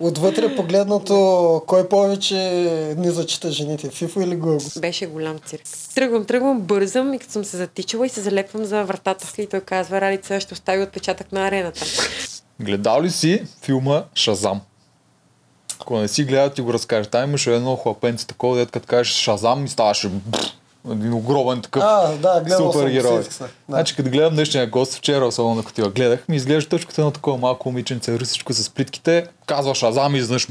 Отвътре погледнато, кой повече ни зачита жените, Фифо или Гого? Беше голям цирк. Тръгвам, тръгвам, бързам и като съм се затичала и се залепвам за вратата. И той казва, Ралица ще остави отпечатък на арената. Гледал ли си филма Шазам? Ако не си гледал, ти го разкажеш. Там имаше едно хлапенце такова, дето като кажеш Шазам и ставаше бф, един огромен такъв А, да, гледал супергерой. да. Значи, като гледам днешния гост вчера, особено като я гледах, ми изглежда точно като едно такова малко момиченце, ръсичко с плитките, казва Шазам и изнъж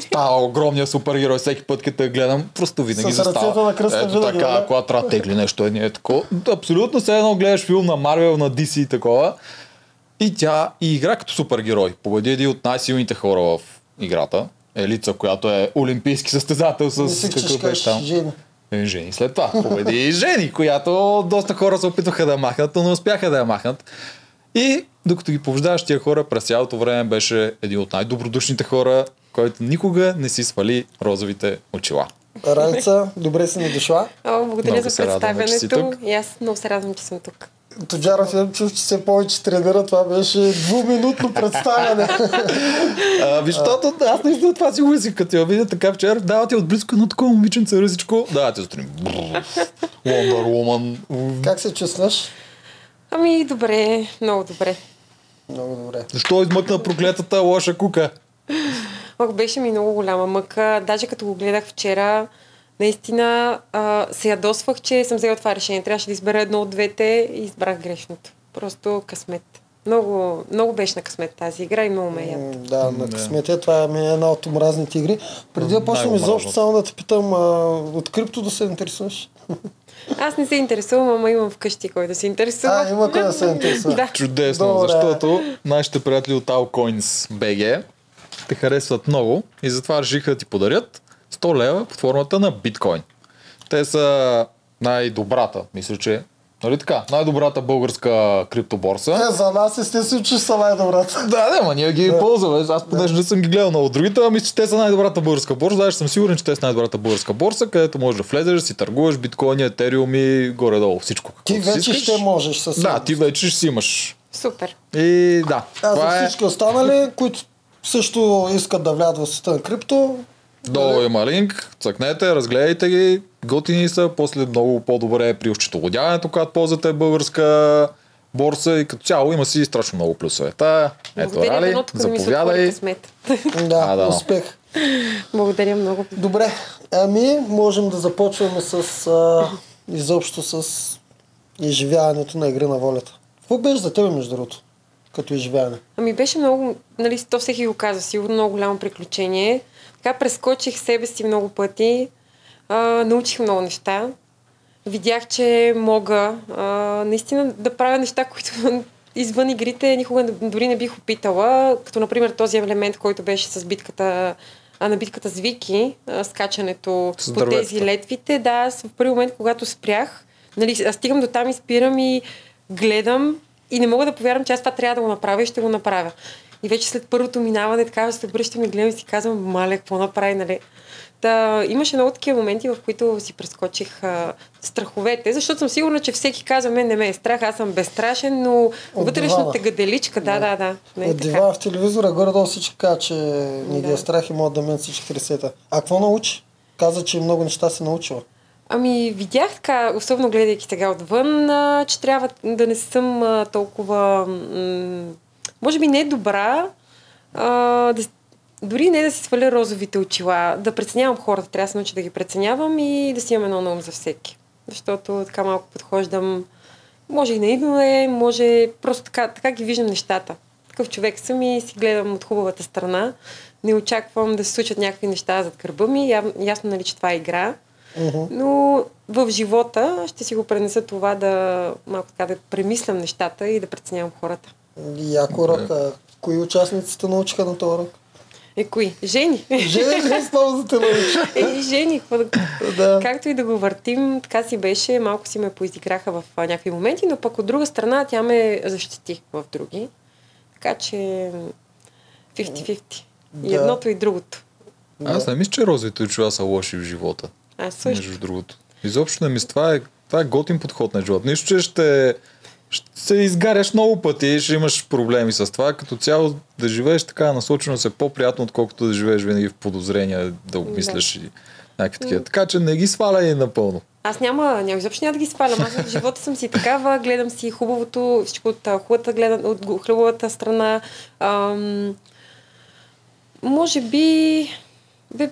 става огромния супергерой всеки път, като я гледам, просто винаги С застава. ръцете на кръста Ето винаги, така, да. когато трябва тегли нещо, е, е такова. Абсолютно все едно гледаш филм на Марвел, на DC и такова. И тя и игра като супергерой. Победи един от най-силните хора в играта. Елица, която е олимпийски състезател с ще какъв беше там. жени. Е, Жени след това. Победи и Жени, която доста хора се опитваха да я махнат, но не успяха да я махнат. И докато ги побеждаваш тия хора, през цялото време беше един от най-добродушните хора, който никога не си свали розовите очила. Ралица, добре си ни дошла. О, благодаря Много за представянето. И аз много се радвам, че съм тук. Тоджаров я чух, че все повече тренира. Това беше двуминутно представяне. А, виж, защото аз наистина това си мислих, като я видя така вчера, дава ти отблизко едно такова момиченце ръсичко, дава ти сутрин. Бррр, Wonder Woman. как се чувстваш? Ами, добре, много добре. Много добре. Защо измъкна проклетата лоша кука? Ох, беше ми много голяма мъка. Даже като го гледах вчера, наистина а, се ядосвах, че съм взела това решение. Трябваше да избера едно от двете и избрах грешното. Просто късмет. Много, много беше на късмет тази игра и много ме яд. Да, на късмете това ми е една от омразните игри. Преди да почнем изобщо само да те питам, а, от крипто да се интересуваш? Аз не се интересувам, ама имам вкъщи кой да се интересува. А, има кой да се интересува. да. Чудесно, Добре. защото нашите приятели от Alcoins BG те харесват много и затова решиха да ти подарят 100 лева под формата на биткоин. Те са най-добрата, мисля, че Нали така? Най-добрата българска криптоборса. Е, за нас естествено, че са най-добрата. Да, да, ма ние ги Да. ползваме. Аз понеже не съм ги гледал много от другите, а мисля, че те са най-добрата българска борса. Даже съм сигурен, че те са най-добрата българска борса, където можеш да влезеш, да си търгуваш биткоини, етериуми, горе-долу всичко. Ти вече искаш. ще можеш със Да, ти вече ще си имаш. Супер. И да, А за е. всички останали, които също искат да влядат в света на крипто, Долу има линк, цъкнете, разгледайте ги, готини са, после много по-добре е при осчетоводяването, когато ползвате българска борса и като цяло има си страшно много плюсове. Та, ето Рали, заповядай. да, А, да. успех. Благодаря много. Добре, ами можем да започваме с а, изобщо с изживяването на игри на волята. Какво беше за теб, между другото, като изживяване? Ами беше много, нали, то всеки го каза, сигурно много голямо приключение. Така прескочих себе си много пъти, а, научих много неща. Видях, че мога а, наистина да правя неща, които извън игрите никога дори не бих опитала. Като например този елемент, който беше с битката а на битката с Вики, скачането С по тези летвите, да, аз в първи момент, когато спрях, нали, аз стигам до там и спирам и гледам и не мога да повярвам, че аз това трябва да го направя и ще го направя. И вече след първото минаване, така се обръщам и гледам и си казвам, маля, какво направи, нали? Та, имаше много такива моменти, в които си прескочих а, страховете, защото съм сигурна, че всеки казва, мен не ме е страх, аз съм безстрашен, но От вътрешната дивана. гаделичка, да, да, да. Не е От така. дива в телевизора горе-долу всички казват, че не ги Да. е страх и могат да мен всички тресета. А какво научи? Каза, че много неща се научила. Ами, видях така, особено гледайки сега отвън, а, че трябва да не съм а, толкова, м- може би не е добра, а, да, дори не да си сваля розовите очила, да преценявам хората, трябва да се науча да ги преценявам и да си имам едно на ум за всеки. Защото така малко подхождам, може и наивно е, може просто така, така ги виждам нещата. Такъв човек съм и си гледам от хубавата страна. Не очаквам да се случат някакви неща зад гърба ми. Я, ясно нали, че това е игра. Но в живота ще си го пренеса това да малко така да премислям нещата и да преценявам хората. Яко урок. А кои участниците научиха на този урок? Е, кои? Жени. Жени основно за те научи? Е, жени. да... Да. Както и да го въртим, така си беше. Малко си ме поизиграха в някакви моменти, но пък от друга страна тя ме защити в други. Така че 50-50. И Да. едното и другото. Аз не мисля, че розовите очила са лоши в живота. Аз също. Между другото. Изобщо не мисля, това е, това е готин подход на живота. Нищо, че ще, ще се изгаряш много пъти ще имаш проблеми с това. Като цяло да живееш така насочено се по-приятно, отколкото да живееш винаги в подозрения, да обмисляш и някакви такива. Така че не ги сваляй напълно. Аз няма, няма изобщо няма да ги свалям. Аз в живота съм си такава, гледам си хубавото, всичко от хубавата, гледам, от хубавата страна. Ам, може би... Бе,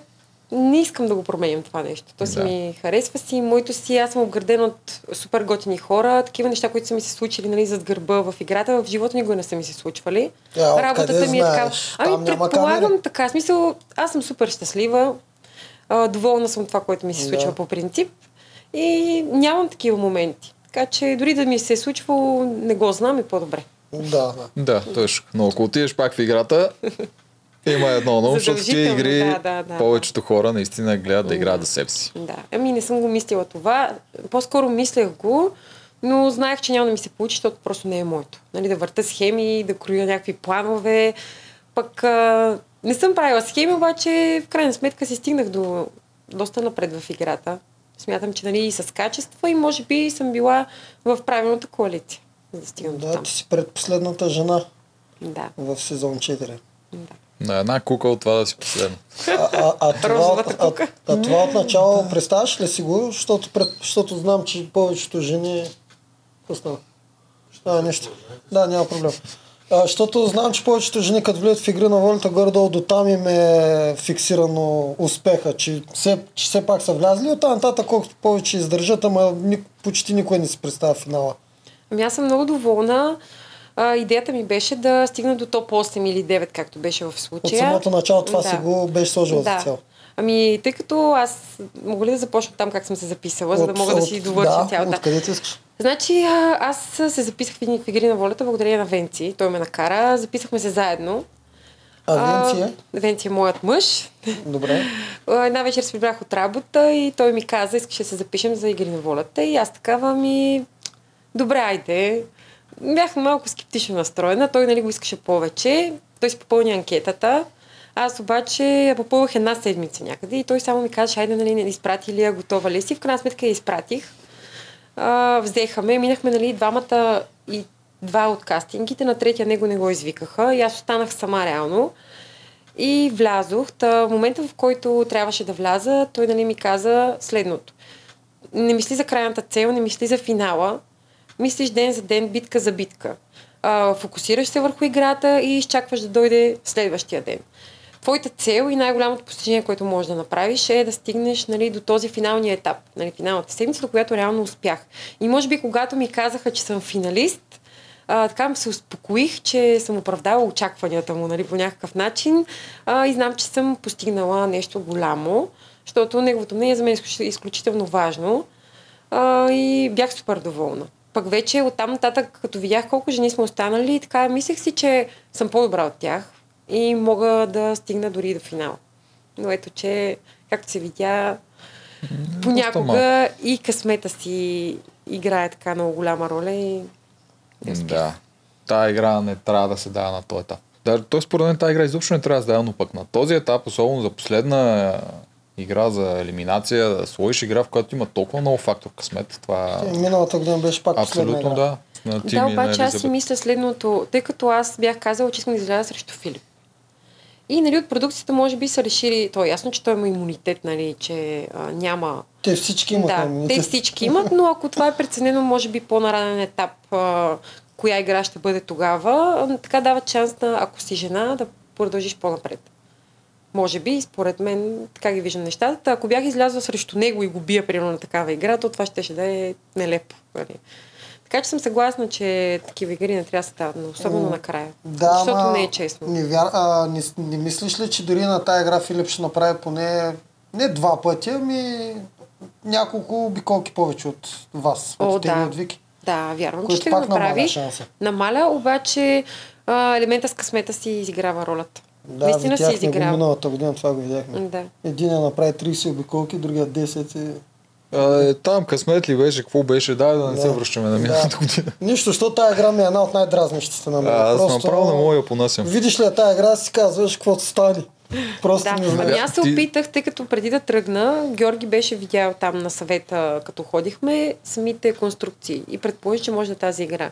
не искам да го променям това нещо. То си Да. ми харесва си, моето си, аз съм обградена от супер готини хора, такива неща, които са ми се случили нали, зад гърба в играта, в живота никога не са ми се случвали. Я, откъде Работата ми е такава. Ами, Там няма предполагам камери. така. Смисъл, аз съм супер щастлива. А, доволна съм от това, което ми се случва по принцип. И нямам такива моменти. Така че дори да ми се е случвало, не го знам и по-добре. Да, да. Да, точно. Но ако отидеш пак в играта, има едно, но защото тия Задължително, игри да, да, да. повечето хора наистина гледат да играят за себе си. Да. Ами не съм го мислила това. По-скоро мислех го, но знаех, че няма да ми се получи, защото просто не е моето. Нали, да върта схеми, да кроя някакви планове. Пък а, не съм правила схеми, обаче в крайна сметка си стигнах до доста напред в играта. Смятам, че нали, и с качества и може би съм била в правилната коалиция, за да стигна до Да, там. ти си предпоследната жена Да, в сезон 4. да. На една кука от това да си последно. А, а, а, това, а, а, това отначало представяш ли си го, защото, пред, защото знам, че повечето жени... Става? А, нищо. Да, няма проблем. А, защото знам, че повечето жени, като влизат в игри на волята, горе-долу до там им е фиксирано успеха, че все, че все пак са влязли. От там нататък, колкото повече издържат, ама ни, почти никой не си представя финала. Ами аз съм много доволна. А, идеята ми беше да стигна до топ 8 или 9, както беше в От случая. самото начало това Да. си го беше сложила да. за цел. Ами, тъй като аз мога ли да започна там как съм се записала, за да мога да си довърша да, цялата. Откъде ти искаш? Значи аз се записах в, Игри на волята благодарение на Венци. Той ме накара. Записахме се заедно. А, Венция? А, Венци е моят мъж. Добре. Една вечер се прибрах от работа и той ми каза, искаше да се запишем за Игри на волята. И аз такава ми... Добре, айде. Бях малко скептично настроена. Той нали го искаше повече. Той си попълни анкетата. Аз обаче я попълвах една седмица някъде и той само ми каза, айде, нали, не изпрати ли я, готова ли си. В крайна сметка я изпратих. А, взехаме, минахме нали, двамата и два от кастингите, на третия него не го извикаха и аз останах сама реално. И влязох. Та, в момента, в който трябваше да вляза, той нали, ми каза следното. Не мисли за крайната цел, не мисли за финала. Мислиш ден за ден, битка за битка. А, фокусираш се върху играта и изчакваш да дойде следващия ден. Твоята цел и най-голямото постижение, което можеш да направиш е да стигнеш нали, до този финалния етап, нали, финалната седмица, до която реално успях. И може би, когато ми казаха, че съм финалист, а, така се успокоих, че съм оправдала очакванията му нали, по някакъв начин а, и знам, че съм постигнала нещо голямо, защото неговото мнение за мен е изключ- изключително важно а, и бях супер доволна. Пък вече оттам нататък, като видях колко жени сме останали, така мислех си, че съм по-добра от тях и мога да стигна дори до финала. Но ето, че, както се видя, понякога и късмета си играе така много голяма роля и не успях. Да. Тая игра не трябва да се дава на този етап. Даже, той според мен тази игра изобщо не трябва да се дава, но пък на този етап, особено за последна игра за елиминация, да сложиш игра, в която има толкова много фактор късмет, това Е, Миналата година беше пак абсолютно игра. да. На Да, обаче аз си мисля следното, тъй като аз бях казала, че искам да изляза срещу Филип. И нали, от продукцията може би са решили, то е ясно, че той има имунитет, нали, че а, няма Те всички имаха да, имунитет. те всички имат, но ако това е преценено, може би по-наранен етап, а, коя игра ще бъде тогава, а, така дава шанс на, ако си жена, да продължиш по-напред. Може би, според мен, така ги виждам нещата. Ако бях излязла срещу него и го бия, примерно, на такава игра, то това ще, ще да е нелепо. Нали? Така че съм съгласна, че такива игри не трябва да се дават, но особено накрая. Да, защото ама не е честно. Не, вяр... а, не, не мислиш ли, че дори на тази игра Филип ще направи поне не два пъти, ами няколко обиколки повече от вас, О, от да. от Вики? Да, вярвам, че ще го направи. Намаля, обаче а, елемента с късмета си изиграва ролята. Да, Наистина си видяхме го миналата година, това го видяхме. Да. Един направи 30 обиколки, другия 10 и... А, е, там късмет ли беше, какво беше, дай да не Да. се връщаме на миналата година. Нищо, защото тази игра ми е една от най-дразнещите на мен. А, аз направо не мога да я понасям. Видиш ли я тази игра, си казваш, какво стане. Просто Да, не ами знаеш. аз се опитах, тъй като преди да тръгна, Георги беше видял там на съвета, като ходихме, самите конструкции и предположи, че може да е тази игра.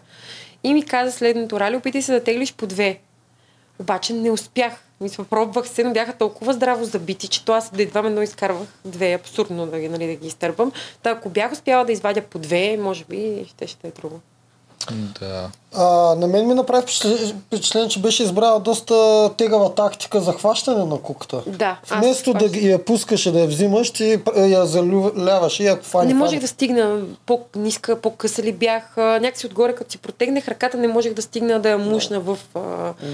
И ми каза следното, Рали, опитай се да теглиш по две. Обаче не успях. Мисля, пробвах се, но бяха толкова здраво забити, че то аз да едва едно изкарвах две. Абсурдно да ги, нали, да ги изтърпам. Та ако бях успяла да извадя по две, може би ще, ще е друго. Да. А, на мен ми направи впечатление, че беше избрала доста тегава тактика за хващане на куката. Да, аз Вместо да хващам. ги- я пускаш и да я взимаш, ти я заляваш и ако фани. Не фани. можех да стигна по-ниска, по-къса ли бях. Някакси отгоре, като си протегнах ръката, не можех да стигна да я мушна в а,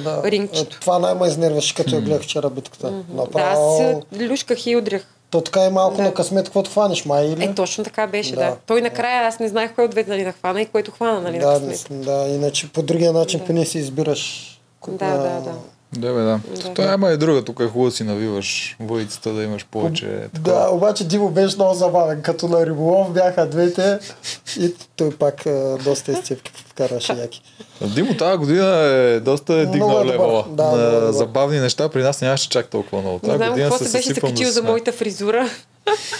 Да. рингчето. Е, Това най-ме изнервяше, като я гледах вчера битката. Да, аз Направо... се люшках и удрях. То така е малко Да. на късмет, каквото хванеш, май или? Е, точно така беше, Да. да. Той накрая, аз не знаех кое от двете нали, да хвана и което хвана, нали, на да, късмет. не- да, иначе по другия начин Да. поне си избираш. Да, да, да. Да, бе, да. Да. Той има и друга, тук е хубаво си навиваш въйцата, да имаш повече. Да, обаче Диво беше много забавен. Като на риболов бяха двете и той пак а, доста изцепки вкараше яки. Димо тази година е доста е Много дигнал е левела. Да, много е на добър. забавни неща при нас нямаше чак толкова много. Не Тази знам година какво се беше да за моята фризура.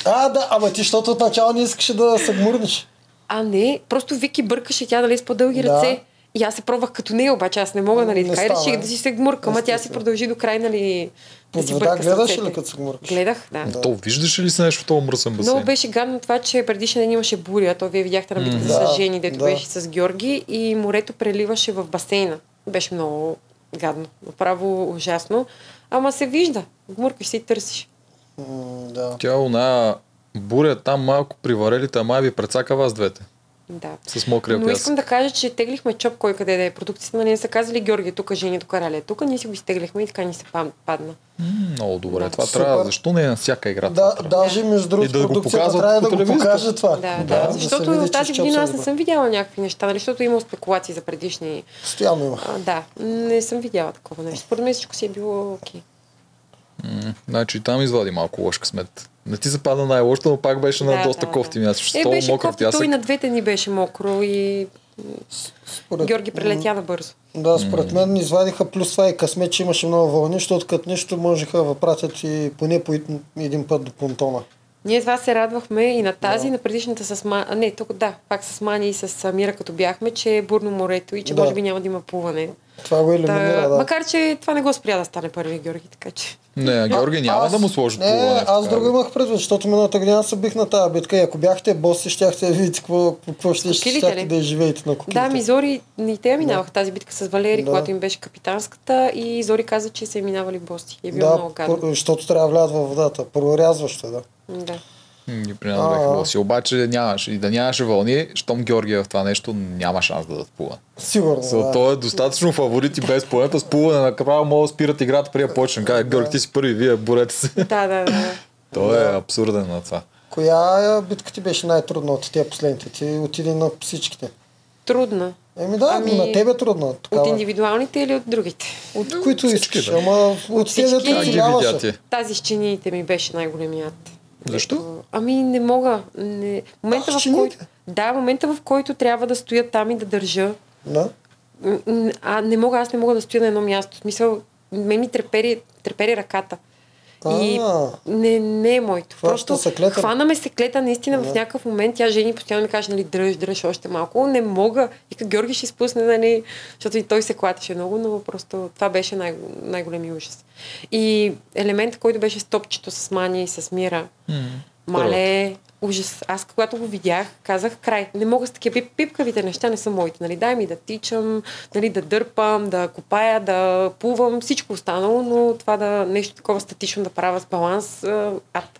А, да, ама ти, защото от начало не искаше да се гмурнеш. А не, просто Вики бъркаше тя дали с по-дълги Да. ръце. И аз се пробвах като нея, обаче аз не мога, нали? Не Така и става, реших е. да си се гмурка, ама тя си продължи до край, нали? Под да си вода гледаш ли като се гмуркаш? Гледах, да. Да. То виждаш ли се нещо в този мръсен басейн? Много беше гадно това, че предишния ден имаше буря. То вие видяхте на битката Да, с жени, дето да. беше с Георги и морето преливаше в басейна. Беше много гадно. Направо ужасно. Ама се вижда. Гмуркаш се и търсиш. М, да. Тя она буря там малко при варелите, ама ви прецака вас двете. Да. С мокрия Но искам да кажа, че теглихме чоп кой къде да е. Продукцията нали не са казали Георги, тук жени, тук Раля. Тук ние си го изтеглихме и така ни се падна. М, Много добре. Да. Това Супер. трябва. Защо не е на всяка игра? Да, това даже между другото И да го продукцията трябва да го покаже това. Да, да. се Защото види, че тази година аз не съм видяла някакви неща, нали? Защото има спекулации за предишни. Постоянно има. А, да, не съм видяла такова нещо. Според мен всичко си е било окей. М, Значи там извади малко лош късмет. Не ти се пада най-лошото, но пак беше на Да, доста да, кофти да. място. Е, беше мокър кофти, той пясък. и на двете ни беше мокро и Според... Георги прелетя набързо. Да, според мен извадиха плюс това и късмет, че имаше много вълни, защото като нещо можеха да пратят и поне по един- път до понтона. Ние това се радвахме и на тази, и на предишната с Ма... А, не, тук да, пак с Мани и с Мира, като бяхме, че е бурно морето и че Да. може би няма да има плуване. Това го елиминира, Та, да. Макар, че това не го спря да стане първи Георги, така че... Не, Георги няма Аз- да му сложи Не, плуване. в аз друго имах предвид, защото миналата година се бих на тази битка и ако бяхте боси, щяхте да видите какво, какво ще, щяхте ли? да изживеете на кокилите. Да, ми Зори, и те минаваха тази битка с Валери, Да. когато им беше капитанската и Зори каза, че се е минавали боси. Е било да, много гадно. защото трябва да влязат във водата. Прорязващо, е, да. Да. М, И при нас бяха А. лоси. Обаче нямаше. И да нямаше вълни, щом Георги е в това нещо, няма шанс да дадат. Сигурно. За да. той е достатъчно фаворит и без плуването. С плуване направо могат да спират играта преди да почне. Каже, Георги, ти си първи, вие борете се. Да, да, да. Той е абсурден на това. Коя е битка ти беше най-трудна от тия последните? Ти отиде на всичките. Трудна. Еми да, Ами, на тебе е трудно. От Такава. индивидуалните или от другите? От които всички, искаш. да. Ама от оцеляваше. ти? Тази с чиниите ми беше най-големият. Защо? Ами не мога. Не. Момента, А, в който... Да, момента в който трябва да стоя там и да държа. Да? А не мога, аз не мога да стоя на едно място. В смисъл, ме ми трепери, трепери ръката. И не, не е моето. Просто се клета. хванаме се клета наистина в някакъв момент. Тя жени постоянно ми каже, нали, дръж, дръж още малко. Не мога. И като Георги ще спусне, нали, защото и той се клатеше много, но просто това беше най- най-големи ужас. И елемент, който беше с топчето с Мани и с Мира. Мале, ужас. Аз когато го видях, казах край. Не мога с такива пип, пипкавите неща, не са моите. Нали? Дай ми да тичам, нали, да дърпам, да копая, да плувам, всичко останало, но това да нещо такова статично да правя с баланс, ад.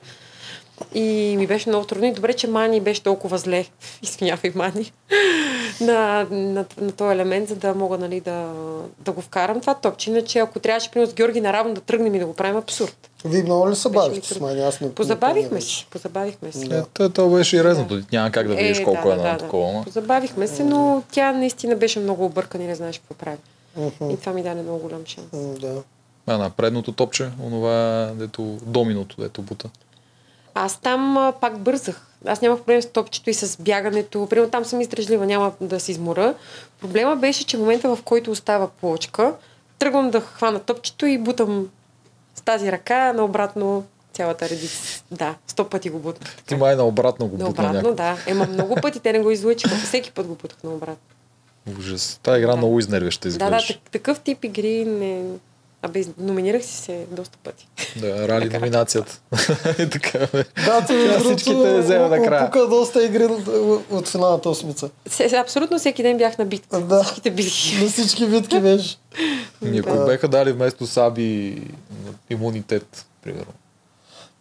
И ми беше много трудно. И добре, че Мани беше толкова зле. Извинявай, Мани. на, на, на този елемент, за да мога нали, да, да го вкарам това топче. Иначе, ако трябваше, примерно, с Георги наравно да тръгнем и да го правим, абсурд. Вие много ли се бавихте с мен? Аз не Позабавихме се. Позабавихме се. Да. Е, то, беше и резнато. Няма как да видиш колко е на такова. ама. Забавихме се, но тя наистина беше много объркана и не знаеш какво прави. Мгм. И това ми даде много голям шанс. М, Да. А на предното топче, онова, дето доминото, дето бута. Аз там а, пак бързах. Аз нямах проблем с топчето и с бягането. Примерно там съм издръжлива, няма да се измора. Проблема беше, че в момента, в който остава плочка, тръгвам да хвана топчето и бутам с тази ръка, наобратно цялата редица. Да, сто пъти го бутнах. Ти май наобратно го бутна Наобратно, да. Ема много пъти те не го излъчиха. Всеки път го бутах наобратно. Ужас. Тая игра Да. много изнервяща Да, да, так- такъв тип игри не... Абе, номинирах си се доста пъти. Да, рали номинацията. И така, бе. Да, ти между Всичките другото взема накрая. опука доста игри от, от финалната осмица. Абсолютно всеки ден бях на битка. Да. Всичките битки. На всички битки беше. Ми, ако беха дали вместо Саби имунитет, примерно.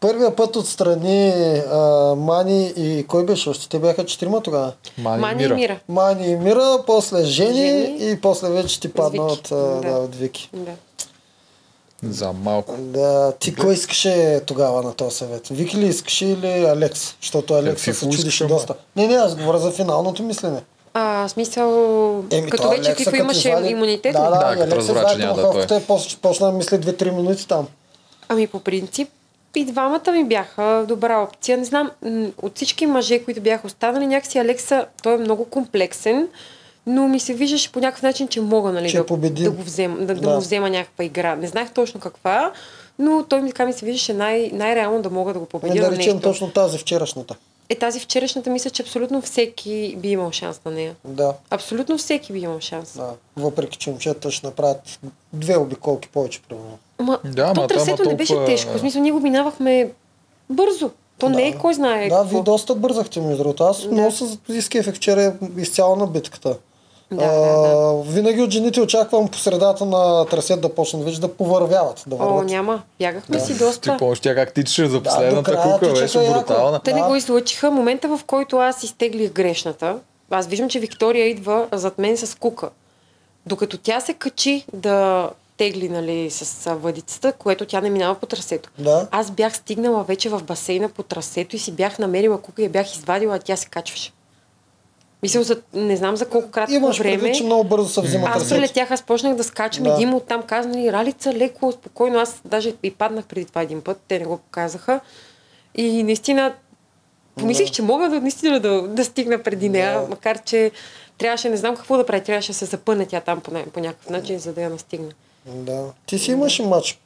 Първия път отстрани а, Мани и кой беше още? Те бяха четирима тогава. Мани, Мани и Мира. Мани и Мира, после Жени, Жени. и после вече ти падна от, а, да. Да. от Вики. Да. За малко. Да, ти кой искаше тогава на този съвет? Вики ли искаше или Алекс? Защото Алекс се чудише искаше, ма. доста. Не, не, аз говоря за финалното мислене. А, смисъл, Еми, като то вече Алекса, Фифо като имаше извади- имунитет. Да, да, Да, и като Алекс разбра, че извади духовката и после почна да мисля 2-3 минути там. Ами по принцип и двамата ми бяха добра опция. Не знам, от всички мъже, които бяха останали, някакси Алекса, той е много комплексен, но ми се виждаше по някакъв начин, че мога нали, Че да, да, го взема, да, да. Да. му взема някаква игра. Не знаех точно каква, но той ми така ми се виждаше най- най-реално да мога да го Не победя да на речем нещо. точно тази вчерашната. Е, тази вчерашната мисля, че абсолютно всеки би имал шанс на нея. Да, Абсолютно всеки би имал шанс. да. Въпреки, че момчета ще направят две обиколки повече, примерно. Ама, Да, то трасето ама не беше толкова- тежко. В смисъл, ние го минавахме бързо. То не е Да. кой знае Да, какво. вие доста бързахте, между другото. Аз Да. много се изкефих вчера изцяло на битката. Да, а, да, Винаги от жените очаквам по средата на трасет да почнат вече да повървяват. Да О, върват. няма. Бягахме си Ти доста. помниш тя как тичаше за последната края кука, беше яко. брутална. Те не Да. го излъчиха. Момента, в който аз изтеглих грешната, аз виждам, че Виктория идва зад мен с кука. Докато тя се качи да тегли нали, с въдицата, което тя не минава по трасето. Да. Аз бях стигнала вече в басейна по трасето и си бях намерила кука и я бях извадила, а тя се качваше. Мисля, за, не знам за колко кратко Имаш време. предвид, че много бързо се взима Аз прелетях, аз почнах да скачам Да. да. един оттам каза, нали, Ралица, леко, спокойно. Аз даже и паднах преди това един път, те не го показаха. И наистина помислих, че мога да, наистина да, да стигна преди нея, Да. макар че трябваше, не знам какво да прави, трябваше да се запъне тя там по, по някакъв начин, за да я настигне. Да. Ти си имаш и матч,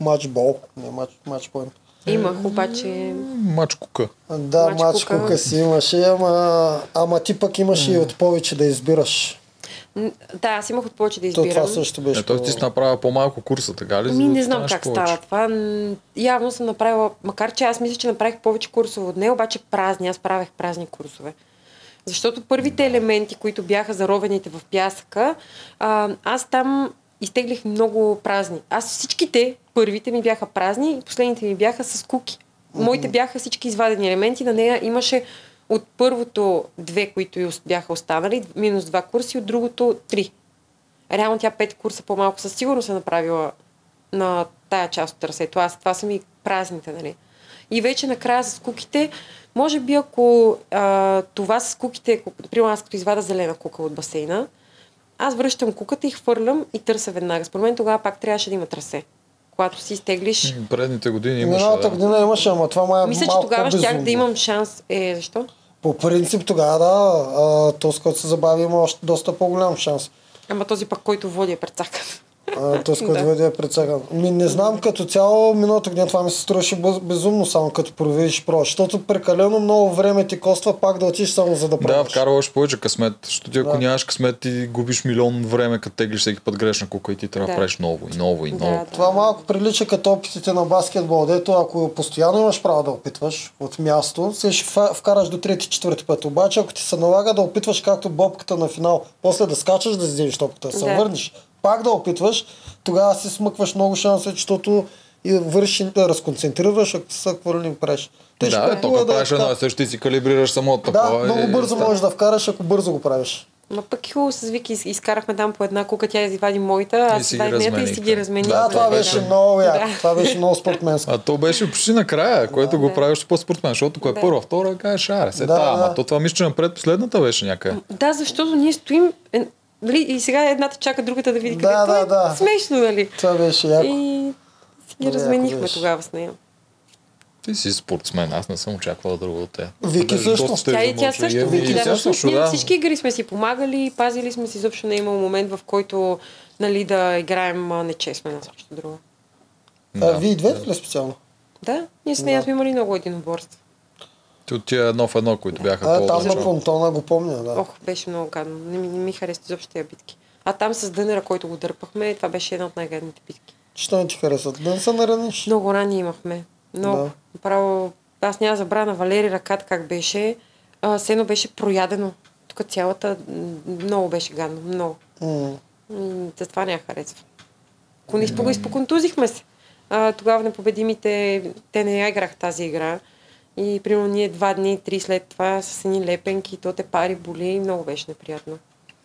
матч бол, не матч, матч поинт. Имах, обаче... Мач кука. Да, Мач матч кука. кука си имаше, ама, ама ти пък имаш и от повече да избираш. Да, аз имах от повече да То избирам. това също беше. Е, той ти си направя по-малко курса, така ли? Ми да не знам как повече? става това. Явно съм направила, макар че аз мисля, че направих повече курсове от нея, обаче празни. Аз правех празни курсове. Защото първите елементи, които бяха заровените в пясъка, а, аз там изтеглих много празни. Аз всичките, първите ми бяха празни и последните ми бяха с куки. Моите бяха всички извадени елементи. На нея имаше от първото две, които бяха останали, минус два курси, от другото три. Реално тя пет курса по-малко със сигурност е направила на тая част от трасето. Аз това са ми празните, нали? И вече накрая с куките, може би ако а, това с куките, ако, например аз като извада зелена кука от басейна, аз връщам куката и хвърлям и търся веднага. Според мен тогава пак трябваше да има трасе. Когато си изтеглиш. Предните години имаше. Миналата Да. година имаше, ама това май е Мисля, че тогава щях да имам шанс. Е, защо? По принцип тогава да, а, този, който се забави, има още доста по-голям шанс. Ама този пък, който води е предсакан. А, този, който Да. въде е предсаган. Ми не знам, като цяло, миналата година това ми се струваше без- безумно, само като провериш про, защото прекалено много време ти коства пак да отиш само за да Да, пробваш. вкарваш повече късмет, защото ти ако Да. нямаш късмет, ти губиш милион време, като теглиш всеки път грешна кука и ти трябва да Да. правиш ново и ново и Да, ново. да. Това малко прилича като опитите на баскетбол, дето ако постоянно имаш право да опитваш от място, се ще вкараш до трети, четвърти път. Обаче ако ти се налага да опитваш както бобката на финал, после да скачаш да вземеш топката, да се Да. върнеш, пак да опитваш, тогава си смъкваш много шансове, защото и върши да разконцентрираш, ако са какво ли не правиш. Тежко Да, е, е, то е да правиш е едно и също ти си калибрираш самото Да, такова много и бързо става. можеш да вкараш, ако бързо го правиш. Ма пък и хубаво с Вики из- изкарахме там по една кука, тя извади моята, аз си ги извадих нейната и си ги размених. Да, това това беше беше- много яко. Да. Това беше много спортменско. А то беше почти накрая, което го Да. прави още по-спортмен, защото ако е Да. първа, втора, кажеш, аре, се Да, та, ама да. то това мисля, че напред последната беше някъде. Да, защото ние стоим е, нали, и сега едната чака другата да види Да, къде. да, Това е да. смешно, нали? Това беше яко. И си ги яко разменихме беше. тогава с нея. Ти си спортсмен, аз не съм очаквал друго от теб. Вики Даже също. Тя те и тя замълча. също, Еми, Вики, да, тя също, ние да. всички игри сме си помагали, пазили сме си, изобщо не е имал момент, в който нали, да играем нечестно една срещу друга. А, вие и двете ли специално? Да, ние с нея Да. сме имали много единоборства. Ти от тия едно в едно, които бяха А, там на понтона го помня, да. Ох, беше много гадно. Не ми, не ми хареса изобщо тези битки. А там с дънера, който го дърпахме, това беше една от най-гадните битки. Що не ти харесват? Да не се нараниш. Много рани имахме. Много. Да. Право, аз няма забравя на Валери ръката как беше. А, сено беше проядено. Тук цялата много беше гадно. Много. М. М, Затова не я харесва. Кони изпо- изпоконтузихме се. А, тогава непобедимите, те не я играха тази игра. И примерно ние два дни, три след това с едни лепенки, то те пари боли, много беше неприятно.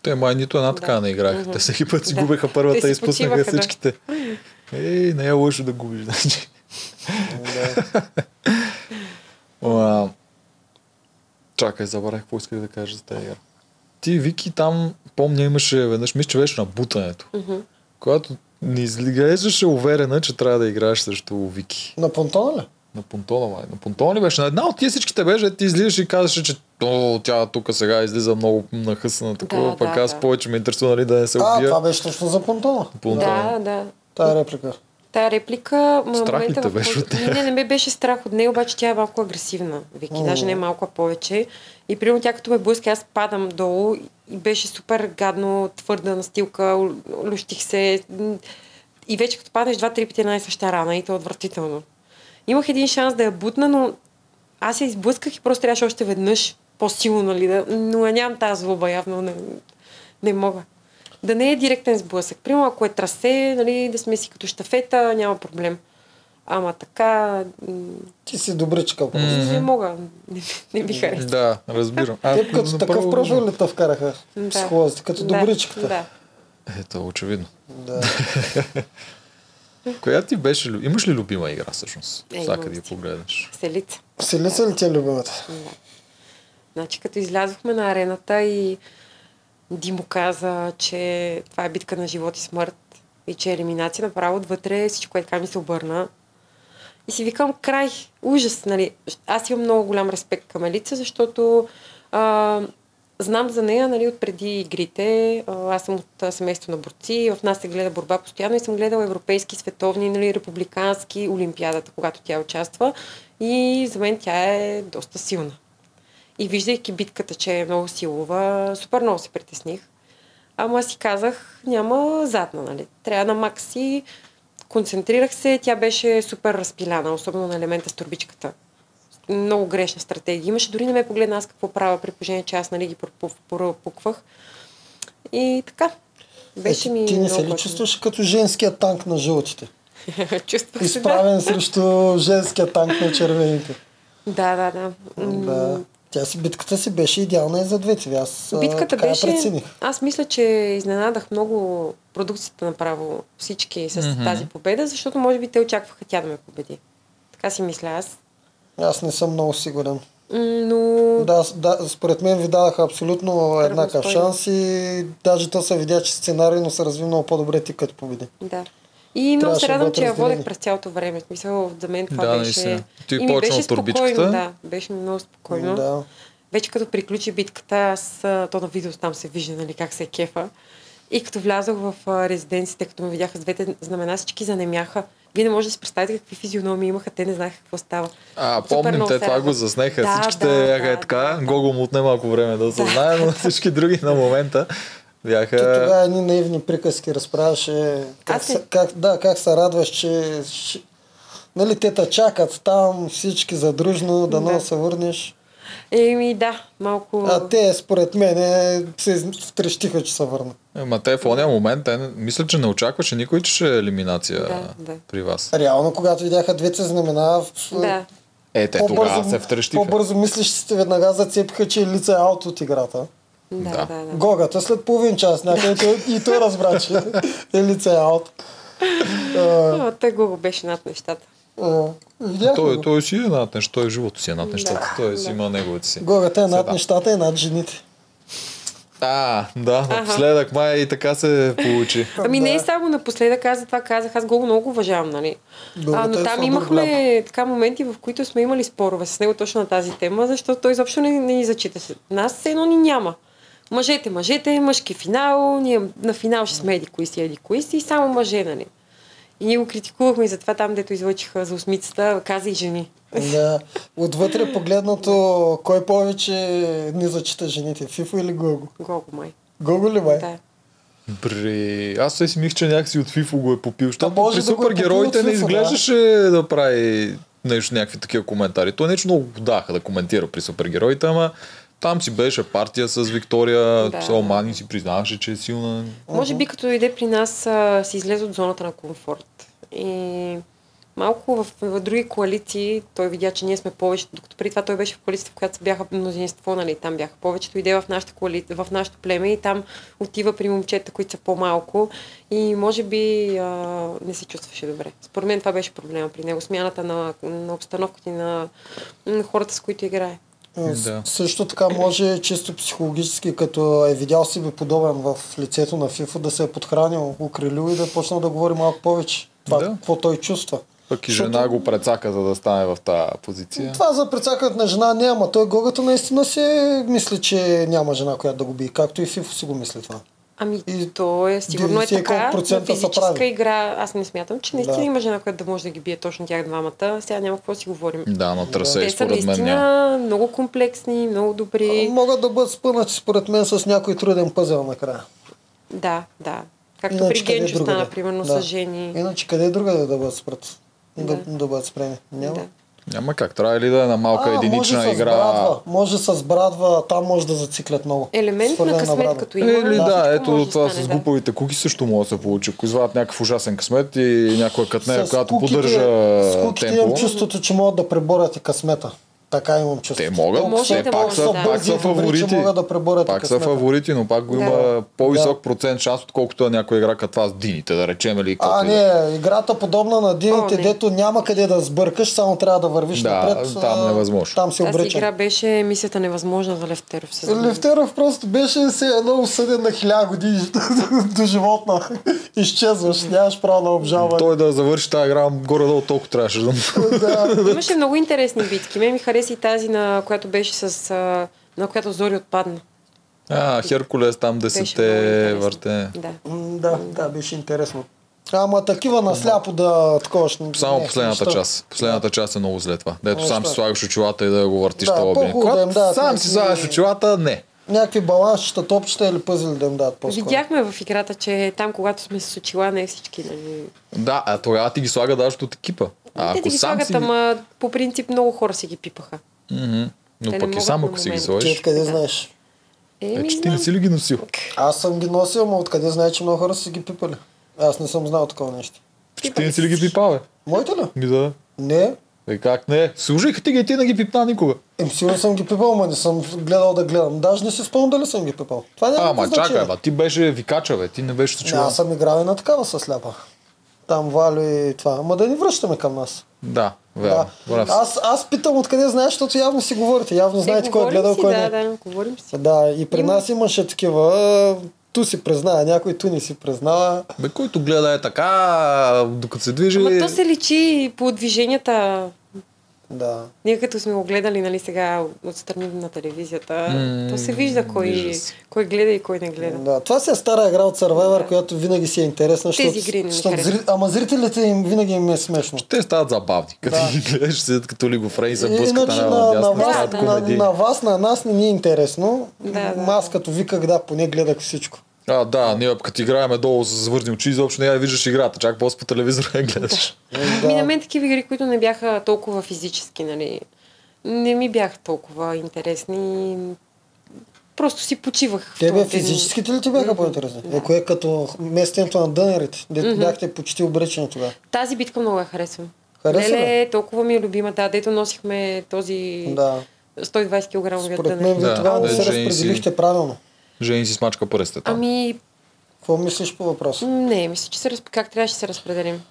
Те май нито една Да. така не играха. Мгм. Те всеки път си Да. губеха първата и изпуснаха почиваха, да. всичките. Ей, не е лошо да губиш. Значи. Да. Чакай, забравих какво исках да кажа за тази игра. Ти, Вики, там, помня, имаше веднъж, мисля, че беше на бутането. Мгм. Когато не изглеждаше уверена, че трябва да играеш срещу Вики. На понтона ли? На понтона, май. На понтона ли беше? На една от тия всичките беше, ти излизаш и казваше, че О, тя тук сега излиза много нахъсана такова, Да, пък да, аз да. повече ме интересува нали, да не се А, убия. това беше точно за понтона. Понтона. Да, да. Тая реплика. Тая реплика, ма, Страх ли момента, те беше който... от нея? Не, не ме беше страх от нея, обаче тя е малко агресивна, Вики, М. даже не малко а повече. И примерно тя като ме блъска, аз падам долу и беше супер гадно, твърда настилка, лю- лющих се. И вече като паднеш два-три пъти една и съща рана и то е отвратително. Имах един шанс да я бутна, но аз я изблъсках и просто трябваше още веднъж по-силно, нали, да... но я нямам тази злоба, явно не, не мога. Да не е директен сблъсък. Примерно, ако е трасе, нали, да сме си като щафета, няма проблем. Ама така, Ти си добричка просто. не мога. Не, не ми харесва. Да, разбирам. А, Теб като такъв профил ли те вкараха? Да. Психолозите, като Да, добричката. Да. Ето, очевидно. Да. Коя ти беше? Имаш ли любима игра всъщност? Е, ги си. погледнеш. Селица. Селица ли ти е любимата? Да. Значи, като излязохме на арената и Димо каза, че това е битка на живот и смърт и че е елиминация направо отвътре, всичко, което така ми се обърна. И си викам, край, ужас, нали. Аз имам много голям респект към Елица, защото а, знам за нея, нали, от преди игрите. Аз съм от семейство на борци, в нас се гледа борба постоянно и съм гледала европейски, световни, нали, републикански, олимпиадата, когато тя участва. И за мен тя е доста силна. И виждайки битката, че е много силова, супер много се притесних. Ама си казах, няма задна, нали? Трябва на макси. Концентрирах се, тя беше супер разпиляна, особено на елемента с турбичката. Много грешна стратегия. Имаше, дори не ме погледна аз какво правя, при положение, че аз нали ги пропу- пропуквах. И така. Беше Е, ми ти не се ли чувстваш като женския танк на жълтите? Чувствах се, да. Изправен срещу женския танк на червените. Да, да, да. Да. Тя си, битката си беше идеална и за двете. Аз а, Битката така беше... прецених. Аз мисля, че изненадах много продукцията направо всички с Мгм. тази победа, защото може би те очакваха тя да ме победи. Така си мисля аз. Аз не съм много сигурен. Но Да, да, според мен ви дадаха абсолютно еднакъв шанс и даже то се видя, че сценарийно се разви много по-добре ти като победи. да. И много се радвам, че я водех през цялото време. Смисъл, за мен това Да, беше... Ти и ми беше от турбичката. спокойно, да. Беше много спокойно. Да. Вече като приключи битката, аз, то на видео там се вижда, нали, как се е кефа. И като влязох в а, резиденците, като ме видяха с двете знамена, всички занемяха. Вие не можете да си представите какви физиономии имаха, те не знаеха какво става. А, Супер помним, те се това го заснеха. Да, Всичките да, бяха да, е така. да. Гого му отне малко време да осъзнае, но всички други на момента Ти бяха... тогава едни наивни приказки разправяше. Как, се, как, да, как се радваш, че... Нали, те те чакат там, всички задружно, да, Да. да. се върнеш. Еми да, малко... А те, според мен, се из- втрещиха, че се върнат. Ема те в ония момент, те мисля, че не очакваше никой, че ще е елиминация Да, да. при вас. Реално, когато видяха двете знамена, в- Да. Е, те тогава се втрещиха. по-бързо мислещите веднага зацепиха, че лице е аут от играта. Да, Да. да, да. Гогата след половин час някъде и той разбра, че е лице е аут. А, Но той го беше над нещата. Видяхме Той, го. той си е над нещо, той живото си е над нещата. Да, Той си да. има неговите си. Гогата е над нещата и над жените. А, да, напоследък май и така се получи. Ами не и само напоследък, аз за това казах, аз го много уважавам, нали? А, но е там имахме така моменти, в които сме имали спорове с него точно на тази тема, защото той изобщо не, не ни зачита. Нас все едно ни няма. Мъжете, мъжете, мъжки финал, ние на финал ще сме еди кои си, еди кои си, и само мъже, нали? И ние го критикувахме и затова там, дето излъчиха за осмицата, каза и жени. Да. Отвътре погледнато, кой повече ни зачита жените? Фифо или Гого? Гого май. Гого ли бе? Да. Бре, аз се си мислих, че някакси от FIFA го е попил. Защото може при да е супергероите не изглеждаше да прави нещо, някакви такива коментари. Той нещо много го даха да коментира при супергероите, ама там си беше партия с Виктория, Да. Салмани си признаваше, че е силна. Може би като дойде при нас, а, си излезе от зоната на комфорт. И малко в, в други коалиции той видя, че ние сме повече, докато преди това той беше в коалицията, в която бяха мнозинство, нали, там бяха повечето, иде в нашата коалиция, в нашото племе и там отива при момчета, които са по-малко и може би а, не се чувстваше добре. Според мен това беше проблема при него, смяната на, на обстановката и на, на хората, с които играе. Да. Също така може чисто психологически, като е видял себе подобен в лицето на Фифо, да се е подхранил, укрилил и да е почнал да говори малко повече. Това, Да. какво той чувства. Пък и Защото- жена го прецака, за да стане в тази позиция. Това за прецакането на жена няма. Той Гогата наистина си мисли, че няма жена, която да го бие. Както и Фифо си го мисли това. Ами, И то е сигурно е 90 така. На са физическа игра аз не смятам, че наистина Да. има жена, която да може да ги бие точно тях двамата. Сега няма какво да си говорим. Да, на трасе, Те са според мен наистина няма. много комплексни, много добри. Могат да бъдат спънати според мен с някой труден пъзел накрая. Да, да. Както Иначе при Генчо стана, примерно, Да. с жени. Иначе къде друга да бъдат спрат? Да, Да. да бъдат спрени. Няма. Да. Няма как. Трябва ли да е на малка единична може игра? С брадва, може с брадва, там може да зациклят много. Елемент на късмет, брадва. като има. Или да, всичко ето може да това стане, с да. глупавите куки също може да се получи. Ако извадят някакъв ужасен късмет и някоя катнея, С която куките- поддържа С куките имам темпо, чувството, че могат да преборят и късмета. Така имам чувство. те могат, Може те пак могат, са, да. пак са че фаворити. могат да преборят Пак са фаворити, но пак го Да. има по-висок Да. процент шанс, отколкото е някоя игра като това с дините, да речем или А, и да е. не, играта подобна на дините, О, не. дето няма къде да сбъркаш, само трябва да вървиш Да, напред. там невъзможно. Там Тази обречен. игра беше мисията невъзможна за Левтеров. се. Левтеров просто беше се едно осъден на хиляда години до животна. Изчезваш, нямаш право на обжалване. Той да завърши тази игра, горе-долу толкова трябваше. Да. Имаше много интересни битки. Ме ми хареса и тази, на която беше с... на която Зори отпадна. А, Херкулес там десете върте. Да. Да, да, беше интересно. Ама такива насляпо да такова. ще- Само не, последната неща. част. Последната част е много зле това. Дето сам си зле. слагаш очилата и да го въртиш Да, това да им дадат сам си слагаш очилата, не. Някакви балансчета, топчета или пъзели да им дадат по-скоро. Видяхме в играта, че там, когато сме с очила, не всички, нали... Да, а тогава ти ги слага даже от екипа. А Те да ги слагат, си... ама по принцип много хора си ги пипаха. Мгм. Но Те не пък и само ако си ги момент. Ти сложиш. откъде Да. знаеш? Е, Е, ми че ти не си ли ги носил? Аз съм ги носил, ама откъде знае, че много хора са си ги пипали? Аз не съм знал такова нещо. Че ти не си ли ги пипал, бе? Моите ли? Ми да. Не. Е, как не? Служиха ти ги и ти не ги пипна никога. Ем, сигурно съм ги пипал, ама не съм гледал да гледам. Даже не си спомням дали съм ги пипал. Това няма А, ама чакай, бе, ти беше викача, бе. Ти не беше Не, случила. аз съм играл и на такава със сляпа. Там Валю и това. Ама да ни връщаме към нас. Да, верно. Да. Аз, аз питам откъде знаеш, защото явно си говорите. Явно Е, знаете кой е гледал, си, кой да, не. да, говорим си. Да, и при Има. нас имаше такива. Ту си признава, някой ту не си признава. Бе, който гледа е така, докато се движи... Ама то се личи по движенията. Да. Ние като сме го гледали, нали, сега отстрани на телевизията, М, то се вижда кой, вижда се. кой гледа и кой не гледа. Да, това си е стара игра от Survivor, Да. която винаги си е интересна. Тези защото- игри не защото зри... Ама зрителите им винаги им е смешно. Те стават забавни. Като Да. ги гледаш, седят като ли го фрей се И- блъскат Иначе на, на, на, вас, да. на, на вас, на нас не ни е интересно. Да, да. Аз като виках, да, поне гледах всичко. А, да, ние като играеме долу с завърни очи, изобщо не я виждаш играта, чак после по телевизора я гледаш. Да. Ми на мен такива игри, които не бяха толкова физически, нали, не ми бяха толкова интересни. Просто си почивах. Тебе този физическите ли ти бяха по-интересни? Е, кое е като местенето на дънерите, дето бяхте почти обречени тогава. Тази битка много я харесвам. Хареса ли? Леле, толкова ми е любима. Да, дето носихме този Да. 120 кг Според мен вие Да, тогава не да, се разпределихте правилно. Жени си смачка пръстата. Ами, Какво мислиш по въпроса? не, мисля, че се разп... как трябваше да се разпределим.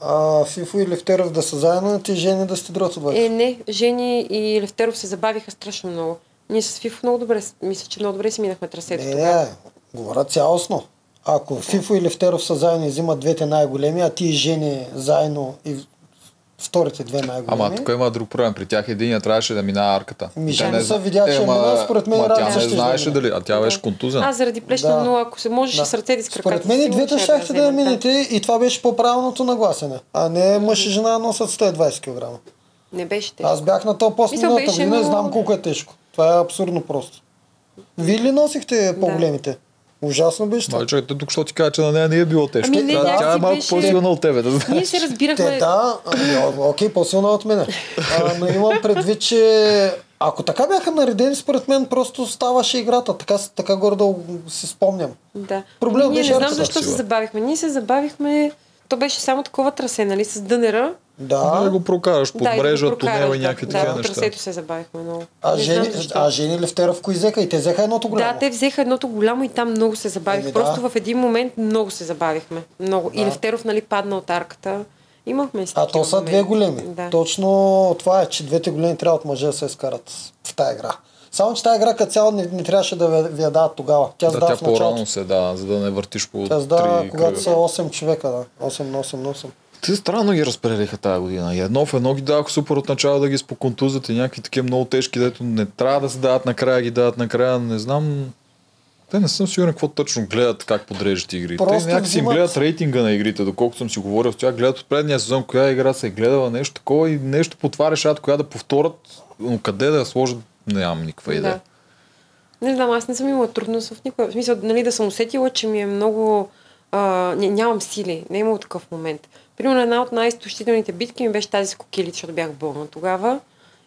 А, Фифо и Левтеров да са заедно, а ти жени да сте другото двойка. Е, не, Жени и Левтеров се забавиха страшно много. Ние с Фифо много добре, мисля, че много добре си минахме трасето Не, не, говоря цялостно. Ако Фифо и Левтеров са заедно и взимат двете най-големи, а ти и Жени заедно и вторите две най-големи. Ама тук има друг проблем. При тях единия трябваше да минава арката. Ми, Жени не се зна- видя, че е ма- минал, според мен ма тя не ще знаеше дали, а тя беше контузен. Аз заради плешна, Да. но ако се можеше Да. с ръцете с краката. Според мен двете щяха щяхте да я минете и това беше по-правилното нагласене. А не мъж и жена носят 120 кг. Не беше тежко. Аз бях на този пост миналата година но- знам колко е тежко. Това е абсурдно просто. Вие ли носихте по-големите? Ужасно беше това. Ма, чакай, тук що ти кажа, че на нея не е било тежко. Ами не, Тя- тя е малко беше- по-силна от тебе, да Ние знаеш. се разбирахме. Те, да, ами, окей, по-силна от мене. А, но имам предвид, че ако така бяха наредени, според мен просто ставаше играта. Така, така гордо си спомням. Да. Проблем Ние беше не знам защо се забавихме. Ние се забавихме. То беше само такова трасе, нали, с дънера. Да Да. го прокараш под да, и да мрежа, тунела и да. някакви да, такива неща. трасето се забавихме много. А Не Жени, знам а Жени Левтеров кои взеха? И те взеха едното голямо. Да, те взеха едното голямо и там много се забавих. Еми, Просто да. в един момент много се забавихме. Много. И Да. Левтеров, нали, падна от арката. Имахме си А то са две големи. Да. Точно това е, че двете големи трябва от мъже да се изкарат в тази игра. Само, че тази игра като цяло не, не трябваше да ви, ви я дадат тогава. Тя Да, задава тя в началото. по-рано се да, за да не въртиш по Тя задава, когато кръга. са 8 човека, да. 8 на 8 на 8. Те странно ги разпределиха тази година. И едно в едно ги даваха супер от начало да ги споконтузат и някакви такива много тежки, дето не трябва да се дават накрая, ги дават накрая. Не знам. Те не съм сигурен какво точно гледат как подреждат игри. Просто Те някакси им взимат- гледат рейтинга на игрите, доколкото съм си говорил с тях, гледат от предния сезон, коя игра се е гледала, нещо такова и нещо по това решават, коя да повторят, но къде да я сложат, нямам никаква идея. Да. Не знам, аз не съм имала трудност в никой. В смисъл, нали, да съм усетила, че ми е много... А, ня- нямам сили. Не е имало такъв момент. Примерно една от най-изтощителните битки ми беше тази с кокилите, защото бях болна тогава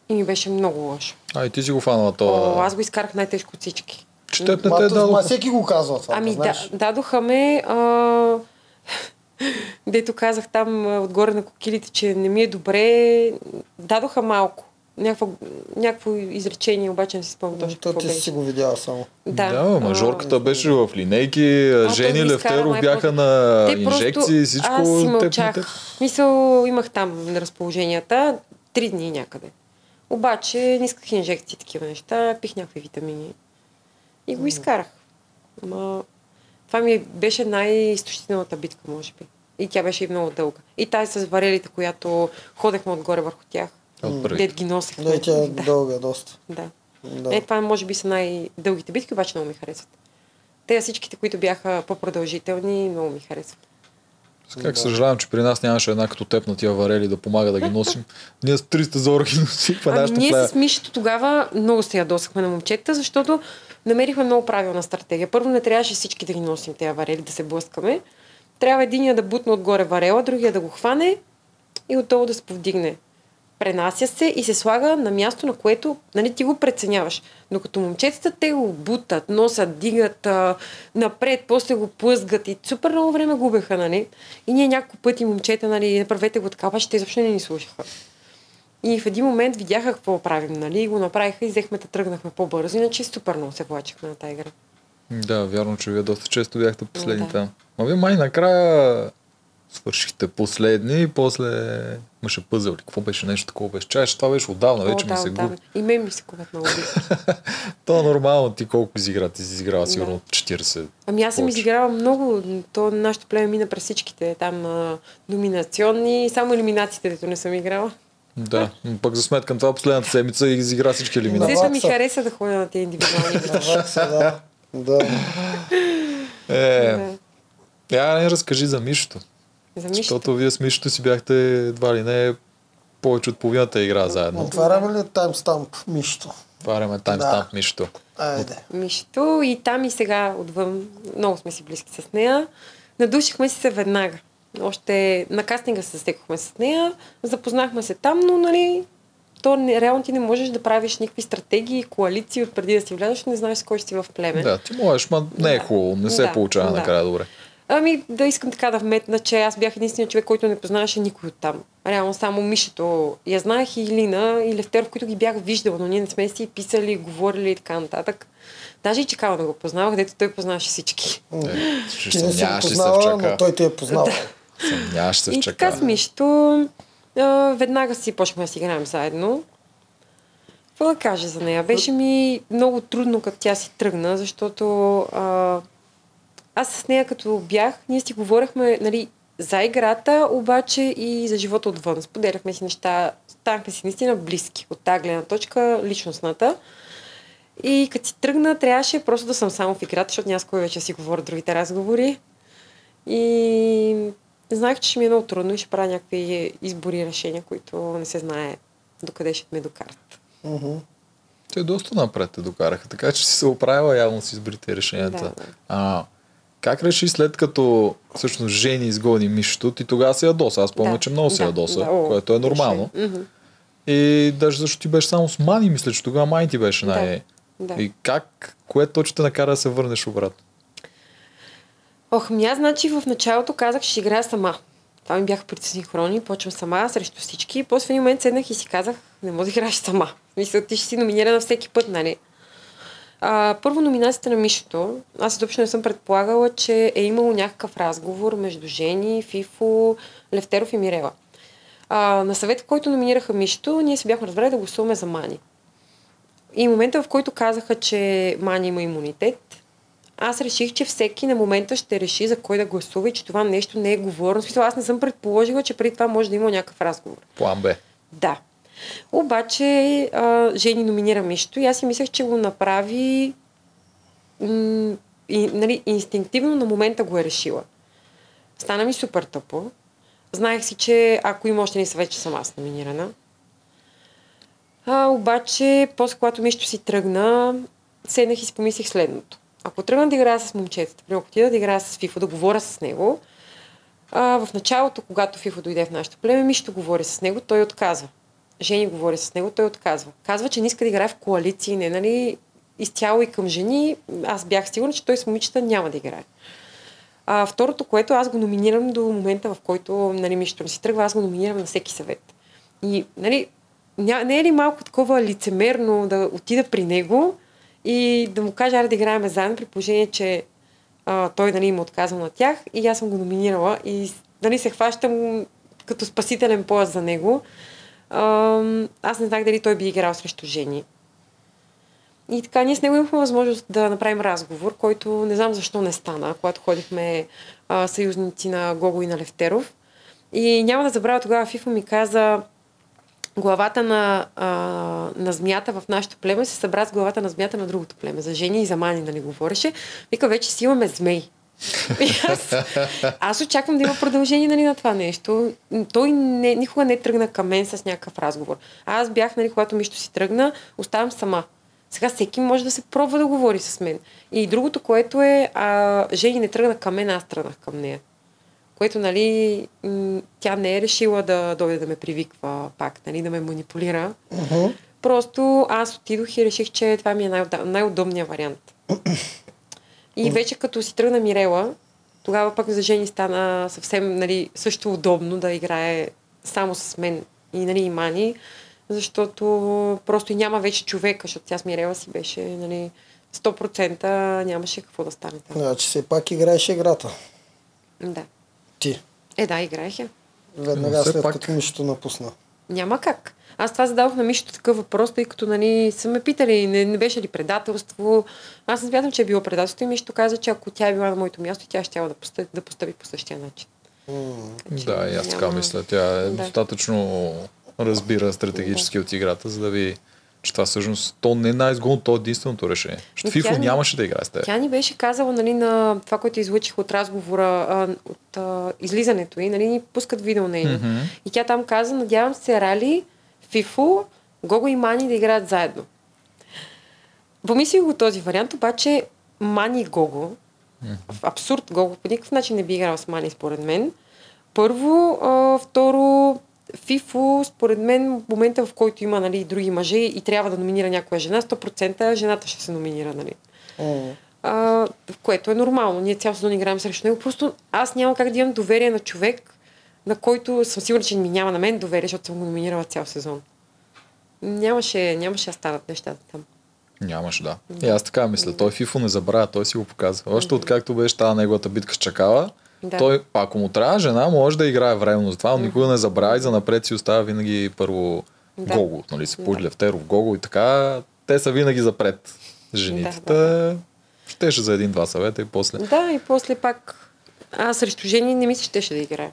и ми беше много лошо. А и ти си го фанала О, това. аз го изкарах най-тежко от всички. Че теб не те Ма, ма дадоха. всеки го казва това. Ами да, дадоха ме, а, дето казах там отгоре на кокилите, че не ми е добре, дадоха малко. Някакво, някакво изречение, обаче не си спомням точно То какво ти беше. си го видяла само. Да, Да, мажорката а, беше в линейки, А, Жени Левтеров бяха просто- на Те инжекции и всичко. Аз си мълчах. Мисъл, имах там разположенията, три дни някъде. Обаче не исках инжекции, такива неща, пих някакви витамини. И го изкарах. Ма, това ми беше най-изтощителната битка, може би. И тя беше и много дълга. И тази с варелите, която ходехме отгоре върху тях. Дед ги носехме. Да, тя е да. дълга доста. да. Да. Е, това може би са най-дългите битки, обаче много ми харесват. Те всичките, които бяха по-продължителни, много ми харесват. Как съжалявам, че при нас нямаше една като теб на тия варели да помага да ги носим. Ние с 300 зора ги носихме Ами ние плея. с Мишето тогава много се ядосахме на момчета, защото намерихме много правилна стратегия. Първо не трябваше всички да ги носим тези варели, да се блъскаме. Трябва единия да бутне отгоре варела, другия да го хване и отдолу да се повдигне. Пренася се и се слага на място, на което нали, ти го преценяваш. Докато момчетата те го бутат, носят, дигат а, напред, после го плъзгат и супер много време губеха, нали? И ние няколко пъти момчета, нали, направете го така, обаче те изобщо не ни слушаха. И в един момент видяха какво правим, нали? И го направиха и взехме да тръгнахме по-бързо, иначе супер много се влачихме на тази игра. Да, вярно, че вие доста често бяхте последни Да. там. Ма вие май накрая свършихте последни и после имаше пъзел. ли? Какво беше нещо такова беше? Чаеш, това беше отдавна, вече О, ми да, се отдавна. губи. И мен ми се губят много. То е нормално, ти колко изигра? Ти си изиграла Да. сигурно 40. Ами аз съм повече. изиграла много. То нашето племе мина през всичките. Там а, номинационни, само елиминациите, дето не съм играла. Да, но пък за сметка на това последната седмица изигра всички елиминации. Сета ми хареса да ходя на тези индивидуални да. да. Е, Да. я не разкажи за Мишото. За. Защото вие с Мишото си бяхте едва ли не повече от половината игра заедно. Отваряме ли таймстамп, Мишто? Отваряме таймстамп Мишото. Айде. Мишто и там и сега отвън. Много сме си близки с нея. Надушихме си се веднага. Още на кастинга се стекохме с нея. Запознахме се там, но нали, то не, реално ти не можеш да правиш никакви стратегии, коалиции от преди да си влязеш, не знаеш с кой ще си в племе. Да, ти можеш, ма не е Да. хубаво, не се Да, получава да. накрая добре. Ами да искам така да вметна, че аз бях единственият човек, който не познаваше никой от там. Реално само Мишето я знаех и Лина и Левтеров, които ги бях виждала, но ние не сме си писали, говорили и така нататък. Даже и Чекала не го познавах, дето той познаваше всички. Е, ще Ти не си го съмняваш ли се в познала, но чака? той те е познал. Съмняваш се в И така чака. с Мишето а, веднага си почнахме да си играем заедно. Какво да кажа за нея? Беше ми много трудно, като тя си тръгна, защото а, аз с нея като бях, ние си говорехме, нали, за играта, обаче и за живота отвън. Споделяхме си неща, станахме си наистина близки от тази гледна точка, личностната. И като си тръгна, трябваше просто да съм само в играта, защото няма с кой вече си говоря другите разговори. И знаех, че ще ми е много трудно и ще правя някакви избори и решения, които не се знае докъде ще ме докарат. Мгм. Те доста напред те докараха, така че си се оправила явно с изборите и решенията. Да, да. А, как реши след като всъщност Жени изгони Мишето, ти тогава се ядоса. Аз помня, Да, че много се да, ядоса, да, о, което е нормално. Мгм. И даже защото ти беше само с Мани, мисля, че тогава Мани ти беше Да, най... да. И как, кое точно те накара да се върнеш обратно? Ох, ми аз значи в началото казах, ще играя сама. Това ми бяха синхрони, почвам сама срещу всички. После в един момент седнах и си казах, не може да играеш сама. Мисля, ти ще си номинирана всеки път, нали? А, първо номинацията на Мишето. Аз изобщо не съм предполагала, че е имало някакъв разговор между Жени, Фифо, Левтеров и Мирела. А, на съвет, в който номинираха Мишето, ние се бяхме разбрали да гласуваме за Мани. И момента, в който казаха, че Мани има имунитет, аз реших, че всеки на момента ще реши за кой да гласува и че това нещо не е говорено. В смисъл, аз не съм предположила, че преди това може да има някакъв разговор. План Б. Да. Обаче а, Жени номинира Мишто и аз си мислех, че го направи м- и, нали, инстинктивно на момента го е решила. Стана ми супер тъпо. Знаех си, че ако има още един съвет, че съм аз номинирана. А, обаче, после когато Мишто си тръгна, седнах и си помислих следното. Ако тръгна да играя с момчетата, ако отида да играя с Фифо, да говоря с него, а, в началото, когато Фифо дойде в нашето племе, Мишто говори с него, той отказва. Жени говори с него, той отказва. Казва, че не иска да играе в коалиции, не, нали, изцяло и към жени. Аз бях сигурна, че той с момичета няма да играе. А, второто, което аз го номинирам до момента, в който нали, Мишто не си тръгва, аз го номинирам на всеки съвет. И, нали, ня, не е ли малко такова лицемерно да отида при него и да му кажа, аре да играем заедно, при положение, че а, той нали, има отказал на тях и аз съм го номинирала и нали, се хващам като спасителен пояс за него. Аз не знах дали той би играл срещу жени. И така, ние с него имахме възможност да направим разговор, който не знам защо не стана, когато ходихме а, съюзници на Гого и на Левтеров. И няма да забравя тогава Фифо ми каза, главата на, а, на змията в нашето племе се събра с главата на змията на другото племе. За жени и за мани, нали, говореше. Вика, вече си имаме змей. И аз, аз очаквам да има продължение нали, на това нещо. Той не, никога не тръгна към мен с някакъв разговор. Аз бях, нали, когато Мишто си тръгна, оставам сама. Сега всеки може да се пробва да говори с мен. И другото, което е, а, Жени не тръгна към мен, аз тръгнах към нея. Което, нали, тя не е решила да дойде да ме привиква пак, нали, да ме манипулира. Мгм. Просто аз отидох и реших, че това ми е най- най-удобният вариант. И вече като си тръгна Мирела, тогава пък за Жени стана съвсем нали, също удобно да играе само с мен и, нали, и Мани, защото просто и няма вече човека, защото тя с Мирела си беше нали, 100% нямаше какво да стане там. Значи все пак играеш играта. Да. Ти. Е, да, играех я. Веднага след пак- като Мишето напусна. Няма как. Аз това задавах на Мишето такъв въпрос, тъй като нали, са ме питали, не, не беше ли предателство. Аз не смятам, че е било предателство и Мишето каза, че ако тя е била на моето място, тя ще да постъпи, да постъпи по същия начин. Че Да, и аз така няма- мисля. Тя е Да. достатъчно разбира стратегически от играта, за да ви че това всъщност то не е най-изгодно, то е единственото решение. Защото Фифо ни- нямаше да играе с теб. Тя ни беше казала нали, на това, което излъчих от разговора, а, от а, излизането и нали, ни пускат видео нейно. Мгм. И тя там каза, надявам се Рали, Фифо, Гого и Мани да играят заедно. Помислих го този вариант, обаче Мани и Гого, в абсурд Гого по никакъв начин не би играл с Мани, според мен. Първо, а, второ, Фифо, според мен, в момента в който има нали, други мъже и трябва да номинира някоя жена, 100% жената ще се номинира. Нали. М. А, което е нормално. Ние цял сезон играем срещу него. Просто аз няма как да имам доверие на човек, на който съм сигурна, че ми няма на мен доверие, защото съм го номинирала цял сезон. Нямаше, нямаше да станат нещата там. Нямаше, да. И аз така мисля. Той Фифо не забравя, той си го показва. Още откакто беше тази неговата битка с Чакала, Да. той, ако му трябва жена, може да играе временно за това, но никога не забравя и за напред си остава винаги първо Да. Гого. Нали, се Да. Левтеров, Гого и така. Те са винаги запред. Жените. Да, да, Щеше за един-два съвета и после. Да, и после пак А срещу жени не мисля, че ще да играе.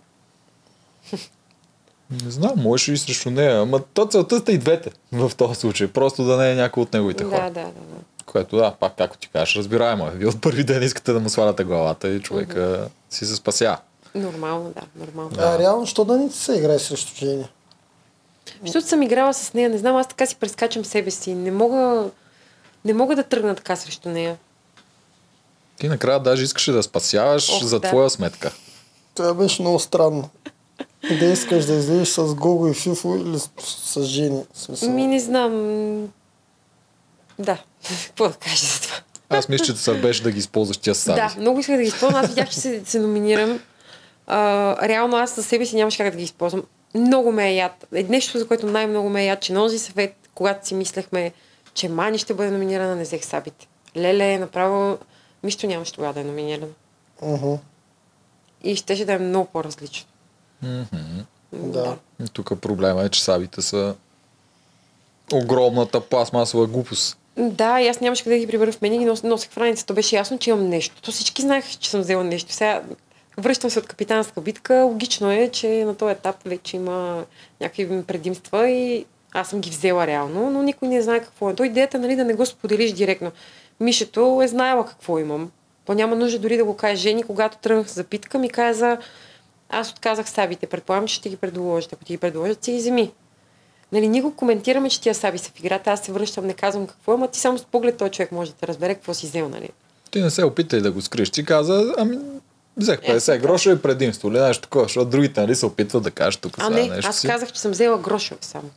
Не знам, можеш и срещу нея. Ама то целта сте и двете в този случай. Просто да не е някой от неговите Да, хора. да, да. да. Което да, пак както ти кажеш, разбираемо е. Вие от първи ден искате да му сваляте главата и човека си се спася. Нормално, да, нормално. А реално, що да не ти се играе срещу жени? Защото съм играла с нея, не знам, аз така си прескачам себе си. Не мога, не мога да тръгна така срещу нея. Ти накрая даже искаше да спасяваш Ох, за да. твоя сметка. Това беше много странно. Да искаш да излезеш с Гого и Фифо или с, с жени. Смисъл. Ми не знам. Да, какво да кажа за това? Аз мисля, че те сърбеше да ги използваш тия саби. Да, много исках да ги използвам. Аз видях, че се, се номинирам. А, реално аз със себе си нямаше как да ги използвам. Много ме е яд. Е, Нещо, за което най-много ме е яд, че на този съвет, когато си мислехме, че Мани ще бъде номинирана, не взех сабите. Леле, направо, нищо нямаше тогава да е номинирана. Мгм. И щеше да е много по-различно. Мгм. Да. Тук проблема е, че сабите са огромната пластмасова глупост. Да, и аз нямаше къде да ги прибера в мен и ги нос, носех в раницата. То беше ясно, че имам нещо. То всички знаеха, че съм взела нещо. Сега връщам се от капитанска битка. Логично е, че на този етап вече има някакви предимства и аз съм ги взела реално, но никой не знае какво е. То идеята нали, да не го споделиш директно. Мишето е знаела какво имам. То няма нужда дори да го каже жени, когато тръгнах за питка, ми каза, аз отказах сабите. Предполагам, че ще ги предложат. Ако ти ги предложат, си ги вземи. Нали, ние го коментираме, че тия саби са в играта, аз се връщам, не казвам какво ама ти само с поглед този човек може да те разбере какво си взел, нали? Ти не се опитай да го скриеш. Ти каза, ами взех 50 Е, гроша и предимство или нещо такова, защото другите нали се опитват да кажат тук А не, нещо аз си. казах, че съм взела грошове само.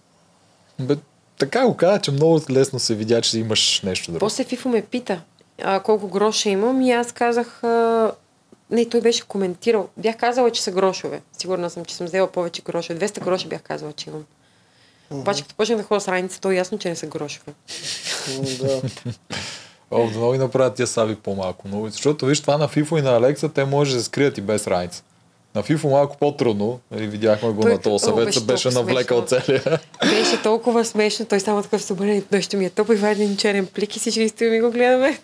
Бе, така го каза, че много лесно се видя, че имаш нещо друго. После Фифо ме пита а, колко гроша имам и аз казах, а, не, той беше коментирал. Бях казала, че са грошове. Сигурна съм, че съм взела повече грошове. 200 гроша бях казала, че имам. Обаче, като почнах да ходя с раница, то е ясно, че не са грошове. Да. О, да много ги направят тия саби по-малко. Много. Защото виж това на FIFO и на Алекса, те може да се скрият и без раница. На FIFO малко по-трудно. Нали, видяхме го Той- на този О, съвет, беше беше навлекал целия. Беше толкова смешно. Той само такъв се обърне, нещо ми е топо и вади един черен плик и всички стоим и го гледаме.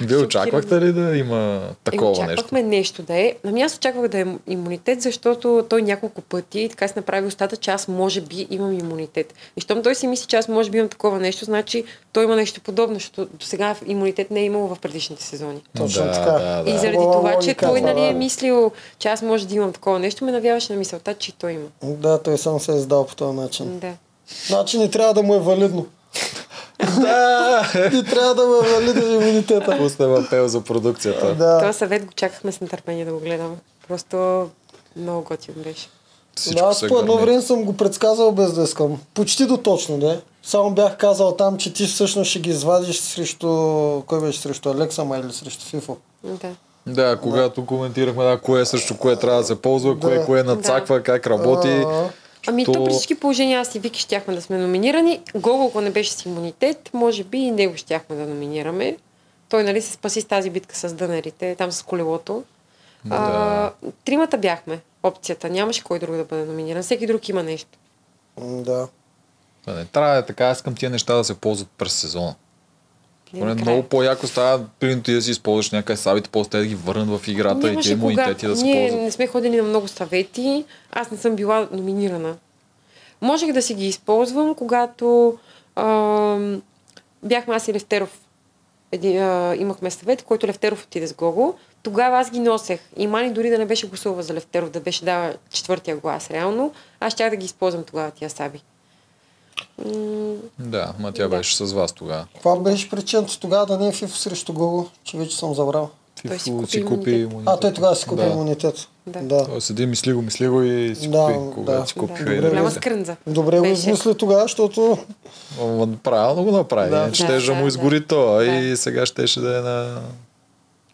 Вие очаквахте ли да има Е, такова нещо? очаквахме нещо. да е. Ами аз очаквах да е имунитет, защото той няколко пъти така се направи устата, че аз може би имам имунитет. И щом той си мисли, че аз може би имам такова нещо, значи той има нещо подобно, защото до сега имунитет не е имало в предишните сезони. Точно да, така. Да, да. И заради това, че той нали, е мислил, че аз може да имам такова нещо, ме навяваше на мисълта, че той има. Да, той сам се е издал по този начин. Да. Значи не трябва да му е валидно. Да! Не трябва да му е валиден имунитета. Пусна апел за продукцията. Да. Това съвет го чакахме с нетърпение да го гледаме. Просто много готин беше. Всичко Да, аз по едно време съм го предсказал без да искам. Почти до точно, да. Само бях казал там, че ти всъщност ще ги извадиш срещу... Кой беше срещу Алекса, май или срещу Фифо? Да. Да, когато коментирахме да, кое срещу кое трябва да се ползва, кое, Да. кое надцаква, как работи. А, Ами То- то при всички положения аз и Вики щяхме да сме номинирани. Гого, ако не беше с имунитет, може би и него щяхме да номинираме. Той нали се спаси с тази битка с дънерите, там с колелото. А, тримата бяхме опцията. Нямаше кой друг да бъде номиниран. Всеки друг има нещо. Да. Да, не трябва да е така, аз искам тия неща да се ползват през сезона. Не Поне много по-яко става, примерно ти да си използваш някакъв сабите, после те да ги върнат в играта и Нямаше тия имунитети да се Ние ползват. не сме ходили на много съвети. Аз не съм била номинирана. Можех да си ги използвам, когато ам, бяхме аз и Левтеров. Еди, а, имахме съвет, който Левтеров отиде с Гого. Тогава аз ги носех. И Мани дори да не беше гласувала за Левтеров, да беше дала четвъртия глас реално, аз щях да ги използвам тогава тия саби. Да, ма тя Да. беше с вас тогава. Това беше причината тогава да не е Фифо срещу Гого, че вече съм забрал. Той си купи си купи имунитет. А, той тогава си купи да. имунитет. Да. Да. Той седи, мисли го, мисли го и си Да, купи, когато да. си купиха Добре, и бе. Голяма да скрънза. Добре го измисли тогава, защото Правилно го направи, Да. Да, ще да, да, му да. изгори то Да. и сега щеше да е на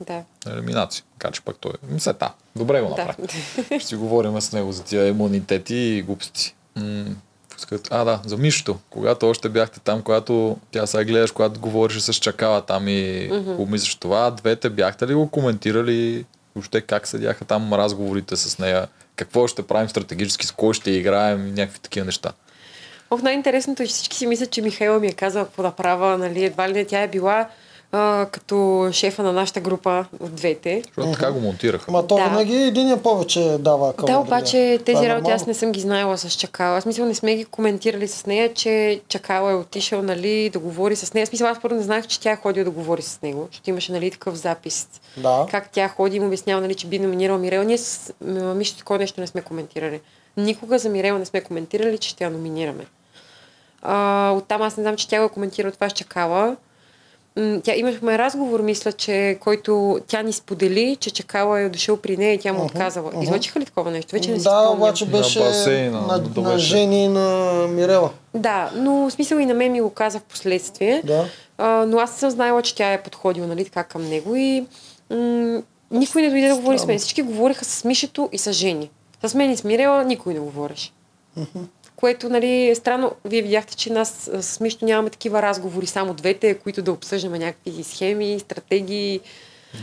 Да. на елиминация. Така че пък той е. Се, да. Добре го да. направи. Ще си говорим с него за тия имунитети и глупости. М- искат- А, да, за Мишото. Когато още бяхте там, когато тя сега гледаш, когато говореше с Чакала там и mm-hmm. обмисляш това, двете бяхте ли го коментирали въобще как седяха там разговорите с нея? Какво ще правим стратегически, с кой ще играем и някакви такива неща? Ох, най-интересното е, че всички си мислят, че Михайла ми е казала какво да правя, нали, едва ли не тя е била а, като шефа на нашата група от двете. Защото така го монтираха. Ама то Да. винаги един повече дава към Да, обаче Това тези е работи аз не съм ги знаела с Чакала. Аз мисля, не сме ги коментирали с нея, че Чакала е отишъл, нали, да говори с нея. Аз мисля, аз първо не знаех, че тя е ходила да говори с него, защото имаше, нали, такъв запис. Да. Как тя ходи и му обяснява, нали, че би номинирал Мирел. Ние с Мишо такова нещо не сме коментирали. Никога за Мирел не сме коментирали, че ще я номинираме. А, оттам аз не знам, че тя го е коментирала това с Чакала. Тя имахме разговор, мисля, че който тя ни сподели, че Чакала е дошъл при нея и тя му отказала. Излъчиха ли такова нещо? Вече не си Да, спомням. обаче На беше басейна, на, да на беше. Жени и на Мирела. Да, но в смисъл и на мен ми го каза в последствие. Да. А, но аз съм знаела, че тя е подходила нали, така към него и м- никой не дойде да говори с мен. Всички говориха с Мишето и с Жени. С мен и с Мирела никой не говореше. Което нали, е странно. Вие видяхте, че нас с Мишето нямаме такива разговори, само двете, които да обсъждаме някакви схеми, стратегии.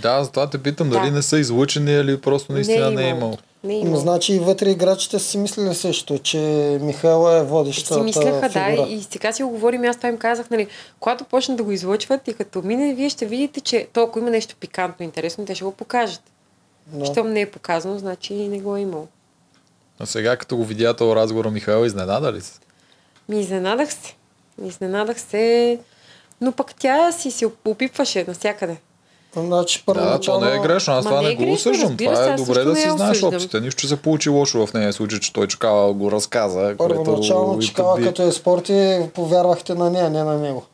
Да, затова те питам Да. дали не са излучени или просто наистина не е имал. Не е Ма, имал. Значи и вътре играчите са си мислили също, че Михайла е водещата си мислеха, да, фигура. и сега си го говорим, и аз това им казах, нали, когато почна да го излъчват и като мине, вие ще видите, че то, ако има нещо пикантно, интересно, те ще го покажат. Да. Щом не е показано, значи не го е имал. А сега като го видя този разговор, Михаил, изненада ли се? Ми изненадах се. Изненадах се, но пък тя си се опипваше навсякъде. Значи Да, то не е грешно, аз Ма това не не, е го грешно, осъждам. разбира Това се, е добре да си знаеш осъждам. опцията. Нищо, че се получи лошо в нея случай, че той Чакала го разказа. Първоначално и като е спорти, повярвахте на нея, не на него.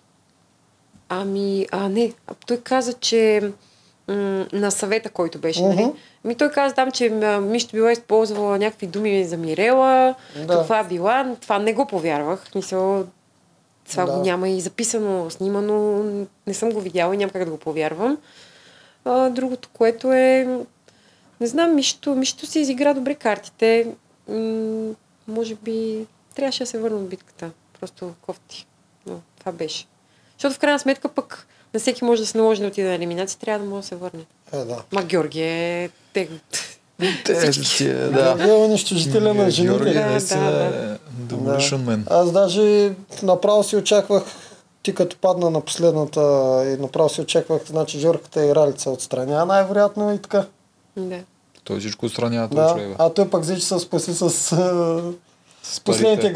Ами, а не, той каза, че м- на съвета, който беше, нали? Мгм. Ми той каза там, че Мишто била използвала някакви думи за Мирела, Да. каква била, това не го повярвах. Мисъл, това Да. го няма и записано, снимано, не съм го видяла и няма как да го повярвам. А, другото, което е, не знам, Мишто, Мишто си изигра добре картите. М- може би трябваше да се върна от битката. Просто кофти. Но това беше. Защото в крайна сметка пък на всеки може да се наложи да отиде на елиминация, трябва да може да се върне. Е, да. Ма Георги е... Те... Да. Да. Е унищожителя на жените. Георги Да, наистина да, е demolition man. Аз даже направо си очаквах, ти като падна на последната и направо си очаквах, значи Жорката и Ралица отстраня, най-вероятно и така. Да. Той всичко отстранява Да. човек. бе. А той пък взе, че се спаси с, а, С последните.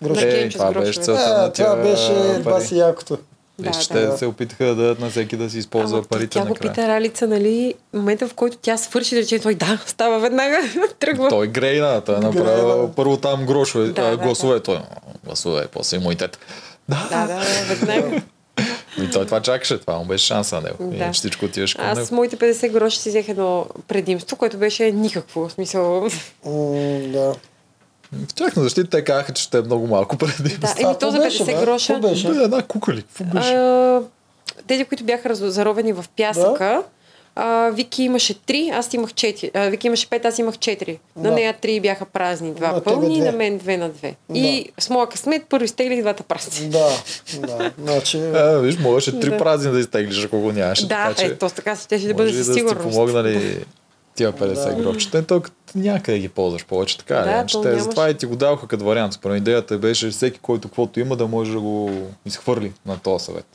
На Е, с това беше целта на Е, това беше баси якото. Да, Виж, да. те да. се опитаха да дадат на всеки да си използва Ама парите тя го пита Ралица, нали, момента в който тя свърши, да рече, той да, става веднага, тръгва. Той грейна, той е направил първо там грошове, Да, а, да, гласове, той гласове, после имунитет. Да, Да, да, веднага. и той това чакаше, това му беше шанса на него. Да. Иначе всичко отиваше към Аз него. с моите 50 гроша си взех едно предимство, което беше никакво. В смисъл... М, да. В тяхна защита те казаха, че ще е много малко преди. Да, еми то за беше, 50 бе? гроша. Беше? Бе, една кука ли? Какво беше? А, тези, които бяха заровени в пясъка, а, Вики имаше 3, аз имах 4. А, Вики имаше 5, аз имах 4. На Да. нея 3 бяха празни, 2 На пълни, на мен 2 на 2. И с моя късмет първо изтеглих двата празни. Да, да. Значи, А, виж, можеше три Да. празни да изтеглиш, ако го нямаш. Да, така, че е, то така ще ще бъде със да сте сигурност. помогнали тия 50 Да. грошчета. Те тук някъде ги ползваш повече, така Да, ли? то Те нямаш- затова и ти го даваха като вариант. Според идеята беше всеки, който каквото има, да може да го изхвърли на този съвет.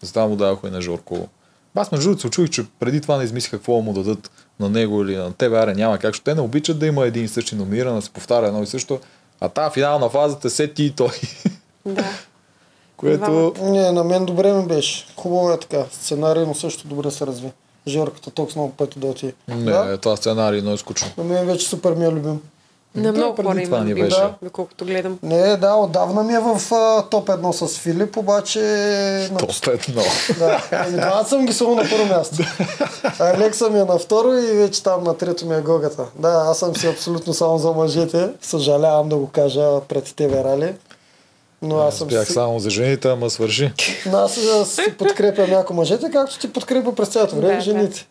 Затова му даваха и на Жорко. Аз между другото се очуих, че преди това не измислиха какво му дадат на него или на тебе, аре няма как, те не обичат да има един и същи номиниран, да се повтаря едно и също. А тази финална фаза те сети и той. Да. Което не, на мен добре ми беше. Хубаво е така. Сценарийно също добре се разви. Жорката толкова много пъти да отиде. не, Да? това сценарий но е скучно. На мен вече супер ми е любим. На Да, много хора има ни любим, беше. да, доколкото гледам. Не, да, отдавна ми е в а, топ едно с Филип, обаче... Топ едно. Да, ами два съм ги само на първо място. Алекса ми е на второ и вече там на трето ми е Гогата. Да, аз съм си абсолютно само за мъжете. Съжалявам да го кажа пред тебе, Рали. Но аз съм Бях само за жените, ама свърши. Но аз а, си подкрепям някои мъжете, както ти подкрепя през цялото време Да, жените.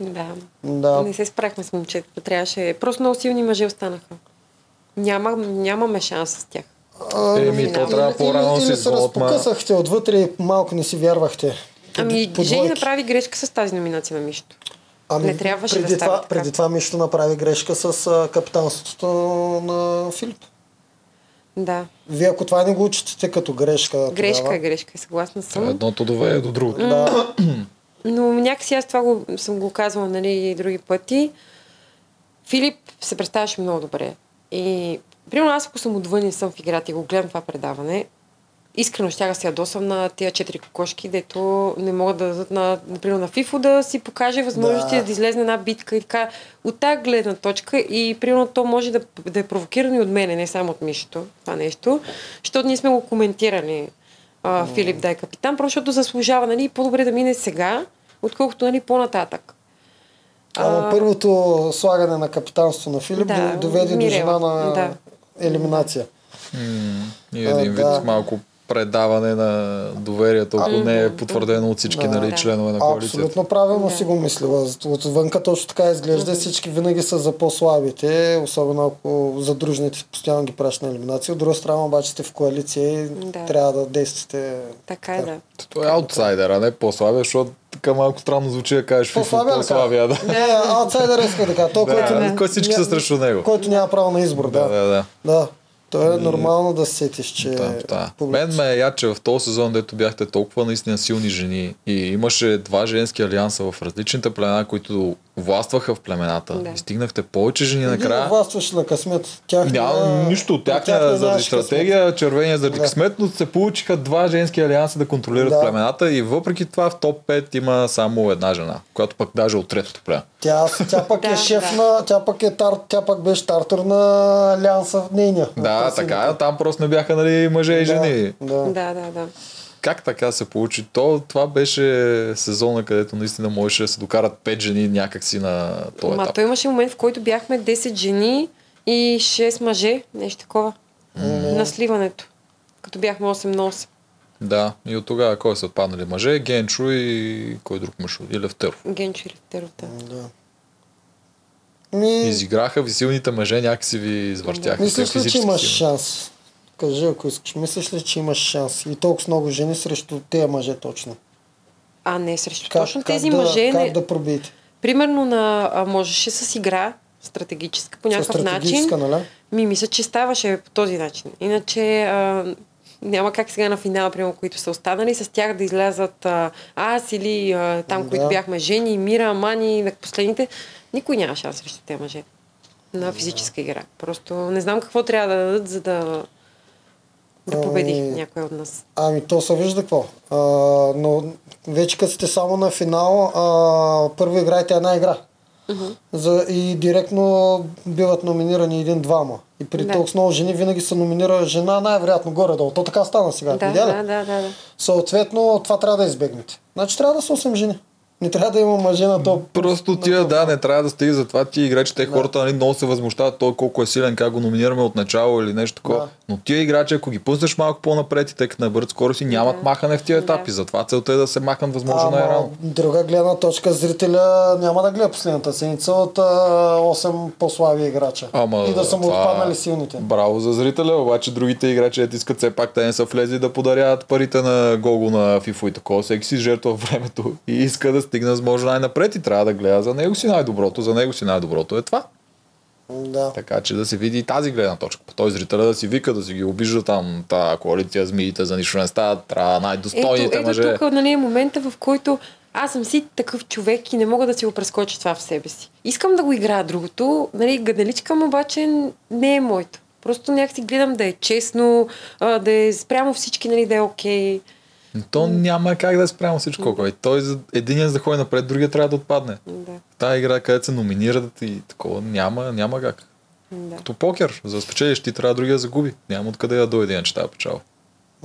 Да. Да. Не се справихме с момчетата. Трябваше. Просто много силни мъже останаха. Няма, нямаме шанс с тях. А, Еми, то трябва по-рано или, си или се разпокъсахте отвътре и малко не си вярвахте. Ами, Жени направи грешка с тази номинация на Мишто. Ами, Не трябваше да преди става това, така. Преди това Мишто направи грешка с капитанството на Филип. Да. Вие ако това не го учите като грешка, Грешка тогава, е грешка, съгласна съм. Едното доведе до другото. Да, Но някакси аз това го, съм го казвала нали, и други пъти. Филип се представяше много добре. И примерно аз ако съм отвън и съм в играта и го гледам това предаване, искрено ще се ядосам на тия четири кокошки, дето не могат да дадат на, например, на Фифо да си покаже възможности Да. да. излезе една битка и така. От тази гледна точка и примерно то може да, да е провокирано и от мене, не само от Мишето, това нещо, защото ние сме го коментирали а, Филип да е капитан, просто защото заслужава, нали, по-добре да мине сега, отколкото нали, по-нататък. Ама А, първото слагане на капитанство на Филип Да, до- доведе до Мирела, жена на да. елиминация. М, И А, един вид да. малко предаване на доверието, ако не е потвърдено от всички Да. нали, Да. членове на коалицията. Абсолютно правилно Да. си го мислила. Отвънка точно така изглежда. Всички винаги са за по-слабите, особено ако задружните постоянно ги пращат на елиминация. От друга страна обаче сте в коалиция и Да. трябва да действате. Така е, да. Той е аутсайдер, а не по-слабия, защото така малко странно звучи да кажеш По-слабия, да по-слабия. Да. Не, аутсайдер иска да кажа. Той, който, Да, не- кой всички са ня- срещу него. който няма право на избор. Да, Да, да, да. да. То е нормално да се сетиш, че... Да, да. публика- Мен ме е яд, че в този сезон, дето бяхте толкова наистина силни жени и имаше два женски алианса в различните племена, които властваха в племената. Да. И стигнахте повече жени Един накрая. властваше на късмет. Тях Няма нищо от тях, заради нямаше стратегия, червения заради Да. късмет, но се получиха два женски алианса да контролират Да. племената и въпреки това в топ 5 има само една жена, която пък даже от третото племе. Тя, тя пък е шеф на... Тя пък, е тар, тя пък беше тартор на Алианса в нейния. Да, в така е, там просто не бяха нали, мъже и жени. Да, да. Да, да. Как така се получи? То, това беше сезона, където наистина можеше да се докарат 5 жени някакси на този Ма етап. той имаше момент, в който бяхме 10 жени и 6 мъже, нещо такова. На сливането. Като бяхме 8 на 8. Да, и от тогава кой са отпаднали мъже? Генчо и кой друг мъж? И Левтеров. Генчо и Левтеров, да. да. Ми, Изиграха ви силните мъже, някакси ви извъртяха. мислиш ли, че имаш силни. шанс? Кажи, ако искаш. Мислиш ли, че имаш шанс? И толкова много жени срещу тези мъже точно. А, не, срещу Как, точно как тези да, мъже. Как Не, да пробиете? Примерно на, а, можеше с игра, стратегическа, по някакъв начин. стратегическа, нали? Ми, мисля, че ставаше по този начин. Иначе а, няма как сега на финала, примерно, които са останали, с тях да излязат а, аз или а, там, Да. които бяхме жени, Мира, Мани, на последните. Никой няма шанс срещу тези мъже на физическа игра. Просто не знам какво трябва да дадат, за да, да победи Ами, някой от нас. Ами то се вижда какво. А, но вече като сте само на финал, а, първо играете една игра. За, и директно биват номинирани един-двама. И при Да. толкова много жени винаги се номинира жена, най-вероятно горе-долу. То така стана сега. Да, да, да, да, да. Съответно, това трябва да избегнете. Значи трябва да са 8 жени. Не трябва да има мъже на топ. Просто тия, топ. да, не трябва да стига за това ти играчи, те хората нали, много се възмущават той колко е силен, как го номинираме от начало или нещо такова. Да. Но тия играчи, ако ги пуснеш малко по-напред и тъй като набърт скорост и нямат Да. махане в тия Да. етапи. Затова целта е да се махнат възможно най-рано. друга гледна точка, зрителя няма да гледа последната седмица от а, 8 по-слаби играча. Ама, и да са му това- отпаднали силните. Браво за зрителя, обаче другите играчи ето искат все пак те не са влезли да подаряват парите на Гого на FIFA и такова. Всеки си жертва времето и иска да стигне възможно най-напред и трябва да гледа за него си най-доброто. За него си най-доброто е това. Да. Така че да се види и тази гледна точка. По този зрителя да си вика, да си ги обижда там, та коалиция, змиите за нищо не стават, трябва Ето, най-достойните ето мъже. тук нали, е момента, в който аз съм си такъв човек и не мога да си го прескоча това в себе си. Искам да го играя другото, нали, гадаличкам, обаче не е моето. Просто някакси гледам да е честно, да е спрямо всички, нали, да е окей. То няма как да е спрямо всичко. Да. Той за един за да ходи напред, другия трябва да отпадне. Да, тази игра, където се номинират и такова, няма, няма как. да. Като покер, за да спечелиш ти трябва другия да загуби. Няма откъде да дойде иначе тази печала.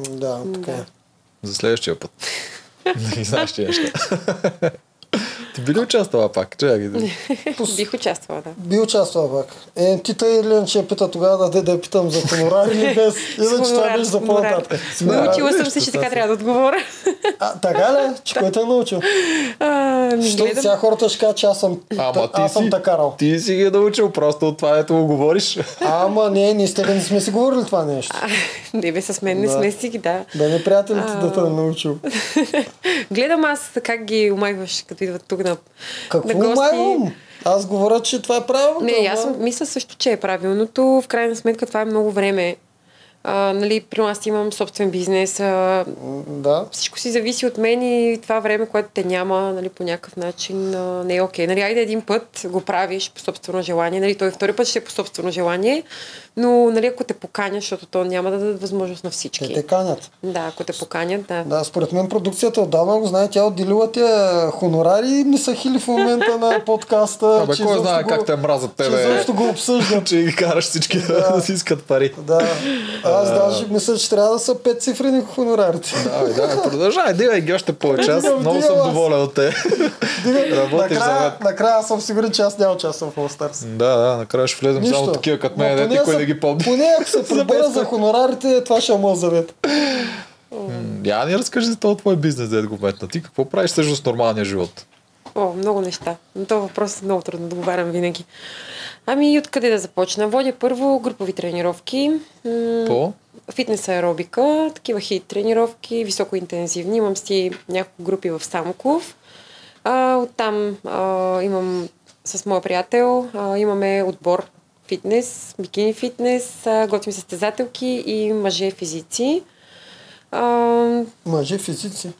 Да, така е. За следващия път. Не знаеш тия неща. Ти би ли участвала пак? Чакай да. Бих участвала, да. Би участвал пак. Е, ти тъй или че я пита тогава да, да я питам за хонорар или без. Иначе това беше за по-нататък. Научила съм се, че така трябва да отговоря. А, така ли? Че кой те е научил? Що сега хората ще кажат, че аз съм, Ама ти аз съм си, те карал. ти си ги е научил просто от това, ето го говориш. Ама не, ние с тебе не сме си говорили това нещо. Не бе, с мен не Да. сме си ги, да. Да не приятелите А. да те е научил. Гледам аз как ги умайваш, като идват тук на, Какво на гости. майвам? Аз говоря, че това е правилно. Не, аз съм- мисля също, че е правилното. В крайна сметка това е много време А, нали, при нас имам собствен бизнес. А, Да. всичко си зависи от мен и това време, което те няма, нали, по някакъв начин а, не е окей. Нали, айде един път го правиш по собствено желание, нали, той втори път ще е по собствено желание, но нали, ако те поканя, защото то няма да дадат възможност на всички. Те те канят. Да, ако те поканят, да. Да, според мен продукцията отдавна го знае. Тя отделила тия хонорари и не са хили в момента на подкаста. Абе, че кой знае го- как те мразят Че тебе, изобщо го обсъждат. че ги караш всички да, да си искат пари. Да. Аз даже мисля, че трябва да са пет цифрени хонорарите. Да, да, продължай, дивай ги още повече. Аз много съм доволен от те. Работиш за накрая, мен. накрая аз съм сигурен, че аз няма участвам в All Stars. Да, да, накрая ще влезем само такива като мен, дете, да ги помни. Поне ако се без за хонорарите, това ще е моят завет. Я ни разкажи за този твой бизнес, да го метна. Ти какво правиш също с нормалния живот? О, много неща. Но този въпрос е много трудно да говорям винаги. Ами, откъде да започна? Водя първо групови тренировки. По? фитнес аеробика, такива хит тренировки, високоинтензивни. Имам си няколко групи в Самоков. А, оттам а, имам с моя приятел, а, имаме отбор фитнес, бикини фитнес, готвим състезателки и мъже физици. А, Мъже физици.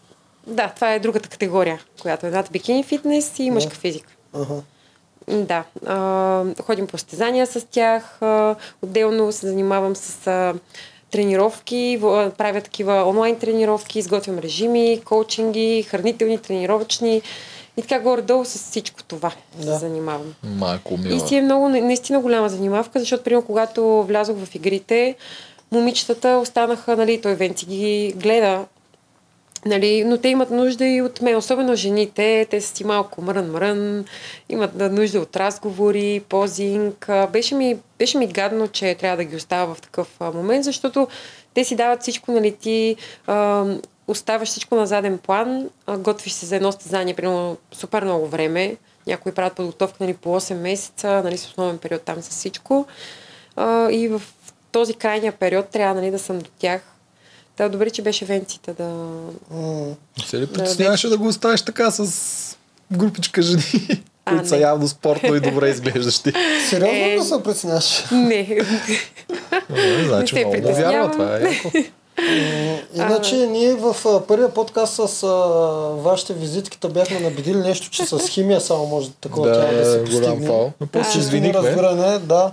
да, това е другата категория, която е над бикини фитнес и мъжка физика. Ага. Да, а, ходим по състезания с тях. А, отделно се занимавам с а, тренировки, правя такива онлайн тренировки, изготвям режими, коучинги, хранителни, тренировъчни и така горе-долу с всичко това Да. се занимавам. Майко И мила. си е много, на- наистина голяма занимавка, защото, примерно, когато влязох в игрите, момичетата останаха, нали, той Венци ги гледа, нали, но те имат нужда и от мен, особено жените, те са си малко мрън-мрън, имат на- нужда от разговори, позинг. Беше ми, беше ми гадно, че трябва да ги оставя в такъв момент, защото те си дават всичко, нали, ти а, оставаш всичко на заден план, готвиш се за едно състезание, примерно супер много време, някои правят подготовка нали, по 8 месеца, нали, с основен период там с всичко. А, и в този крайния период трябва нали, да съм до тях. Та добре, че беше венците да... М. Се ли притесняваше да го оставиш така с групичка жени, А, които са не. явно спортно и добре изглеждащи? Сериозно Е. да се притесняваш? Не. Не, значи се много вярва, това е Иначе ние в а, първия подкаст с а, вашите визитките бяхме набедили нещо, че с химия само може такова Да, тяло да се голям постигне. фал. Но после извинихме. неразбиране, да.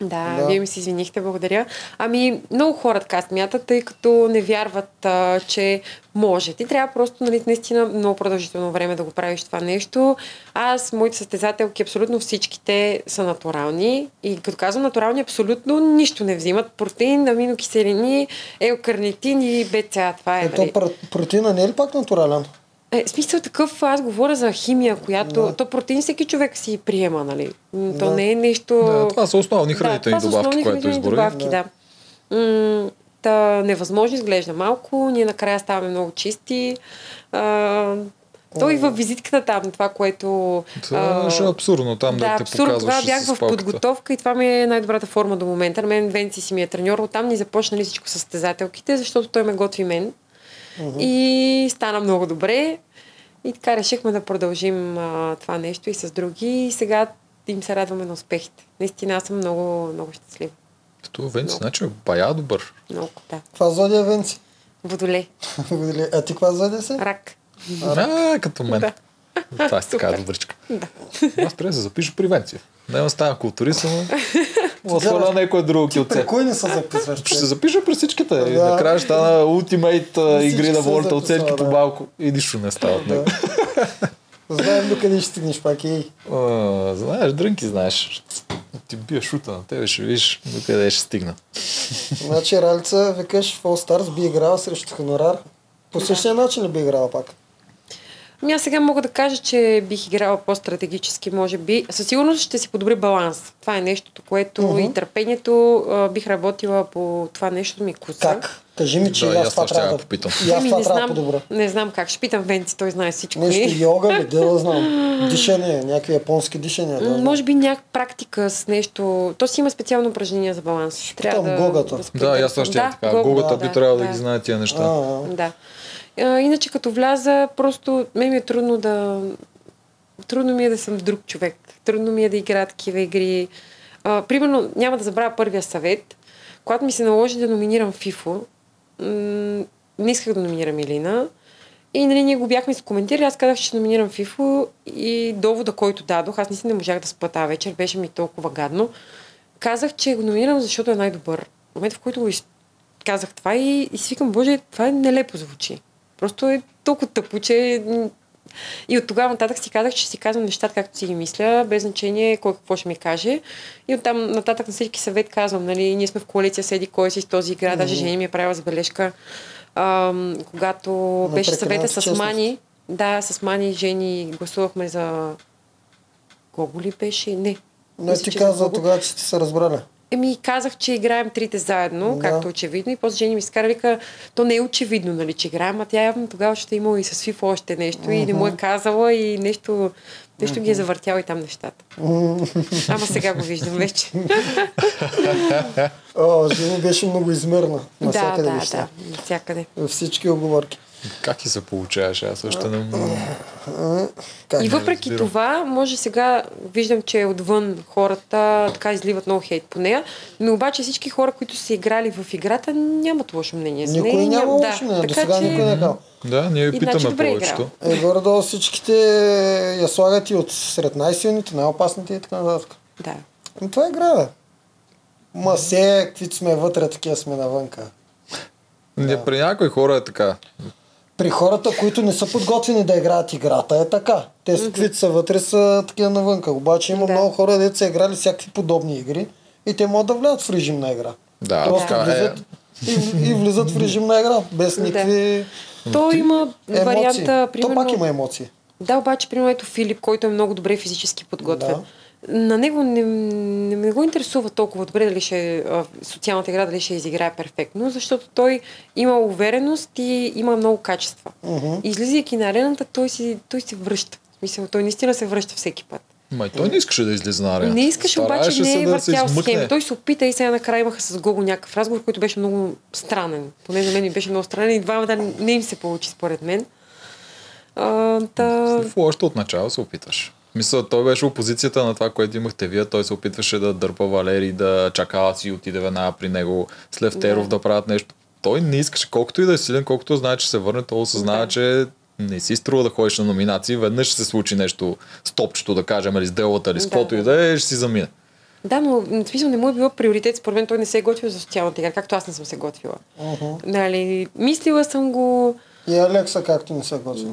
Да, Да. вие ми се извинихте, благодаря. Ами, много хора така смятат, тъй като не вярват, а, че може. Ти трябва просто, нали, наистина много продължително време да го правиш това нещо. Аз, моите състезателки, абсолютно всичките са натурални. И като казвам натурални, абсолютно нищо не взимат. Протеин, аминокиселини, елкарнитин и БЦА. Това е, Ето нали. пр- протеина не е ли пак натурален? Е, смисъл такъв, аз говоря за химия, която... Да. То протеин всеки човек си приема, нали? То Да. не е нещо... Да, това са основни хранителни това са добавки, основни което изброи. добавки, да. М, Та, невъзможно изглежда малко, ние накрая ставаме много чисти. А, то и във визитката там, това, което... Това а, е абсурдно там да, да, те абсурдно. показваш Тогава бях в подготовка и това ми е най-добрата форма до момента. На мен Венци си ми е треньор, оттам ни започнали всичко състезателките, защото той ме готви мен. И стана много добре. И така решихме да продължим а, това нещо и с други. И сега им се радваме на успехите. Наистина аз съм много, много щастлива. Като Венци, Много. значи е бая добър. Много, да. Това зодия Венци. Водолей, Благодаря. а ти каква зодия си? рак. А, като мен. Да. Това е така добричка. Да. Аз трябва да се запиша при Венци. Няма стана културист, ама... Отвърна някой друго килце. При кой не се записваш? Ще се запиша при всичките. И Да. накрая ще стана ултимейт Всички игри на волята, оценки по да. малко. И нищо не става от. Да. Знаем до къде ще стигнеш пак. А, знаеш, дрънки знаеш. Ти бия шута на тебе, ще видиш до къде ще стигна. Значи Ралица, викаш в All Stars би играла срещу хонорар. По същия начин ли би играла пак? Ами аз сега мога да кажа, че бих играла по-стратегически, може би. Със сигурност ще си подобри баланс. Това е нещото, което Мгм. и търпението а, бих работила по това нещо ми куца. Как? Кажи ми, че Да, аз това ще трябва да... попитам. И аз Ами, това не трябва да знам, подобра. не знам как. Ще питам Венци, той знае всичко. Нещо И- йога ли, да да знам. Дишане, някакви японски дишания. Да, Може би някаква практика с нещо. То си има специално упражнение за баланс. питам Гогата. възпитам. Да, и аз също ще Да, така. Гогата би да, трябвало да да. ги знае тия неща. А, а. Да. А, иначе като вляза, просто мен ми е трудно да... Трудно ми е да съм друг човек. Трудно ми е да играя такива игри. А, примерно, няма да забравя първия съвет, когато ми се наложи да номинирам FIFO, м- не исках да номинирам Илина. И нали, ние го бяхме си коментирали, аз казах, че номинирам FIFO и довода, който дадох, аз наистина не можах да спа вечер, беше ми толкова гадно. Казах, че го номинирам, защото е най-добър. В момента, в който го из... казах това и, и си викам, боже, това е нелепо звучи. Просто е толкова тъпо, че и от тогава нататък си казах, че си казвам нещата както си ги мисля, без значение кой какво ще ми каже. И оттам нататък на всеки съвет казвам, нали, ние сме в коалиция седи кой си с този игра, даже Жени ми е правила забележка, ам, когато беше съвета с честност. Мани, да, с Мани и Жени гласувахме за Гого ли беше? Не. Не ти каза Гого. тогава, че сте се разбрали. Еми, казах, че играем трите заедно, Да. да. както очевидно. И после Жени ми скара, вика, то не е очевидно, нали, че играем, а тя явно тогава ще е имала и с FIFA още нещо и не му е казала и нещо, нещо ги е завъртяла и там нещата. Ама сега го виждам вече. О, Жени беше много измерна. да, Навсякъде да, вижте. да, навсякъде. Всички оговорки. Как ти се получаваше? Аз също не... Как? И въпреки разбирам. това, може сега, виждам, че отвън хората така изливат много хейт по нея, но обаче всички хора, които са играли в играта, нямат лошо мнение за Никой нея. няма Ням- лошо мнение. До сега че- никой не е казал. Да, ние И ви питаме значи добре повечето. Е, горе-долу всичките я слагат и от сред най-силните, най-опасните и така нататък. Да. Но това е игра, бе. Ма се, каквито сме вътре, такива сме навънка. Не, при някои хора е така. При хората, които не са подготвени да играят играта, е така. Те, с каквито са вътре, са такива навънка. Обаче има Да. много хора, дето са играли всякакви подобни игри и те могат да влязат в режим на игра. Да, Просто така е. влизат и, и влизат в режим на игра, без Да. никакви То има емоции. варианта, примерно... То пак има емоции. Да, обаче, примерно, ето Филип, който е много добре физически подготвен. На него не, не, не го интересува толкова добре дали ще социалната игра, дали ще изиграе перфектно, защото той има увереност и има много качества. И излизайки на арената, той си, той си връща. В Смисъл, той наистина се връща всеки път. Май той не искаше да излезе на арената. Не искаше, обаче не се е да се въртял схеми. Той се опита и сега накрая имаха с Гого някакъв разговор, който беше много странен. Поне за мен ми беше много странен и двамата не им се получи според мен. А, та... В още от начало се опиташ. Мисля, той беше опозицията на това, което имахте вие. Той се опитваше да дърпа Валери, да чака си отиде веднага при него, с Левтеров да. Да. правят нещо. Той не искаше, колкото и да е силен, колкото знае, че се върне, той осъзнава, Да. че не си струва да ходиш на номинации, веднъж ще се случи нещо с топчето, да кажем, или с делата, или с Да. каквото и да е, ще си замине. Да, но в смисъл не му е било приоритет. Според мен той не се е готвил за социалната игра, както аз не съм се готвила. Мгм. Нали, мислила съм го. И Алекса както не се готвил.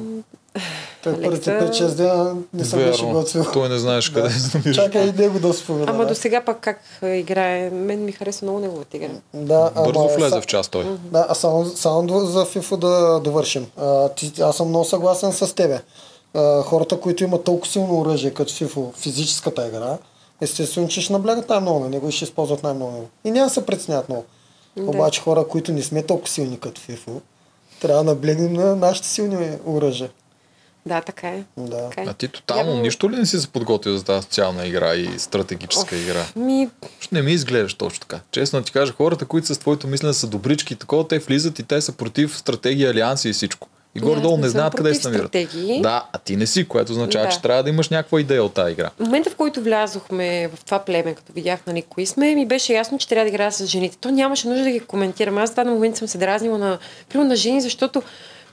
Той Алекса- първите 5-6 дена не се беше готвил. Той не знаеш къде се намира. Чакай и него да спомена. Ама да. до сега пък как играе. Мен ми харесва много неговата игра. Да, Бързо ама, влезе са- в час той. Да, а само, само за FIFA да довършим. А, ти, аз съм много съгласен с тебе. А, хората, които имат толкова силно оръжие като FIFA, физическата игра, естествено, че ще наблягат най-много на него и ще използват най-много него. И няма да се преценят много. Да. Обаче хора, които не сме толкова силни като FIFA, трябва да наблегнем на нашите силни оръжия. Да, така е. Да. Така е. А ти тотално Явно- нищо ли не си се подготвил за тази социална игра и стратегическа игра? Ми, не ми изглеждаш точно така. Честно ти кажа, хората, които са с твоето мислене са добрички и такова, те влизат и те са против стратегии, алианси и всичко. И горе-долу не знаят къде се намират. стратегии. Да, а ти не си, което означава, Да. че трябва да имаш някаква идея от тази игра. в момента, в който влязохме в това племе, като видях нали, кои сме, ми беше ясно, че трябва да играя с жените. То нямаше нужда да ги коментирам. Аз в даден момент съм се дразнила на, примерно, на жени, защото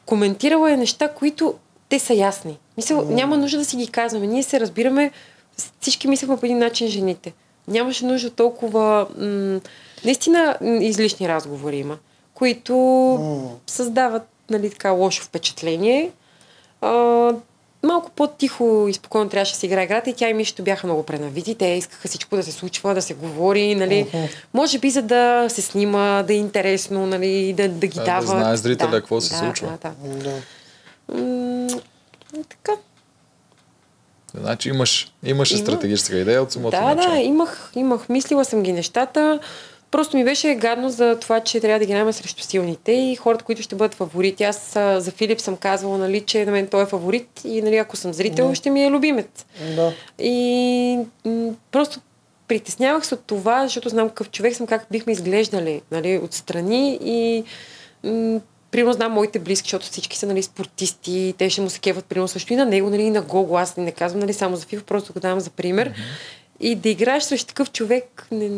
коментирала е неща, които те са ясни. Мисъл, няма нужда да си ги казваме. Ние се разбираме, всички мислехме по един начин жените. Нямаше нужда толкова... М- наистина излишни разговори има, които М. създават нали, така лошо впечатление. А, малко по-тихо и спокойно трябваше да се играе играта и тя и Мишето бяха много пренавити. Те искаха всичко да се случва, да се говори, нали. Мгм. Може би за да се снима, да е интересно, нали, да, да ги Да, да дават. знае зрителя какво се да, случва. Да, да. Да. М, така. Значи имаш, имаше Има. стратегическа идея от самото Да, начало. да, имах, имах, мислила съм ги нещата. Просто ми беше гадно за това, че трябва да играем срещу силните и хората, които ще бъдат фаворити. Аз а, за Филип съм казвала, нали, че на мен той е фаворит и нали, ако съм зрител, Да. ще ми е любимец. да. И м- просто притеснявах се от това, защото знам какъв човек съм, как бихме изглеждали нали, отстрани и м- примерно знам моите близки, защото всички са нали, спортисти, те ще му се кеват примерно също и на него, нали, и на Гого. Аз не казвам нали, само за FIFA, просто го давам за пример. И да играеш срещу такъв човек, не,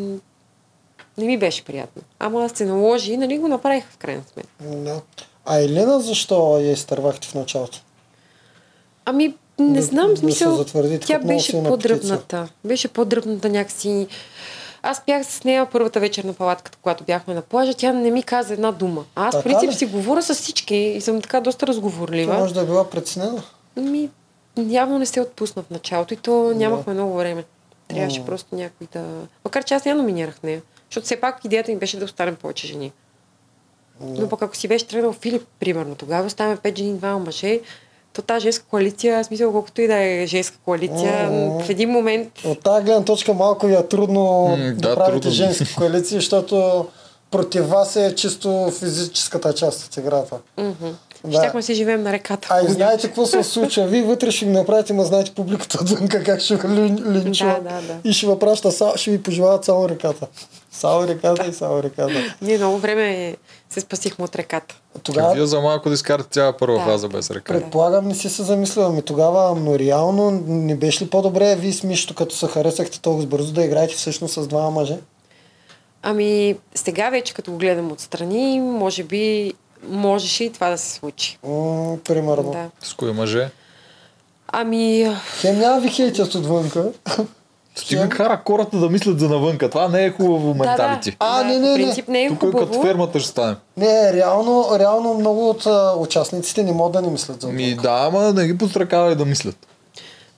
Не ми беше приятно. Ама се наложи, нали го направих в крайна сметка. Да. А Елена защо я изтървахте в началото? Ами, не Да- знам, да смисъл, тя беше по-дръбната. Беше по-дръбната някакси. Аз бях с нея първата вечер на палатката, когато бяхме на плажа. Тя не ми каза една дума. А аз, Така принцип, ли? си говоря с всички и съм така доста разговорлива. може да е била преценена. Ми, явно не се отпусна в началото и то нямахме много време. Трябваше М. просто някой да... Макар че аз я номинирах нея. Защото все пак идеята ми беше да останем повече жени. Но пък ако си беше тръгнал Филип, примерно, тогава оставяме пет жени, двама мъже, то тази женска коалиция, в смисъл колкото и да е женска коалиция, Мгм. в един момент От тази гледна точка малко ви е трудно М, да, да, правите трудно. женски коалиции, защото против вас е чисто физическата част от играта. мгм, Да. щяхме си живеем на реката. А и знаете какво се случва? Вие вътре ще ги направите, ма знаете публиката отвънка как ще ви лин- линчува. Да, да, да. И ще ви праща, са- ще ви пожелават само реката. Само реката и само реката. Ние много време се спасихме от реката. Тогава Вие за малко да изкарате цяла първа Да. фаза без ръка. Предполагам, не си се замислила. Ами тогава, но реално не беше ли по-добре вие с Мишто, като се харесахте толкова бързо, да играете всъщност с двама мъже? Ами, сега вече като го гледам отстрани, може би можеше и това да се случи. М, примерно. Да. С кои мъже? Ами, Хем няма ви хейтят отвънка. Стига кара хората да мислят за навънка. Това не е хубаво менталити. А, да, не, не, по не. принцип не е Тук е като хубаво. фермата ще стане. Не, реално, реално много от а, участниците не могат да не мислят за Ми отвънка. да, ама не ги подстракавай да мислят.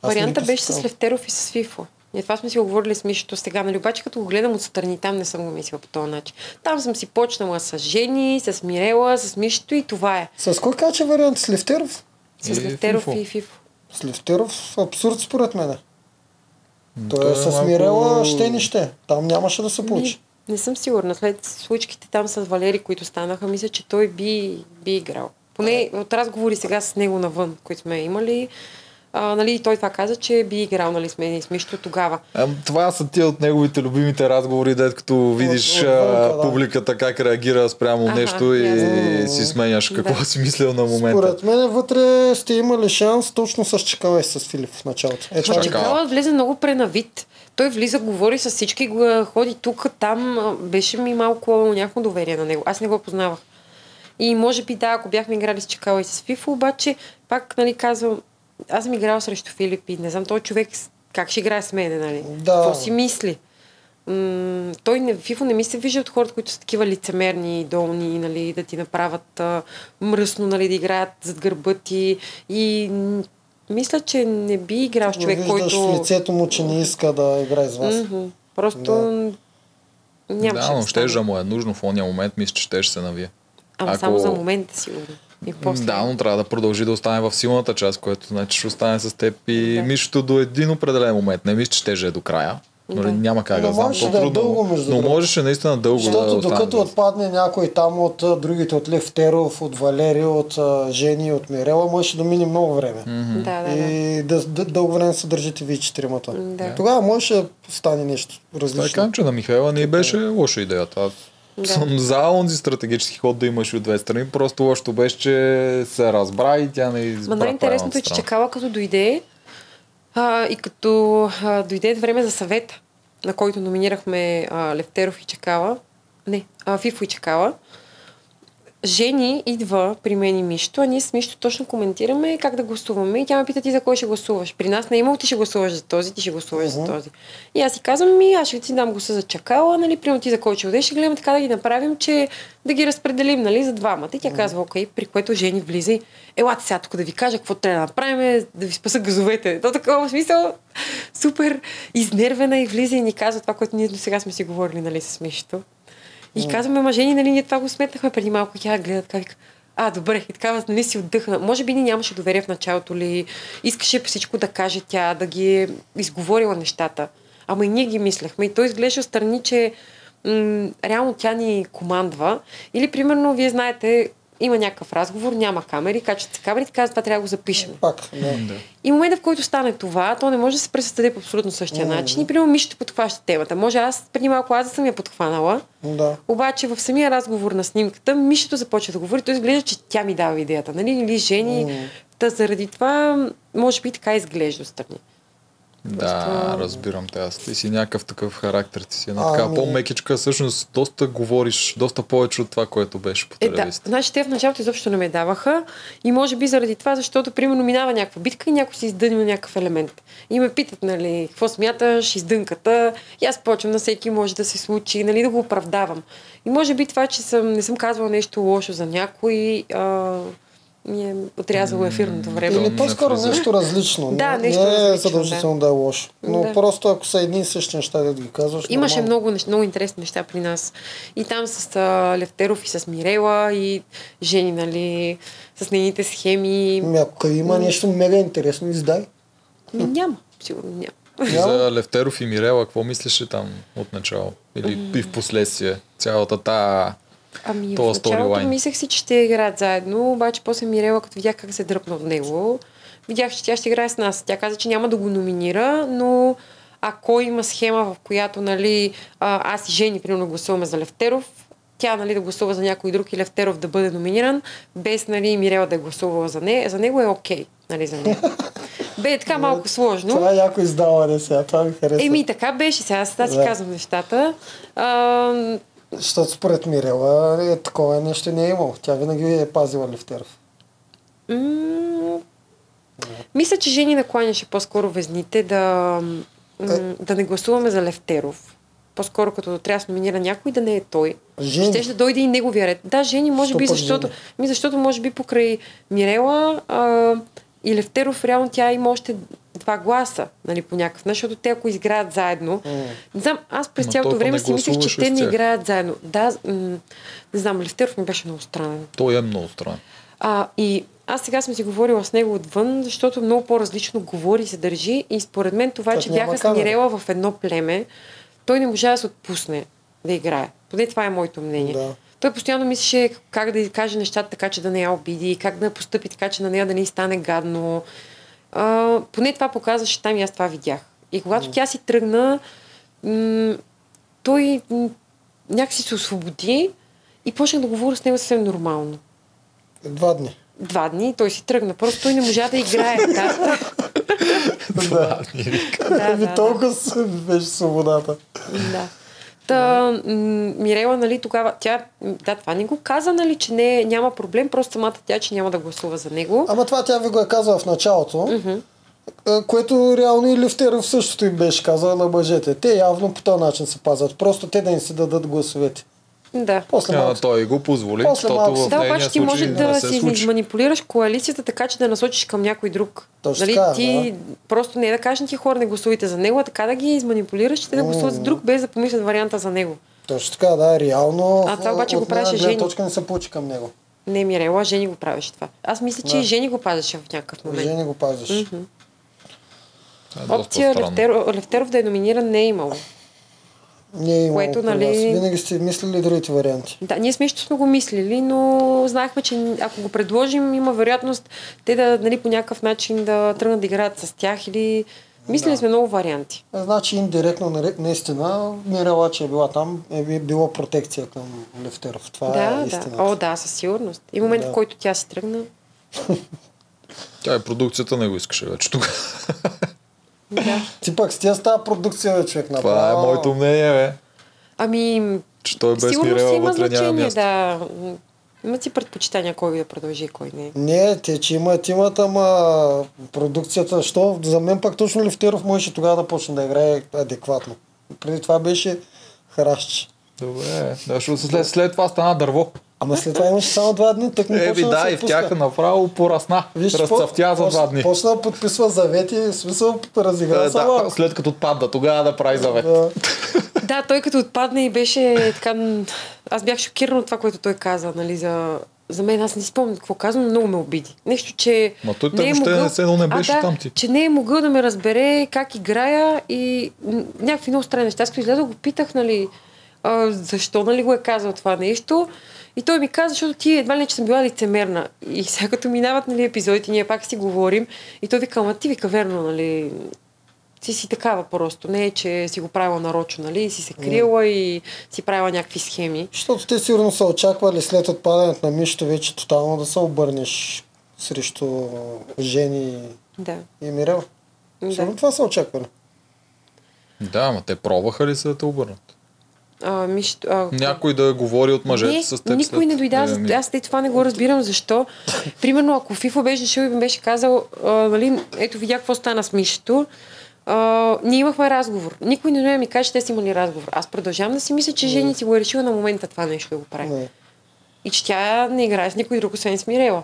Аз не Варианта беше с. Левтеров и с Фифо. И това сме си го говорили с Мишето сега, нали? Обаче като го гледам отстрани, там не съм го мислила по този начин. Там съм си почнала с Жени, с Мирела, с Мишето и това е. С кой кача вариант? С Левтеров? С Левтеров и Фифо. С Левтеров абсурд според мен. Той Той е е с малко- Мирела ще не ще. Там нямаше да се получи. Не, не съм сигурна. След случките там с Валери, които станаха, мисля, че той би, би играл. Поне от разговори сега с него навън, които сме имали, а, нали, той това каза, че би играл нали, с мен и с Мишто тогава. Ам, това са тия от неговите любимите разговори, дет като видиш отвънка, а, да. публиката как реагира спрямо Аха, нещо и ясно. си сменяш какво Да. си мислил на момента. Според мен вътре сте имали шанс точно с Чекала и с Филип в началото. Е, Чакала. Чакала влезе много пренавид. Той влиза, говори с всички, го- ходи тук, там. а, Беше ми малко някакво доверие на него. Аз не го познавах. И може би да, ако бяхме играли с Чакала и с Фифо, обаче пак, нали, казвам, аз съм играл срещу Филип и не знам този човек как ще играе с мен, нали? Да. Какво си мисли? М- той не, Фифо не ми се вижда от хората, които са такива лицемерни, долни, нали, да ти направят а, мръсно, нали, да играят зад гърба ти. И мисля, че не би играл с човек, виждаш който... в лицето му, че не иска да играе с вас. Мгм. Просто Да. нямаше да, но ще му е нужно в ония момент, мисля, че ще се навие. Ама Ако- само за момента, сигурно. И после. Да, но трябва да продължи да остане в силната част, което значи ще остане с теб и Да. мишето до един определен момент. Не мисля, че ще е до края. Но Да. няма как Но да знам. можеше то да е трудно, дълго, между но можеше наистина дълго да Защото остане. докато отпадне някой там от другите, от Левтеров, от Валери, от Жени, от Мирела, можеше да мине много време. Да, да, да. И да, да, дълго време се държите вие четиримата. Да. Тогава можеше да стане нещо различно. казвам, че на Михайла не беше лоша идеята. Аз Да. съм за онзи стратегически ход да имаш от две страни. Просто лошото беше, че се разбра и тя не избра Ма най-интересното е, че чакала като дойде а, и като а, дойде време за съвет, на който номинирахме а, Левтеров и Чакала, не, а, Фифо и Чакала, Жени идва при мен и Мишто, а ние с Мишто точно коментираме как да гласуваме и тя ме пита ти за кой ще гласуваш. При нас не е имало ти ще гласуваш за този, ти ще гласуваш за този. И аз си казвам, ми аз ще ти дам гласа за чакала, нали, примерно ти за кой ще отидеш, ще гледаме така да ги направим, че да ги разпределим, нали, за двамата. И тя казва, окей, при което Жени влиза и елате сега тук да ви кажа какво трябва да направим, да ви спаса газовете. То такова смисъл, супер изнервена и влиза и ни казва това, което ние до сега сме си говорили, нали, с Мишто. И казваме, ма жени, нали, ние това го сметнахме преди малко. Тя гледа така, вика, а, добре, и така, нали си отдъхна. Може би ни нямаше доверие в началото ли, искаше всичко да каже тя, да ги е изговорила нещата. Ама и ние ги мислехме. И той изглежда страни, че м- реално тя ни командва. Или, примерно, вие знаете, има някакъв разговор, няма камери, качват се камерите, казват, това трябва да го запишем. Пак, да. И момента, в който стане това, то не може да се пресъздаде по абсолютно същия Мгм. начин. И примерно Мишо подхваща темата. Може аз преди малко аз да съм я подхванала, да. обаче в самия разговор на снимката Мишето започва да говори. Той изглежда, че тя ми дава идеята. Нали? Или жени. Та заради това, може би така изглежда страни. Да, разбирам те. Аз ти си някакъв такъв характер, ти си една Ами- така по-мекичка, всъщност доста говориш, доста повече от това, което беше по Е, да. телевизията. Значи те в началото изобщо не ме даваха и може би заради това, защото примерно минава някаква битка и някой си издънил някакъв елемент. И ме питат, нали, какво смяташ, издънката. И аз почвам на всеки може да се случи, нали, да го оправдавам. И може би това, че съм, не съм казвала нещо лошо за някой, а, ми е отрязало ефирното време. Или не по-скоро нещо различно. Да, не, нещо не е различно, задължително да. е лошо. Но Да. просто ако са едни и същи неща, да ги казваш. Имаше нормално. много, неща, много интересни неща при нас. И там с а, Левтеров и с Мирела и Жени, нали, с нейните схеми. Ами, Ако има нещо мега интересно, издай. Ми, няма, сигурно няма. За Левтеров и Мирела, какво мислеше там от начало? Или и в последствие? Цялата та... Ами в началото мислех си, че ще играят заедно, обаче после Мирела, като видях как се дръпна от него, видях, че тя ще играе с нас. Тя каза, че няма да го номинира, но ако има схема, в която нали, а, аз и Жени, примерно, гласуваме за Левтеров, тя нали, да гласува за някой друг и Левтеров да бъде номиниран, без нали, Мирела да е гласувала за, не, за него е окей. Нали, за него. Бе е така малко сложно. Това е яко издаване сега, това ми харесва. Еми, така беше сега, аз сега си Да. казвам нещата. А, Защото според Мирела е, такова нещо не е имало. Тя винаги е пазила Левтеров. М, Мисля, че Жени накланяше по-скоро везните да, Е. да не гласуваме за Левтеров. По-скоро като трябва да се номинира някой, да не е той. Жени. Ще ще дойде и неговия ред. Да, Жени, може Що би, защото, Жени? ми, защото може би покрай Мирела а, и Левтеров, реално тя има още два гласа, нали, по някакъв начин, защото те ако изграят заедно, не знам, аз през цялото време си мислех, че те не играят заедно. Да, м- не знам, Левтеров ми беше много странен. Той е много странен. А, и аз сега съм си говорила с него отвън, защото много по-различно говори и се държи. И според мен това, Защото че бяха с. Мирела в едно племе, той не можа да се отпусне да играе. Поне това е моето мнение. Да. Той постоянно мислеше как да каже нещата така, че да не я обиди, как да постъпи така, че на нея да не стане гадно. А, поне това показваше там и аз това видях. И когато тя си тръгна, м- той м- някакси се освободи и почнах да говоря с него съвсем нормално Два дни. два дни и той си тръгна. Просто той не можа да играе. Да, Да. да, Еми да, толкова беше свободата. да. Та, Мирела, нали, тогава, тя, да, това не го каза, нали, че не, няма проблем, просто самата тя, че няма да гласува за него. Ама това тя ви го е казала в началото, а, което реално и Левтеров същото им беше казал на мъжете. Те явно по този начин се пазят. Просто те да им се дадат гласовете. Да. После А, малко. той го позволи, После защото малко в се- Да, обаче ти може да се си случи. манипулираш коалицията така, че да насочиш към някой друг. Точно нали, така, ти просто не да кажеш на тия хора не гласувайте за него, а така да ги изманипулираш, че те да гласуват за друг, без да помислят варианта за него. Точно така, да, реално. А това обаче от го правеше Жени. точка не се получи към него. Не Мирела, Жени го правеше това. Аз мисля, че Да. и Жени го пазеше в някакъв момент. Жени го. Мгм. Това е Опция. Левтеров, Левтеров да е номиниран не е имало. Не е имало Което, нали-. Винаги сте мислили другите варианти. Да, ние сме също сме го мислили, но знаехме, че ако го предложим, има вероятност те да, нали, по някакъв начин да тръгнат да играят с тях или... Мислили Да. сме много варианти. А, Значи индиректно, наре- наистина, Мирела, че е била там, е би- било протекция към Левтеров. Това да, е истината. да. О, да, със сигурност. И момент, Да. в който тя си тръгна. Тя и продукцията не го искаше вече тук. Да. Ти пък с тия става продукция, бе, човек. Това е направо. моето мнение, бе. Ами, Че той без сигурно си има значение, да. Има си предпочитания кой да продължи и кой не. Не, те, че имат, имат, ама продукцията, що за мен пък точно Левтеров можеше тогава да почне да играе адекватно. Преди това беше хращ. Добре, защото след, след това стана дърво. Ама след това имаше само два дни, тък му Еби да, се и в тях направо порасна. Разцъфтя за два дни. Почна да подписва завети, смисъл разигра Да, се да, малко. след като отпада, тогава да прави завет. Да. Да, той като отпадне и беше така... Аз бях шокирана от това, което той каза, нали, за... За мен аз не си спомням какво казвам, но много ме обиди. Нещо, че... Ма той те въобще не се- не беше а, да, там ти. че не е могъл да ме разбере как играя и някакви много странни неща. Аз като излязох го питах, нали, а, защо нали, го е казал това нещо. И той ми каза, защото ти едва ли не, че съм била лицемерна. И сега като минават нали, епизодите, ние пак си говорим. И той вика, ама ти вика верно, нали, си си такава просто. Не е, че си го правила нарочно, нали, и си се крила и си правила някакви схеми. Защото те сигурно са очаквали след отпадането на Мишто вече тотално да се обърнеш срещу Жени Да. и Мирел. Да. това са очаквали. Да, ама те пробваха ли се да те обърнат? А, миш, а, Някой да говори от мъжете не, с теб никой след- не дойда. Е, Аз те това не го разбирам защо. Примерно, ако Фифо беше дошъл и ми беше казал, а, нали, ето видя какво стана с Мишето, а, ние имахме разговор. Никой не дойде ми каже, че те са имали разговор. Аз продължавам да си мисля, че Жени си го е решила на момента това нещо да го прави. Не. И че тя не играе с никой друг, освен с Мирела.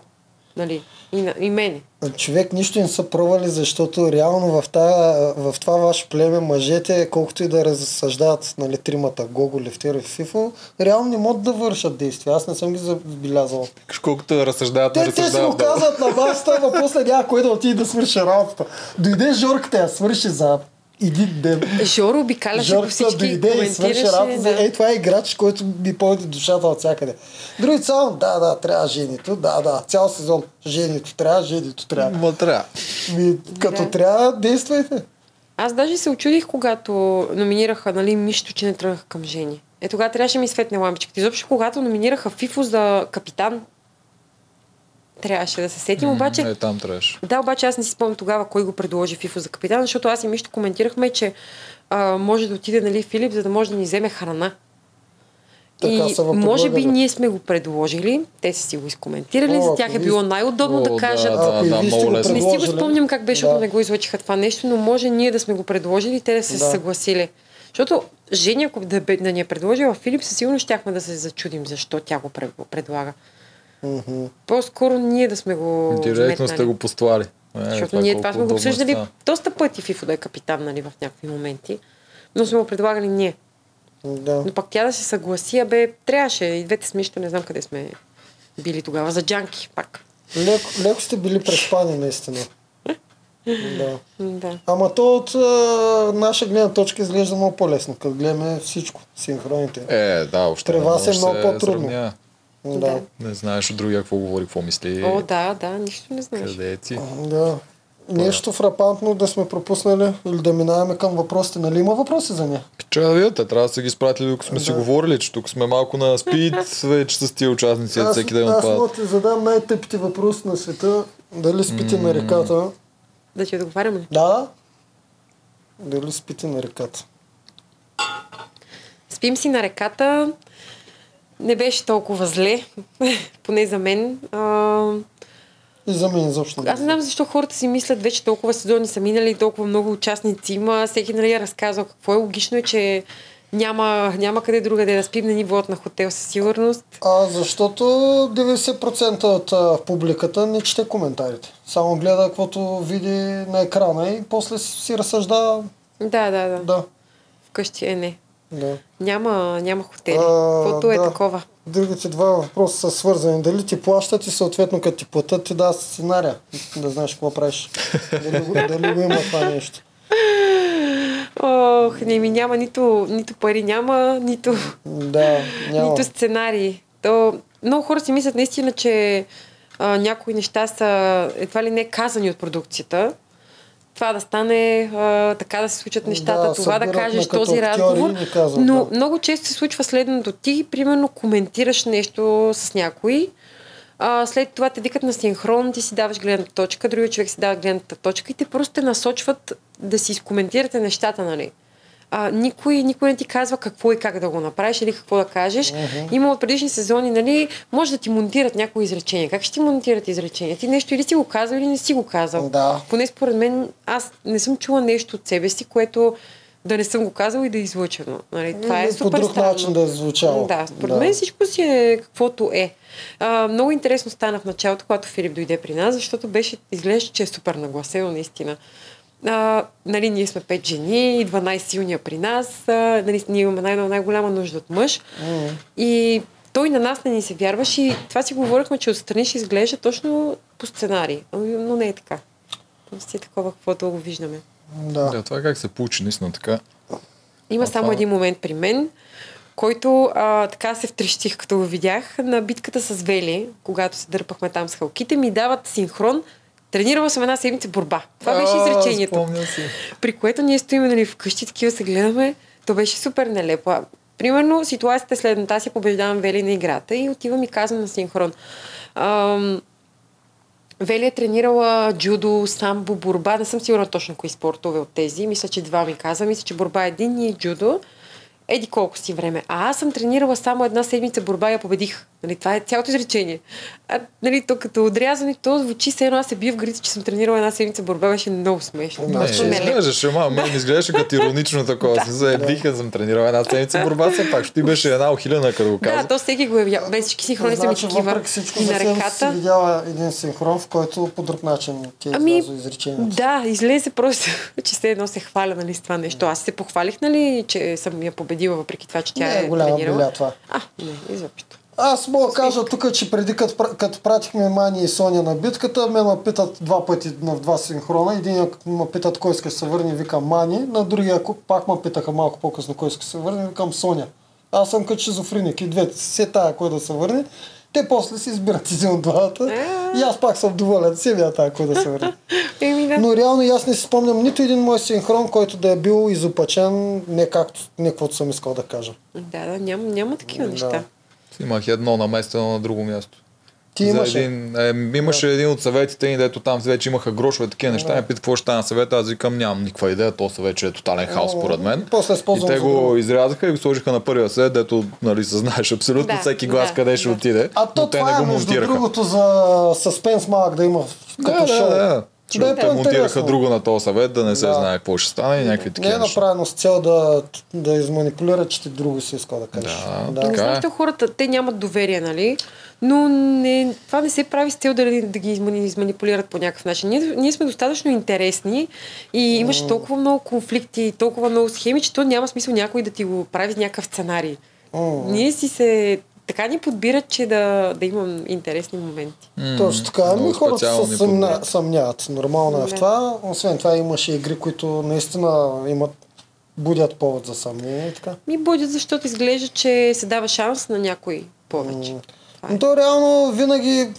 Нали? И, на, и мене. Човек нищо не са пробвали, защото реално в, тая, в това ваше племе мъжете, колкото и да разсъждават нали, тримата Гого, Левтер и Фифо, реално не могат да вършат действия. Аз не съм ги забелязал. Колкото да разсъждават, не Те, те си го разсъждават. казват на масата, но после няма кой да отиде да свърши работата. Дойде Жорката, я свърши за един ден. Жоро обикаляше по Жорката всички дойде и свърши работа. Да. Ей, това е играч, който ми пълни душата от всякъде. Други само, да, да, трябва женито, да, да, цял сезон женито трябва, женито трябва. Ма трябва. Ми, като Да. трябва, действайте. Аз даже се очудих, когато номинираха нали, Мишто, че не тръгнаха към Жени. Е, тогава трябваше ми светне лампичката. Изобщо, когато номинираха Фифо за капитан, трябваше да се сетим. Обаче, Е, там трябваше. да, обаче аз не си спомням тогава кой го предложи Фифо за капитан, защото аз и Мишто коментирахме, че а, може да отиде нали, Филип, за да може да ни вземе храна. Така и може би ние сме го предложили, те са си го изкоментирали, О, за тях е ви- било най-удобно О, да да, кажат. да, да, сте много лесно. Не си го спомням как беше, защото да. не го излъчиха това нещо, но може ние да сме го предложили и те да се Да. съгласили. Защото Жени, ако да, да ни е предложила Филип, със сигурност щяхме да се зачудим защо тя го пред- предлага. Мгм. По-скоро ние да сме го Директно сте го послали. Е, Защото ние това сме го обсъждали става. доста пъти Фифо да е капитан нали, в някакви моменти. Но сме го предлагали ние. Да. Но пак тя да се съгласи, а бе, трябваше. И двете смишто, не знам къде сме били тогава. За джанки пак. Леко, леко сте били преспани, наистина. Да. Да. Ама то от а, наша гледна точка изглежда много по-лесно, като гледаме всичко, синхроните. Е, да, още вас е може много се по-трудно. сравнява. Да. Не знаеш от другия какво говори, какво мисли. О, да, да, нищо не знаеш. Къде е ти? да. Нещо фрапантно да сме пропуснали или да минаваме към въпросите. Нали има въпроси за нея? Видят, те трябва да са ги спратили, докато сме си Да. говорили, че тук сме малко на спид, вече с тия участници, Аз, всеки ден аз мога ти задам най-тъпите въпроси на света. Дали спите на реката? Да ти отговаряме ли? Да. Дали спите на реката? Спим си на реката. Не беше толкова зле, поне за мен. А, И за мен не аз не знам защо хората си мислят, вече толкова сезони са минали, толкова много участници има. Всеки нали е разказал какво е. Логично е, че няма, няма къде другаде да спим на нивото на хотел със сигурност. А защото 90% от а, публиката не чете коментарите. Само гледа каквото види на екрана и после си разсъждава. Да, да, да. Да. Вкъщи е не. Да. Няма, няма хотели. Каквото е да. такова. Другите два въпроса са свързани. Дали ти плащат и съответно като ти платят ти дава сценария. Да знаеш какво правиш. Дали, дали го има това нещо. Ох, не ми няма нито, нито пари, няма, нито, Да, няма. нито сценарии. То, много хора си мислят наистина, че а, някои неща са едва ли не казани от продукцията. Това да стане, а, така да се случат нещата, Да, това да кажеш този разговор. казват, но да. много често се случва следното. Ти, примерно, коментираш нещо с някой, а, след това те викат на синхрон, ти си даваш гледната точка, другия човек си дава гледната точка и те просто те насочват да си изкоментирате нещата, нали? А, никой, никой не ти казва какво и как да го направиш или какво да кажеш. Uh-huh. Има от предишни сезони, нали, може да ти монтират някои изречения. Как ще ти монтират изречения? Ти нещо или си го казал, или не си го казал. Да. Поне според мен, аз не съм чула нещо от себе си, което да не съм го казала и да е излъчено. Нали? Това е супер по друг странно. начин да е звучало. Да, според Да. мен всичко си е каквото е. А, много интересно стана в началото, когато Филип дойде при нас, защото беше, изглежда, че е супер нагласено, наистина. А, нали, ние сме пет жени, 12 силния при нас, а, нали, ние имаме най- най-голяма нужда от мъж. М. И той на нас не ни се вярваше и това си говорихме, че отстрани ще изглежда точно по сценарий. Ами, Но не е така. Си е такова, каквото го виждаме. Да. Да, това как се получи, наистина така. Има А само това- един момент при мен, който а, така се втрещих, като го видях на битката с Вели, когато се дърпахме там с халките, ми дават синхрон. Тренирала съм една седмица борба. Това беше изречението. При което ние стоиме нали, вкъщи, такива се гледаме. То беше супер нелепо. Примерно, ситуацията е следната. Аз си побеждавам Вели на играта и отивам и казвам на синхрон. Ам, Вели е тренирала джудо, самбо, борба. Не съм сигурна точно кои спортове от тези. Мисля, че два ми каза. Мисля, че борба е един и джудо. Еди колко си време. А аз съм тренирала само една седмица борба и я победих. Нали, това е цялото изречение. А, нали, то като отрязане, то звучи се едно аз се бия в грите, че съм тренирала една седмица борба, беше много смешно. Не, Просто не не е леко. изглеждаше, ама мен ми изглеждаше като иронично такова. Да. Си заебиха, съм тренирал една седмица борба, все пак ще ти беше една ухилена, като го Да, каза. то всеки го е видял. Мен всички синхрони са ми Значи, такива. въпреки всичко, И на съвсем си ръката. видяла един синхрон, в който по друг начин ти е Ами, изречението. Да, излезе просто, че се едно се хваля нали, с това нещо. Аз се похвалих, нали, че съм я победила, въпреки това, че тя Не е е голяма тренирала. беля това. А, не, изобщо. Аз мога да кажа тук, че преди като, като пратихме Мани и Соня на битката, ме ме питат два пъти на два синхрона. Един ме питат кой иска да се върне, викам Мани. На другия пак ме питаха малко по-късно кой иска да се върне, викам Соня. Аз съм като шизофреник и двете. Се тая кой да се върне. Те после си избират един от двамата. Е. И аз пак съм доволен. Се вия тая кой да се да. Но реално и аз не си спомням нито един мой синхрон, който да е бил изопачен, не както не каквото съм искал да кажа. Да, да, няма, няма такива Да. неща. Имах едно наместено на друго място. Ти имаше. един, е, имаше един от съветите ни, дето там вече имаха грошове, такива неща. Да. Ме пита какво ще стане на съвета, аз викам нямам никаква идея, то съвет ще е тотален хаос според мен. после И те го изрязаха и го сложиха на първия съвет, дето нали, се знаеш абсолютно Да, всеки глас да, къде ще да. отиде. А то те това не е го между монтираха. другото за съспенс малък да има като да, шоу. да, да. Защото Да е те монтираха по-интересно. друго на този съвет, да не се Да. знае какво ще стане и някакви Не такива е неща. направено с цел да, да изманипулира, че ти друго си искал да кажеш. Да, Не Така знам, е. защо хората, те нямат доверие, нали? Но не, това не се прави с цел да, да ги измани- изманипулират по някакъв начин. Ние, ние сме достатъчно интересни и имаше толкова много конфликти, толкова много схеми, че то няма смисъл някой да ти го прави някакъв сценарий. Ние си се така ни подбират, че да, да имам интересни моменти. М, Точно така. Ами хората се съмня, съмняват. Нормално е в това. Освен това имаше игри, които наистина имат будят повод за съмнение и така. Ми будят, защото изглежда, че се дава шанс на някой повече. М. Това е. Но то реално винаги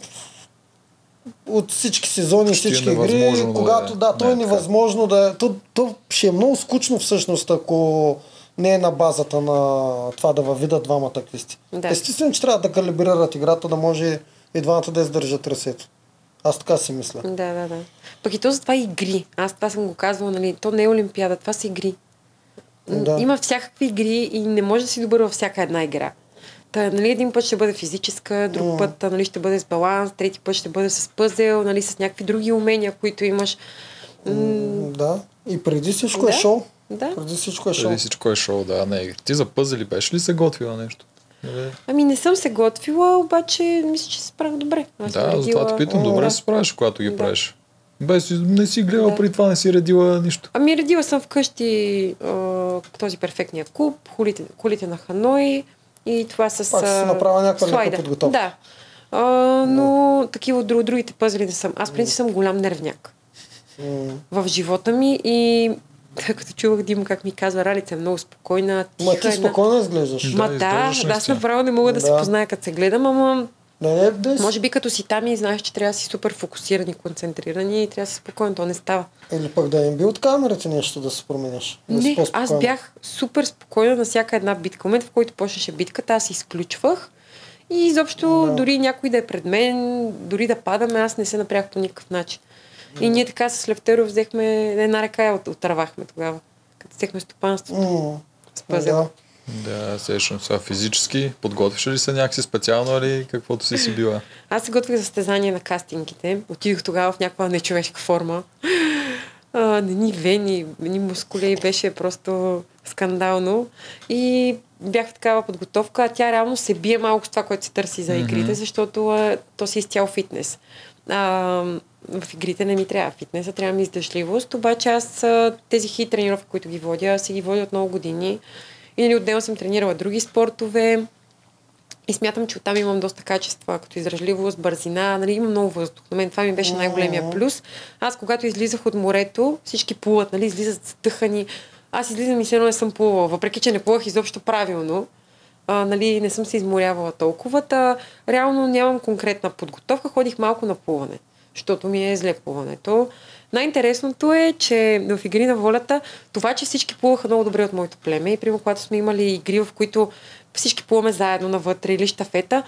от всички сезони, е всички игри, невъзможно да когато е. да, то Не, е невъзможно да е. То, то ще е много скучно всъщност, ако не е на базата на това да въвидат двамата квисти. Да. Естествено, че трябва да калибрират играта, да може и двамата да издържат ръсето. Аз така си мисля. Да, да, да. Пък и то за това е игри. Аз това съм го казвала, нали? То не е Олимпиада, това са игри. Да. Има всякакви игри и не може да си добър във всяка една игра. Та, нали, един път ще бъде физическа, друг М. път нали, ще бъде с баланс, трети път ще бъде с пъзел, нали, с някакви други умения, които имаш. М, М, Да. И преди всичко е Да. шоу. да. Преди всичко е шоу. Преди всичко е шоу, да. Не. Ти за пъзели беше ли се готвила нещо? Нали? Ами не съм се готвила, обаче мисля, че се справя добре. Аз Да, затова те редила- питам, добре Да. се справиш, когато ги Да. правиш. Без, не си гледал Да. преди това, не си редила нищо. Ами редила съм вкъщи а, този перфектния куп, колите, колите на Ханой и това с Пак си а, направила някаква слайда. подготовка. Да. А, но такива от друг, другите пъзли не съм. Аз, принцип, съм голям нервняк М. в живота ми и като чувах Димо как ми казва, Ралица е много спокойна, тиха Ма ти една. спокойно изглеждаш. Да, Ма да, да, аз направо не мога да, се Да. позная като се гледам, ама Не, не, дес. може би като си там и знаеш, че трябва да си супер фокусирани, концентрирани и трябва да си спокоен, то не става. Или пък да им би от камерите нещо да се промениш. Да Не, аз бях супер спокойна на всяка една битка. В момента, в който почнеше битката, аз изключвах. И изобщо, Да. дори някой да е пред мен, дори да падаме, аз не се напрях по никакъв начин. И ние така с Левтеров взехме една ръка и от- отървахме тогава. Като взехме стопанството М. с. Да. Да, сещам сега физически. Подготвяш ли се някакси специално или каквото си си била? Аз се готвих за състезание на кастингите. Отидох тогава в някаква нечовешка форма. А, не ни вени, ни мускули, беше просто скандално. И бях в такава подготовка, а тя реално се бие малко с това, което се търси за игрите, защото а, то си изцяло фитнес. А, в игрите не ми трябва фитнеса, трябва ми издържливост, обаче аз тези хит тренировки, които ги водя, си ги водя от много години. И нали, отделно съм тренирала други спортове. И смятам, че оттам имам доста качества, като издръжливост, бързина, нали, имам много въздух. На мен това ми беше най-големия плюс. Аз, когато излизах от морето, всички плуват, нали, излизат стъхани. Аз излизам и все едно не съм плувала, въпреки че не плувах изобщо правилно. А, нали, не съм се изморявала толкова. Та, реално нямам конкретна подготовка, ходих малко на плуване, защото ми е зле плуването. Най-интересното е, че в игри на волята, това, че всички плуваха много добре от моето племе и примерно, когато сме имали игри, в които всички плуваме заедно навътре или щафета,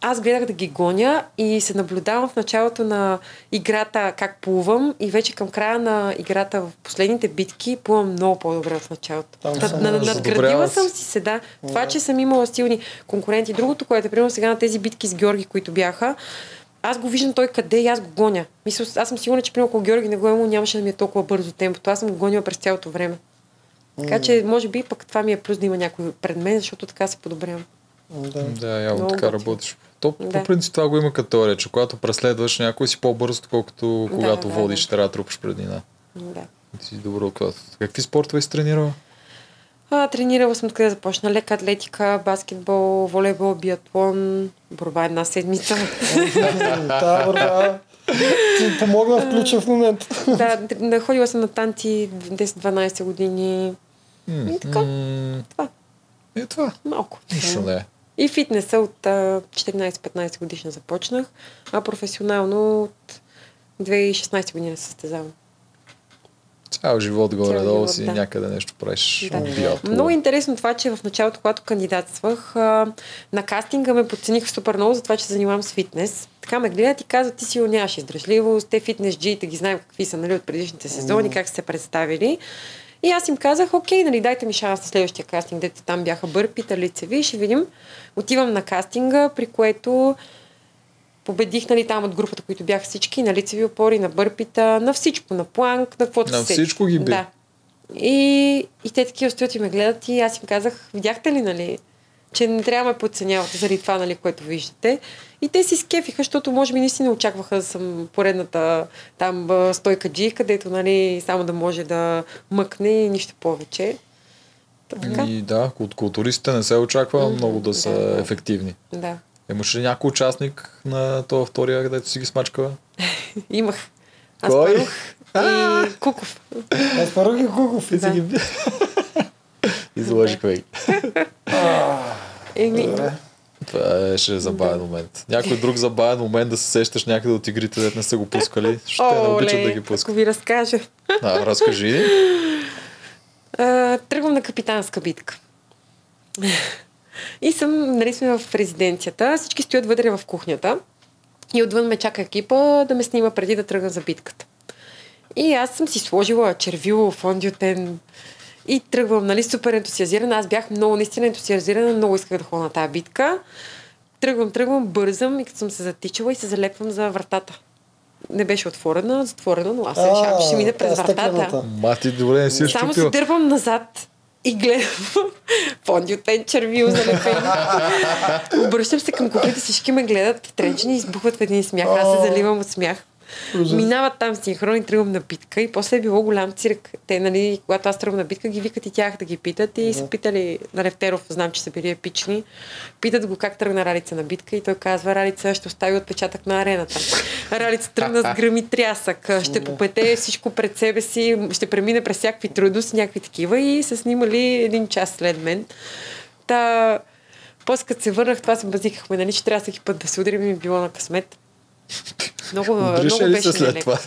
аз гледах да ги гоня и се наблюдавам в началото на играта как плувам и вече към края на играта в последните битки плувам много по-добре от началото. Там Над- над- Надградила съм си се, да. Това, че съм имала силни конкуренти. Другото, което е, примерно сега на тези битки с Георги, които бяха, аз го виждам той къде и аз го гоня. Мисля, аз съм сигурна, че примерно ако Георги не го е имал, нямаше да ми е толкова бързо темпото. Аз съм го гонила през цялото време. Така че, може би, пък това ми е плюс да има някой пред мен, защото така се подобрявам. Да. Да, явно Много така готино. работиш. То, Да. по принцип това го има като теория, че когато преследваш някой си по-бързо, отколкото когато да, водиш, да. трябва да трупаш преднина. Да. Ти си добро от Какви спортове си тренирала? А, тренирала съм откъде започна. Лека атлетика, баскетбол, волейбол, биатлон, борба една седмица. Та борба ти помогна в ключов момент. да, ходила съм на танци 10-12 години. И така. Това, Е това. малко. Нищо не е. И фитнеса от а, 14-15 годишна започнах, а професионално от 2016 година се състезавам. Цял живот горе-долу си да. някъде нещо правиш. Да. биатлон. Много интересно това, че в началото, когато кандидатствах, на кастинга ме подцениха супер много за това, че занимавам с фитнес. Така ме гледат и казват, ти си нямаш издръжливост, те фитнес джиите ги знаем какви са нали, от предишните сезони, как са се представили. И аз им казах, окей, нали, дайте ми шанс на следващия кастинг, дете там бяха бърпита, лицеви, ще видим. Отивам на кастинга, при което победих нали, там от групата, които бяха всички, на лицеви опори, на бърпита, на всичко, на планк, на каквото На всичко ги би. Да. И, и те такива стоят и ме гледат и аз им казах, видяхте ли, нали, че не трябва да ме подценявате заради това, нали, което виждате. И те си скефиха, защото може би наистина очакваха да съм поредната там стойка джи, където, нали, само да може да мъкне и нищо повече. Така? И да, от културистите не се очаква Мгм, много да са да. ефективни. Да. Имаш ли някой участник на този втория, където си ги смачкала? Имах. Кой? Аспарух и Куков. Аз парах и Куков. Да. ги Изложих ви. Еми. Това беше забавен момент. Някой друг забавен момент да се сещаш някъде от игрите, дето не са го пускали. Ще не обичат да ги ако пускат. ви разкажа. А, разкажи. А, тръгвам на капитанска битка. И съм, нали сме в резиденцията, всички стоят вътре в кухнята и отвън ме чака екипа да ме снима преди да тръгна за битката. И аз съм си сложила червило, фондиотен и тръгвам, нали, супер ентусиазирана. Аз бях много наистина ентусиазирана, много исках да ходя на тази битка. Тръгвам, тръгвам, бързам и като съм се затичала и се залепвам за вратата. Не беше отворена, затворена, но аз се решавам, че ще мине през тя вратата. Мати, добре, не си Само се дърпам назад и гледам фондиотен червил залепен. Обръщам се към куклите, всички ме гледат втренчени и избухват в един смях. Аз се заливам от смях. Минават там синхрон и тръгвам на битка и после е било голям цирк. Те, нали, когато аз тръгвам на битка, ги викат и тях да ги питат и са питали на Левтеров, знам, че са били епични. Питат го как тръгна Ралица на битка и той казва, Ралица ще остави отпечатък на арената. Ралица тръгна с гръм и трясък, ще попете всичко пред себе си, ще премине през всякакви трудности, някакви такива и са снимали един час след мен. Та, после като се върнах, това се базикахме, нали, че трябва всеки път да се удрим и било на късмет. Много, Удреше много ли се след това?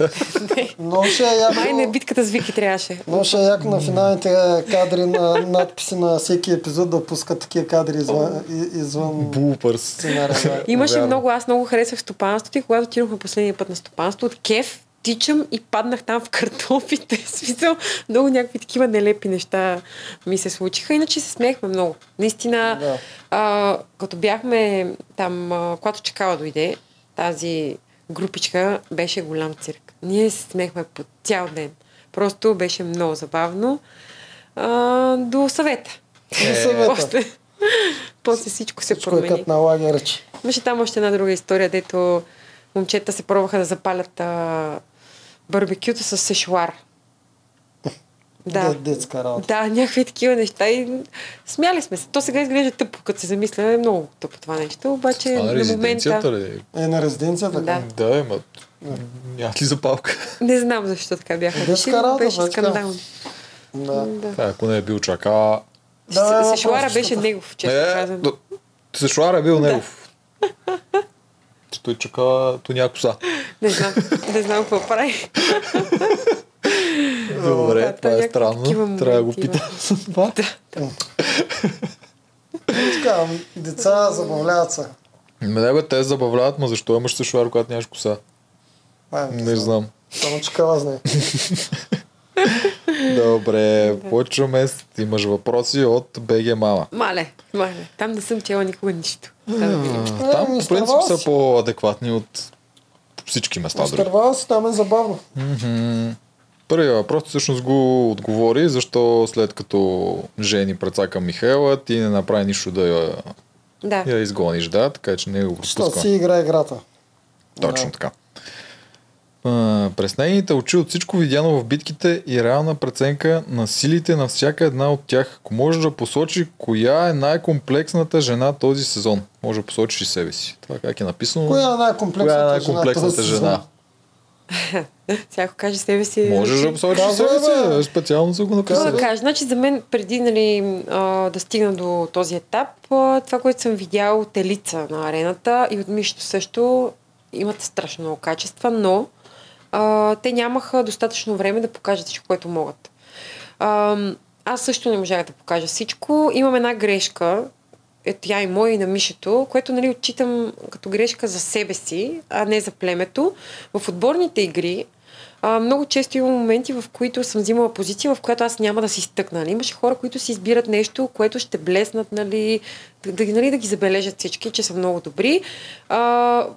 Не. Много ще е яко. Май не битката с Вики трябваше. Много ще е яко на финалните кадри на надписи на всеки епизод да пускат такива кадри извън, извън сценария. Имаше Вярно. много, аз много харесах стопанството и когато отидохме последния път на стопанство, от кеф тичам и паднах там в картофите. Смисъл, много някакви такива нелепи неща ми се случиха. Иначе се смеехме много. Наистина, Да. а, като бяхме там, а, когато чекала дойде, тази групичка беше голям цирк. Ние се смеехме по цял ден. Просто беше много забавно. А, до съвета. До съвета. После, после всичко се Всичко е промени. на лагер, че. Имаше там още една друга история, дето момчета се пробваха да запалят а, барбекюто с сешуар. Да. Де- Детска работа. Да, някакви такива неща и смяли сме се. То сега изглежда тъпо, като се замисля, е много тъпо това нещо, обаче Това на на резиденцията момента... ли? Е, на резиденцията. Да. Да. Да, ема. Няма ли запалка? Не знам защо така бяха Детска решили, работа, беше скандално. да. Да. Това, ако не е бил чака... Да, Сешуара беше негов, честно Е, казвам. да, Сешуар е бил негов. Че той чака туня коса. Не знам, не знам какво прави. Добре, да, това е странно. Трябва да го питам за това. И така, деца забавляват се. Ме, не бе, те се забавляват, ма защо имаш сешуар, когато нямаш коса? А, Не знам. Само че кала знае. Добре, почваме. с- Имаш въпроси от БГ Мама. Мале, мале. Там не съм чела никога нищо. Там да видим. Там, по принцип, изтървава са по-адекватни от всички места. дори. Изтървава си, там е забавно. Мгм. Първият въпрос всъщност го отговори, защо след като жени прецака Михаела, ти не направи нищо да я, Да. я изгониш, да, така че не го Що си пропускам. игра играта. Точно Да. така. А, през нейните очи от всичко видяно в битките и реална преценка на силите на всяка една от тях. Ако може да посочи коя е най-комплексната жена този сезон. Може да посочиш и себе си. Това как е написано. Коя е Коя е най-комплексната, най-комплексната жена? жена? Всяко каже себе си. Можеш да посочиш Казвай, себе си. бе. Специално са го Какво написали. да кажа? Значи за мен, преди нали, а, да стигна до този етап, а, това, което съм видял от Елица на арената и от Мишто също, имат страшно много качества, но а, те нямаха достатъчно време да покажат всичко, което могат. А, аз също не можах да покажа всичко. Имам една грешка, е тя и моя и на Мишето, което нали, отчитам като грешка за себе си, а не за племето. В отборните игри а, много често има моменти, в които съм взимала позиция, в която аз няма да си стъкна. Нали? Имаше хора, които си избират нещо, което ще блеснат, нали, да, да, нали, да ги забележат всички, че са много добри. А,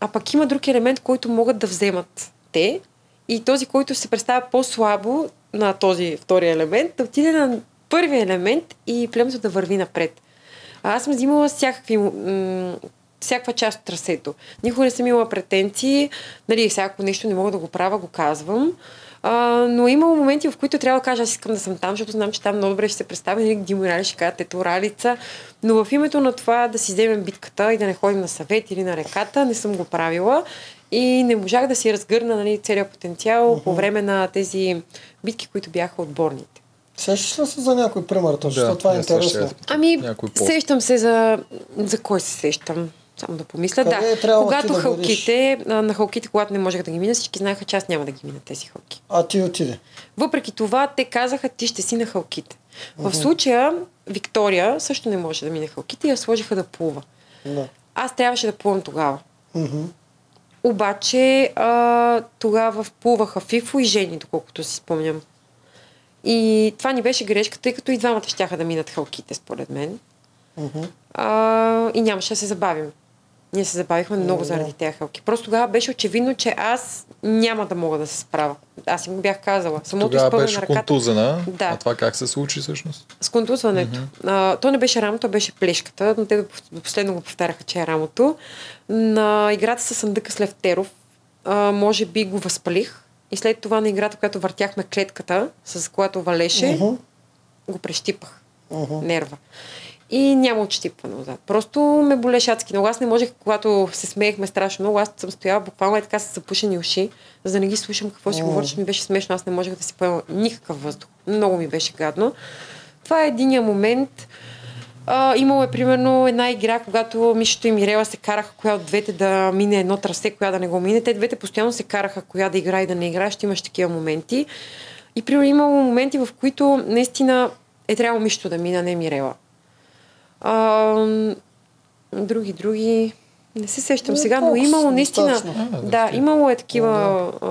а пък има друг елемент, който могат да вземат те. И този, който се представя по-слабо на този втори елемент, да отиде на първия елемент и племето да върви напред. А аз съм взимала всякакви, м- всякаква част от трасето. Никога не съм имала претенции, нали, всяко нещо не мога да го правя, го казвам. А, но има моменти, в които трябва да кажа, аз искам да съм там, защото знам, че там много добре ще се представя, нали, Димо Рали ще кажат, ето Ралица. Но в името на това да си вземем битката и да не ходим на съвет или на реката, не съм го правила. И не можах да си разгърна нали, целият потенциал uh-huh. по време на тези битки, които бяха отборните. Сещаш ли се за някой пример точно? Да, това е интересно. Ами, сещам се за... За кой се сещам? Само да помисля. Къде да, е когато да халките, а, на халките, когато не можех да ги мина, всички знаеха, че аз няма да ги мина тези халки. А ти отиде. Въпреки това, те казаха, ти ще си на халките. В случая, Виктория също не може да мине халките и я сложиха да плува. Да. Аз трябваше да плувам тогава. Мгм. Обаче а, тогава вплуваха Фифо и Жени, доколкото си спомням. И това ни беше грешка, тъй като и двамата щяха да минат халките, според мен. Мгм. А, и нямаше да се забавим. Ние се забавихме много заради тези халки. Просто тогава беше очевидно, че аз няма да мога да се справя. Аз им бях казала. Самото Тогава беше на ръката. контузена. Да. А това как се случи всъщност? С контузването. Mm-hmm. А, то не беше рамото, а беше плешката, но те до последно го повтаряха, че е рамото. На играта с Съндъка с Левтеров, а, може би го възпалих. И след това на играта, която въртяхме клетката, с която валеше, Мгм. го прещипах. Мгм. Нерва. И няма отщипване отзад. Просто ме болеше адски много. Аз не можех, когато се смеехме страшно много, аз съм стояла буквално е така с запушени уши, за да не ги слушам какво си защото ми беше смешно. Аз не можех да си поема никакъв въздух. Много ми беше гадно. Това е единия момент. А, имало е примерно една игра, когато Мишето и Мирела се караха коя от двете да мине едно трасе, коя да не го мине. Те двете постоянно се караха коя да играе и да не играе. Ще имаш такива моменти. И примерно имало моменти, в които наистина е трябвало Мишето да мина, не Мирела. А, други, други. Не се сещам Е, сега, но имало наистина. А, Да, да. имало е такива а,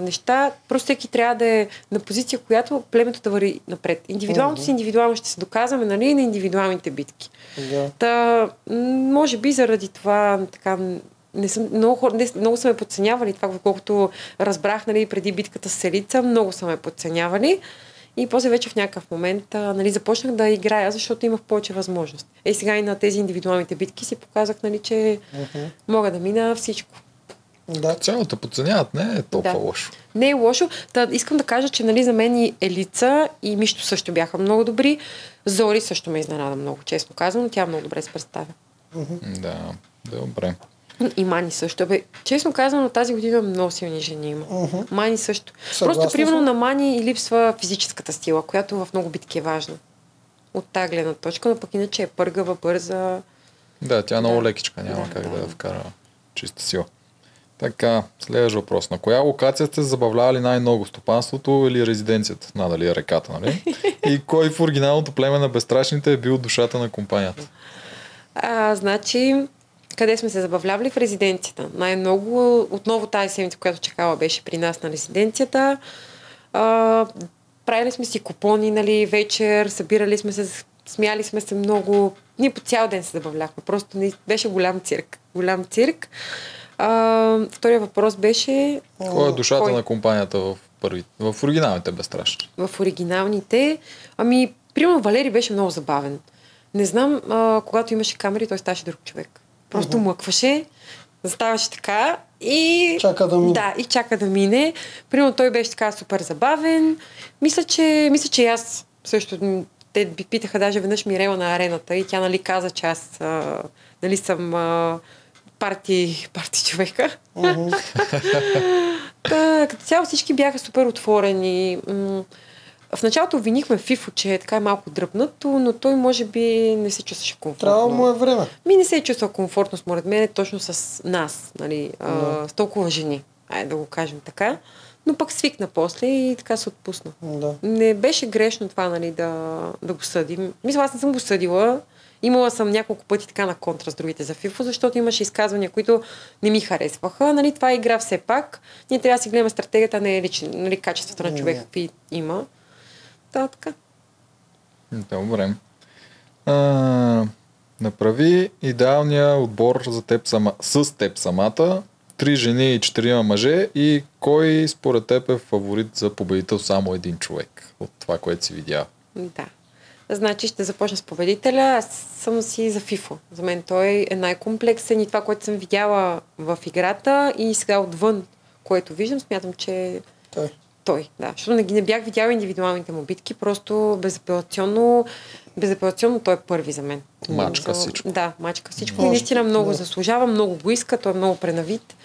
неща. Просто всеки трябва да е на позиция, която племето да върви напред. Индивидуалното си индивидуално ще се доказваме, нали, на индивидуалните битки. Да. Та, може би заради това така не съм, много, хора, не, много са ме подценявали това, колкото разбрах нали, преди битката с Селица, много са ме подценявали. И после вече в някакъв момент а, нали, започнах да играя, защото имах повече възможност. Е, сега и на тези индивидуалните битки си показах, нали, че Мгм. мога да мина всичко. Да. Цялото подценяват не е толкова Да. лошо. Не е лошо. Та, искам да кажа, че нали, за мен и Елица и Мишто също бяха много добри. Зори също ме изненада много, честно казвам. Тя много добре се представя. Да, добре. И Мани също. Бе, честно казано, тази година много силни жени има. Мгм. Мани също. Съгласна Просто, примерно, съм. на Мани и липсва физическата сила, която в много битки е важна. От тази гледна точка, но пък иначе е пъргава, бърза. Да, тя е много Да. лекичка, няма Да, как да да. я вкара чиста сила. Така, следващ въпрос. На коя локация сте забавлявали най-много? Стопанството или резиденцията? Надали е реката, нали? И кой в оригиналното племе на безстрашните е бил душата на компанията? А, значи, къде сме се забавлявали в резиденцията. Най-много, отново тази седмица, която чекала, беше при нас на резиденцията. А, правили сме си купони, нали, вечер, събирали сме се, смяли сме се много. Ние по цял ден се забавляхме. Просто не, беше голям цирк. Голям цирк. А, втория въпрос беше... Кой е душата Кой? на компанията в първи, в оригиналните безстрашни? в оригиналните. Ами, примерно Валери беше много забавен. Не знам, а, когато имаше камери, той ставаше друг човек. Просто млъкваше, заставаше така и... Чака да мине. Да, и чака да мине. Примерно той беше така супер забавен. Мисля, че, мисля, че аз също... Те би питаха даже веднъж Мирела на арената и тя нали каза, че аз а, нали съм а, парти, парти човека. Та, като цяло всички бяха супер отворени. М, В началото обвинихме Фифо, че е така малко дръпнато, но той може би не се чувстваше комфортно. Трябва му е време. Ми не се е чувствал комфортно, според мен, точно с нас, нали, а, Да. с толкова жени. Айде да го кажем така. Но пък свикна после и така се отпусна. Да. Не беше грешно това, нали, да, да го съдим. Мисля, аз не съм го съдила. Имала съм няколко пъти така на контра с другите за ФИФО, защото имаше изказвания, които не ми харесваха. Нали, това е игра все пак. Ние трябва да си гледаме стратегията, не е лични, нали, качествата на човек, какви има. Така. Добре. А, направи идеалния отбор за теб сама, с теб самата. Три жени и четирима мъже и кой според теб е фаворит за победител само един човек от това, което си видял? Да. Значи ще започна с победителя. Аз съм си за ФИФО. За мен той е най-комплексен и това, което съм видяла в играта и сега отвън, което виждам, смятам, че Той. Той, да. Защото не, ги не бях видяла индивидуалните му битки, просто безапелационно, безапелационно той е първи за мен. Мачка За- всичко. Да, мачка всичко. Може и наистина много да. заслужава, много го иска, той е много пренавит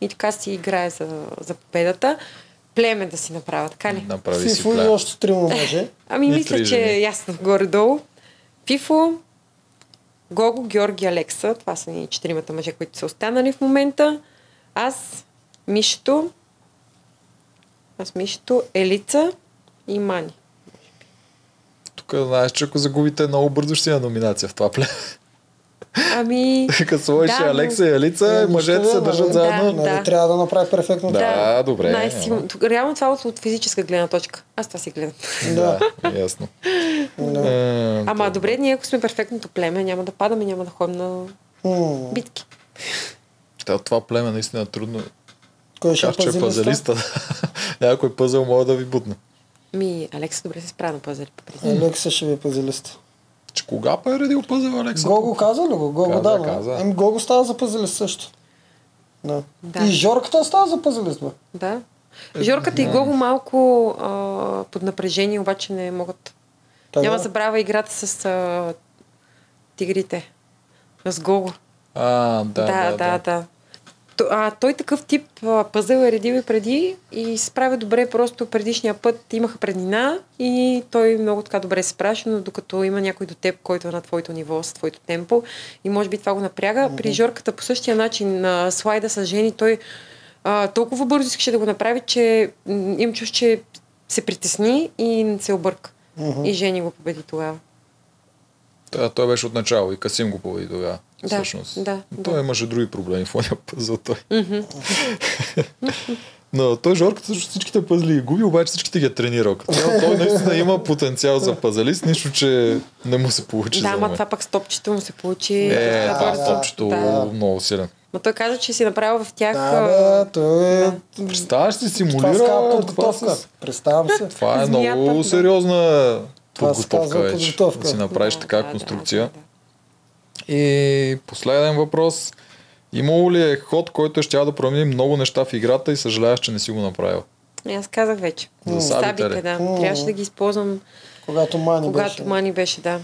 и така си играе за, за победата. Племе да си направя, така ли? Направи си Фифо и още трима мъже. Ами И мисля, че е ясно горе-долу. Фифо, Гого, Георги, Алекса. Това са ни четиримата мъже, които са останали в момента. Аз, Мишто, аз Мишто, Елица и Мани. Тук знаеш, че ако загубите много бързо ще си на номинация в това племе. Ами... Като сложиш Да, но- Алекса и Алица, Е, мъжете нищо се държат нали? заедно. Да. Нали, трябва да направи перфектно. Да. добре, Най-силно. реално това от, от физическа гледна точка. Аз това си гледам. Да. Да, ясно. Да. Е, Ама добре, ние ако сме перфектното племе, няма да падаме, няма да ходим на битки. Та, това племе наистина е трудно. Кой ще е Как че е пазалиста? Някой пъзъл може да ви бутне. Ми, Алекса добре се справя на пазари. по принцип. Алекса ще ви е пазилист. Че кога па е редил пъзъл Алекса? Гого каза ли го? Гого Каза, да, каза. Ами Гого става за пазилист също. Да. Да. И Жорката става за пазилист, бе. Да. Жорката и Гого малко а, под напрежение, обаче не могат. Та Няма да. забравя играта с а, тигрите. С Гого. А, да, да, да. да. То- А, той такъв тип а, пъзъл е редил и преди и се справя добре, просто предишния път имаха преднина и той много така добре се справяше, но докато има някой до теб, който е на твоето ниво, с твоето темпо и може би това го напряга. При Жорката по същия начин на слайда с жени, той а, толкова бързо искаше да го направи, че м, имам чувство, че се притесни и се обърка. Мгм. И Жени го победи тогава. Та, той беше от начало и Касим го победи тогава. Да, всъщност. да, Той да. имаше други проблеми в ония пъзъл той. Но той Жорката също всичките пъзли ги губи, обаче всичките ги е тренирал. Като цяло, той наистина има потенциал за пазалист, нищо, че не му се получи Да, ама това пък с топчето му се получи. Е, това бързо. с топчето Да. много силен. Ма той каза, че си направил в тях... Да, а, бе, той е... Представяш си, симулира това, подготовка. с... Представям се. това е Змията, много да. сериозна Това подготовка вече. подготовка. Да си направиш да, така да, конструкция. Да, да, И последен въпрос. Имало ли е ход, който е щял да промени много неща в играта и съжаляваш, че не си го направил? да. Аз казах вече. За сабите да. Трябваше да ги използвам, Когато Мани когато беше. Мани беше, да.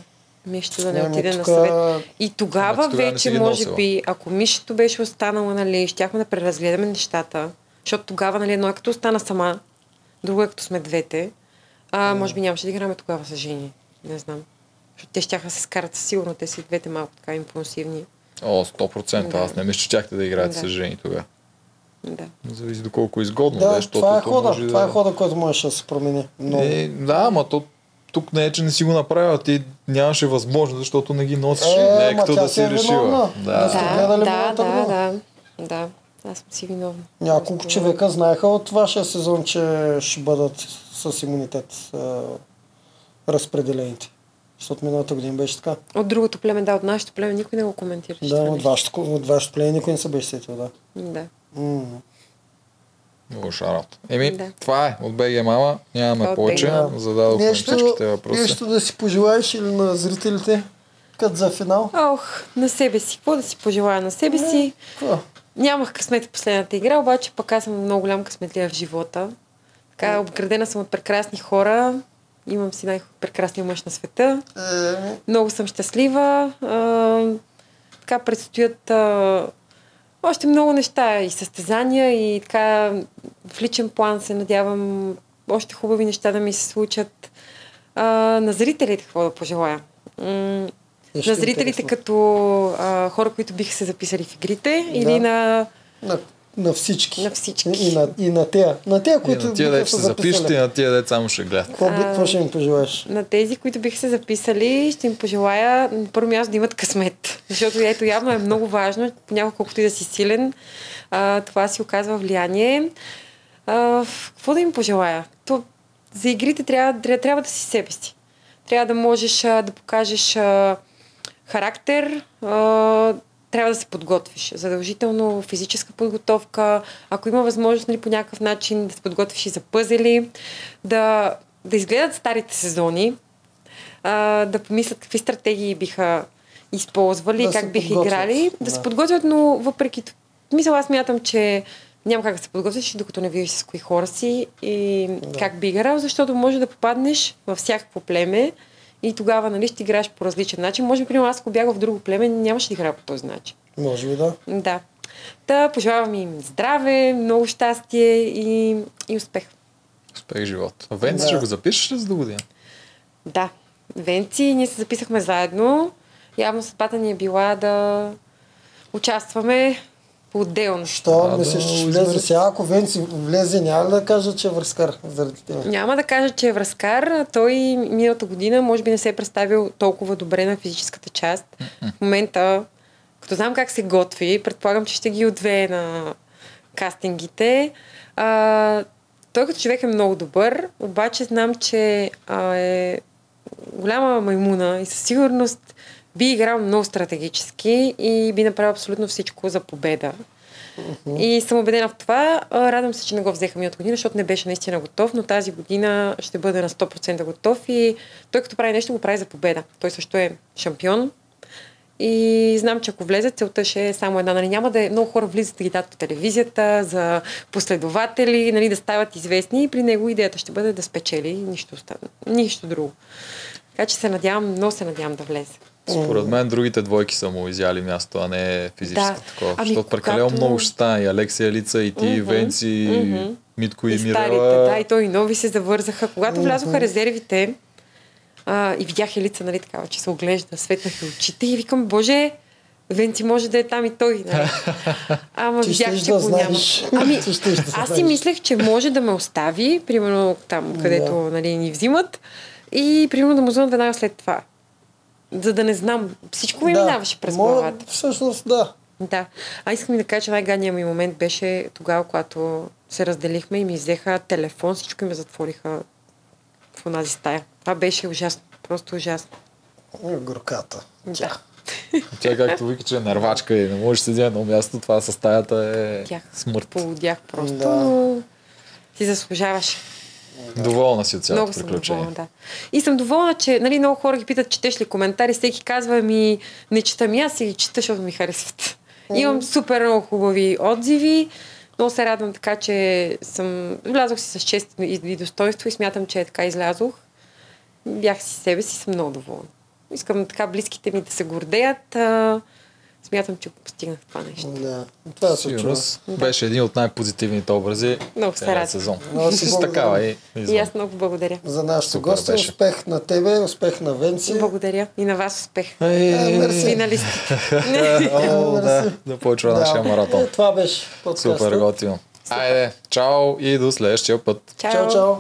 Мишето да не Ами, отиде на тук- съвет. И тогава Ама тогава вече, може би, ако Мишето беше останала, нали, щяхме да преразгледаме нещата. Защото тогава, нали, едно е като остана сама, друго е като сме двете. А, може би нямаше да играме тогава с жени. Не знам. Защото те да се скарат със сигурно. Те си двете малко така импулсивни. О, 100%. Да. Аз не мисля, че чакате да играете Да. с жени тогава. Да. Зависи доколко е изгодно. Да, защото това е хода. може Това да... е хода, който можеше да се промени. Много. Е, да, ама то тук не е, че не си го направила, ти нямаше възможност, защото не ги носиш. Е, не е ма като да си е решила. Да. Да, да, да, година? да, да. Аз съм си виновна. Няколко човека знаеха от вашия сезон, че ще бъдат с имунитет а, разпределените. Защото миналата година беше така. От другото племе, да, от нашето племе никой не го коментираше. Да, от вашето, от вашето племе никой не се беше сетил, да. Да. Много шарат. Еми, Да. това е. От БГ Мама. Нямаме от повече. BG. Зададохме Нещо, всичките въпроси. нещо да си пожелаеш или на зрителите, като за финал? Ох, на себе си. Какво да си пожелая на себе си? Какво? Нямах късмет в последната игра, обаче пък аз съм много голям късметлия в живота. Така, обградена съм от прекрасни хора. Имам си най-прекрасния мъж на света. Е, Много съм щастлива. А, така предстоят а, още много неща и състезания и така в личен план се надявам още хубави неща да ми се случат. А, на зрителите какво да пожелая? М- Нещо на зрителите интересно. като а, хора, които биха се записали в игрите Да. или на... на, на всички. На всички. И на, и на тея. На тея, И които на тия биха се запишете, и на тия деца само ще гледат. Какво, би, какво ще им пожелаеш? На тези, които биха се записали, ще им пожелая на първо място да имат късмет. Защото ето явно е много важно, понякога колкото и да си силен, а, това си оказва влияние. А, какво да им пожелая? То, за игрите трябва, трябва, трябва да си себе си. Трябва да можеш а, да покажеш а, характер, а, трябва да се подготвиш. Задължително физическа подготовка, ако има възможност нали, по някакъв начин да се подготвиш и за пъзели, да, да изгледат старите сезони, а, да помислят какви стратегии биха използвали, Да как биха играли, да, Да. се подготвят, но въпреки т- мисъл, аз мятам, че няма как да се подготвиш, докато не видиш с кои хора си и Да. как би играл, защото може да попаднеш във всякакво племе и тогава нали, ще играеш по различен начин. Може би, примерно, аз ако бях в друго племе, нямаше да играя по този начин. Може би да. Да. Та пожелавам им здраве, много щастие и, и успех. Успех живот. А Венци Да. ще го запишеш ли за до година? Да. Венци, ние се записахме заедно. Явно съдбата ни е била да участваме по-отделно. Що Да, мислиш, да, че влезе сега? Ако Венци влезе, няма да кажа, че е връзкар заради тебе? Няма да кажа, че е връзкар. Той миналата година може би не се е представил толкова добре на физическата част. В момента, като знам как се готви, предполагам, че ще ги отвее на кастингите. А, той като човек е много добър, обаче знам, че а, е голяма маймуна и със сигурност би играл много стратегически и би направил абсолютно всичко за победа. И съм убедена в това. Радвам се, че не го взеха ми от година, защото не беше наистина готов, но тази година ще бъде на 100% готов и той като прави нещо, го прави за победа. Той също е шампион. И знам, че ако влезе, целта ще е само една. Нали, няма да е, много хора влизат да ги дадат по телевизията, за последователи, нали, да стават известни и при него идеята ще бъде да спечели нищо, нищо друго. Така че се надявам, много се надявам да влезе. Според мен другите двойки са му изяли място, а не физически Да. такова. Ами, защото прекалено когато- много ще стане. И Алексия Лица, и ти, Мгм, Венци, мгм. Митко и, И старите, Мирела. да, и той и нови се завързаха. Когато Мгм. влязоха резервите а, и видях Елица, нали, такава, че се оглежда, светнаха очите и викам, боже, Венци може да е там и той. Нали? Ама Ти видях, че да го няма. Ами, да аз си мислех, че може да ме остави, примерно там, където нали, ни взимат, и примерно да му вземат веднага след това. За да не знам. Всичко ми минаваше през Моя- главата. Всъщност, да. Да. А искам да кажа, че най-гадният ми момент беше тогава, когато се разделихме и ми взеха телефон, всичко и ме затвориха в онази стая. Това беше ужасно. Просто ужасно. Горката. Да. Тя както вика, че е нервачка и не може да седи на едно място, това със стаята е Тях смърт. полудях просто, Да. но си заслужаваше. Доволна си от цялото Много съм приключение. доволна, да. И съм доволна, че нали, много хора ги питат, четеш ли коментари, всеки казва ми, не чета ми, аз си ги чета, защото ми харесват. Имам супер много хубави отзиви. Много се радвам така, че съм... Влязох си с чест и и достоинство и смятам, че така излязох. Бях си себе си, съм много доволна. Искам така близките ми да се гордеят. А, смятам, че постигнах това нещо. Да. Това се чува. Беше един от най-позитивните образи Много се радвам. сезон. Много си С такава и И аз много благодаря. За Супер гости. Успех на тебе, успех на Венци. Благодаря. И на вас успех. Финалистите. О, да, да почва нашия маратон. Е, това беше подкаста. Супер готино. Айде, чао и до следващия път. Чао. Чао, чао.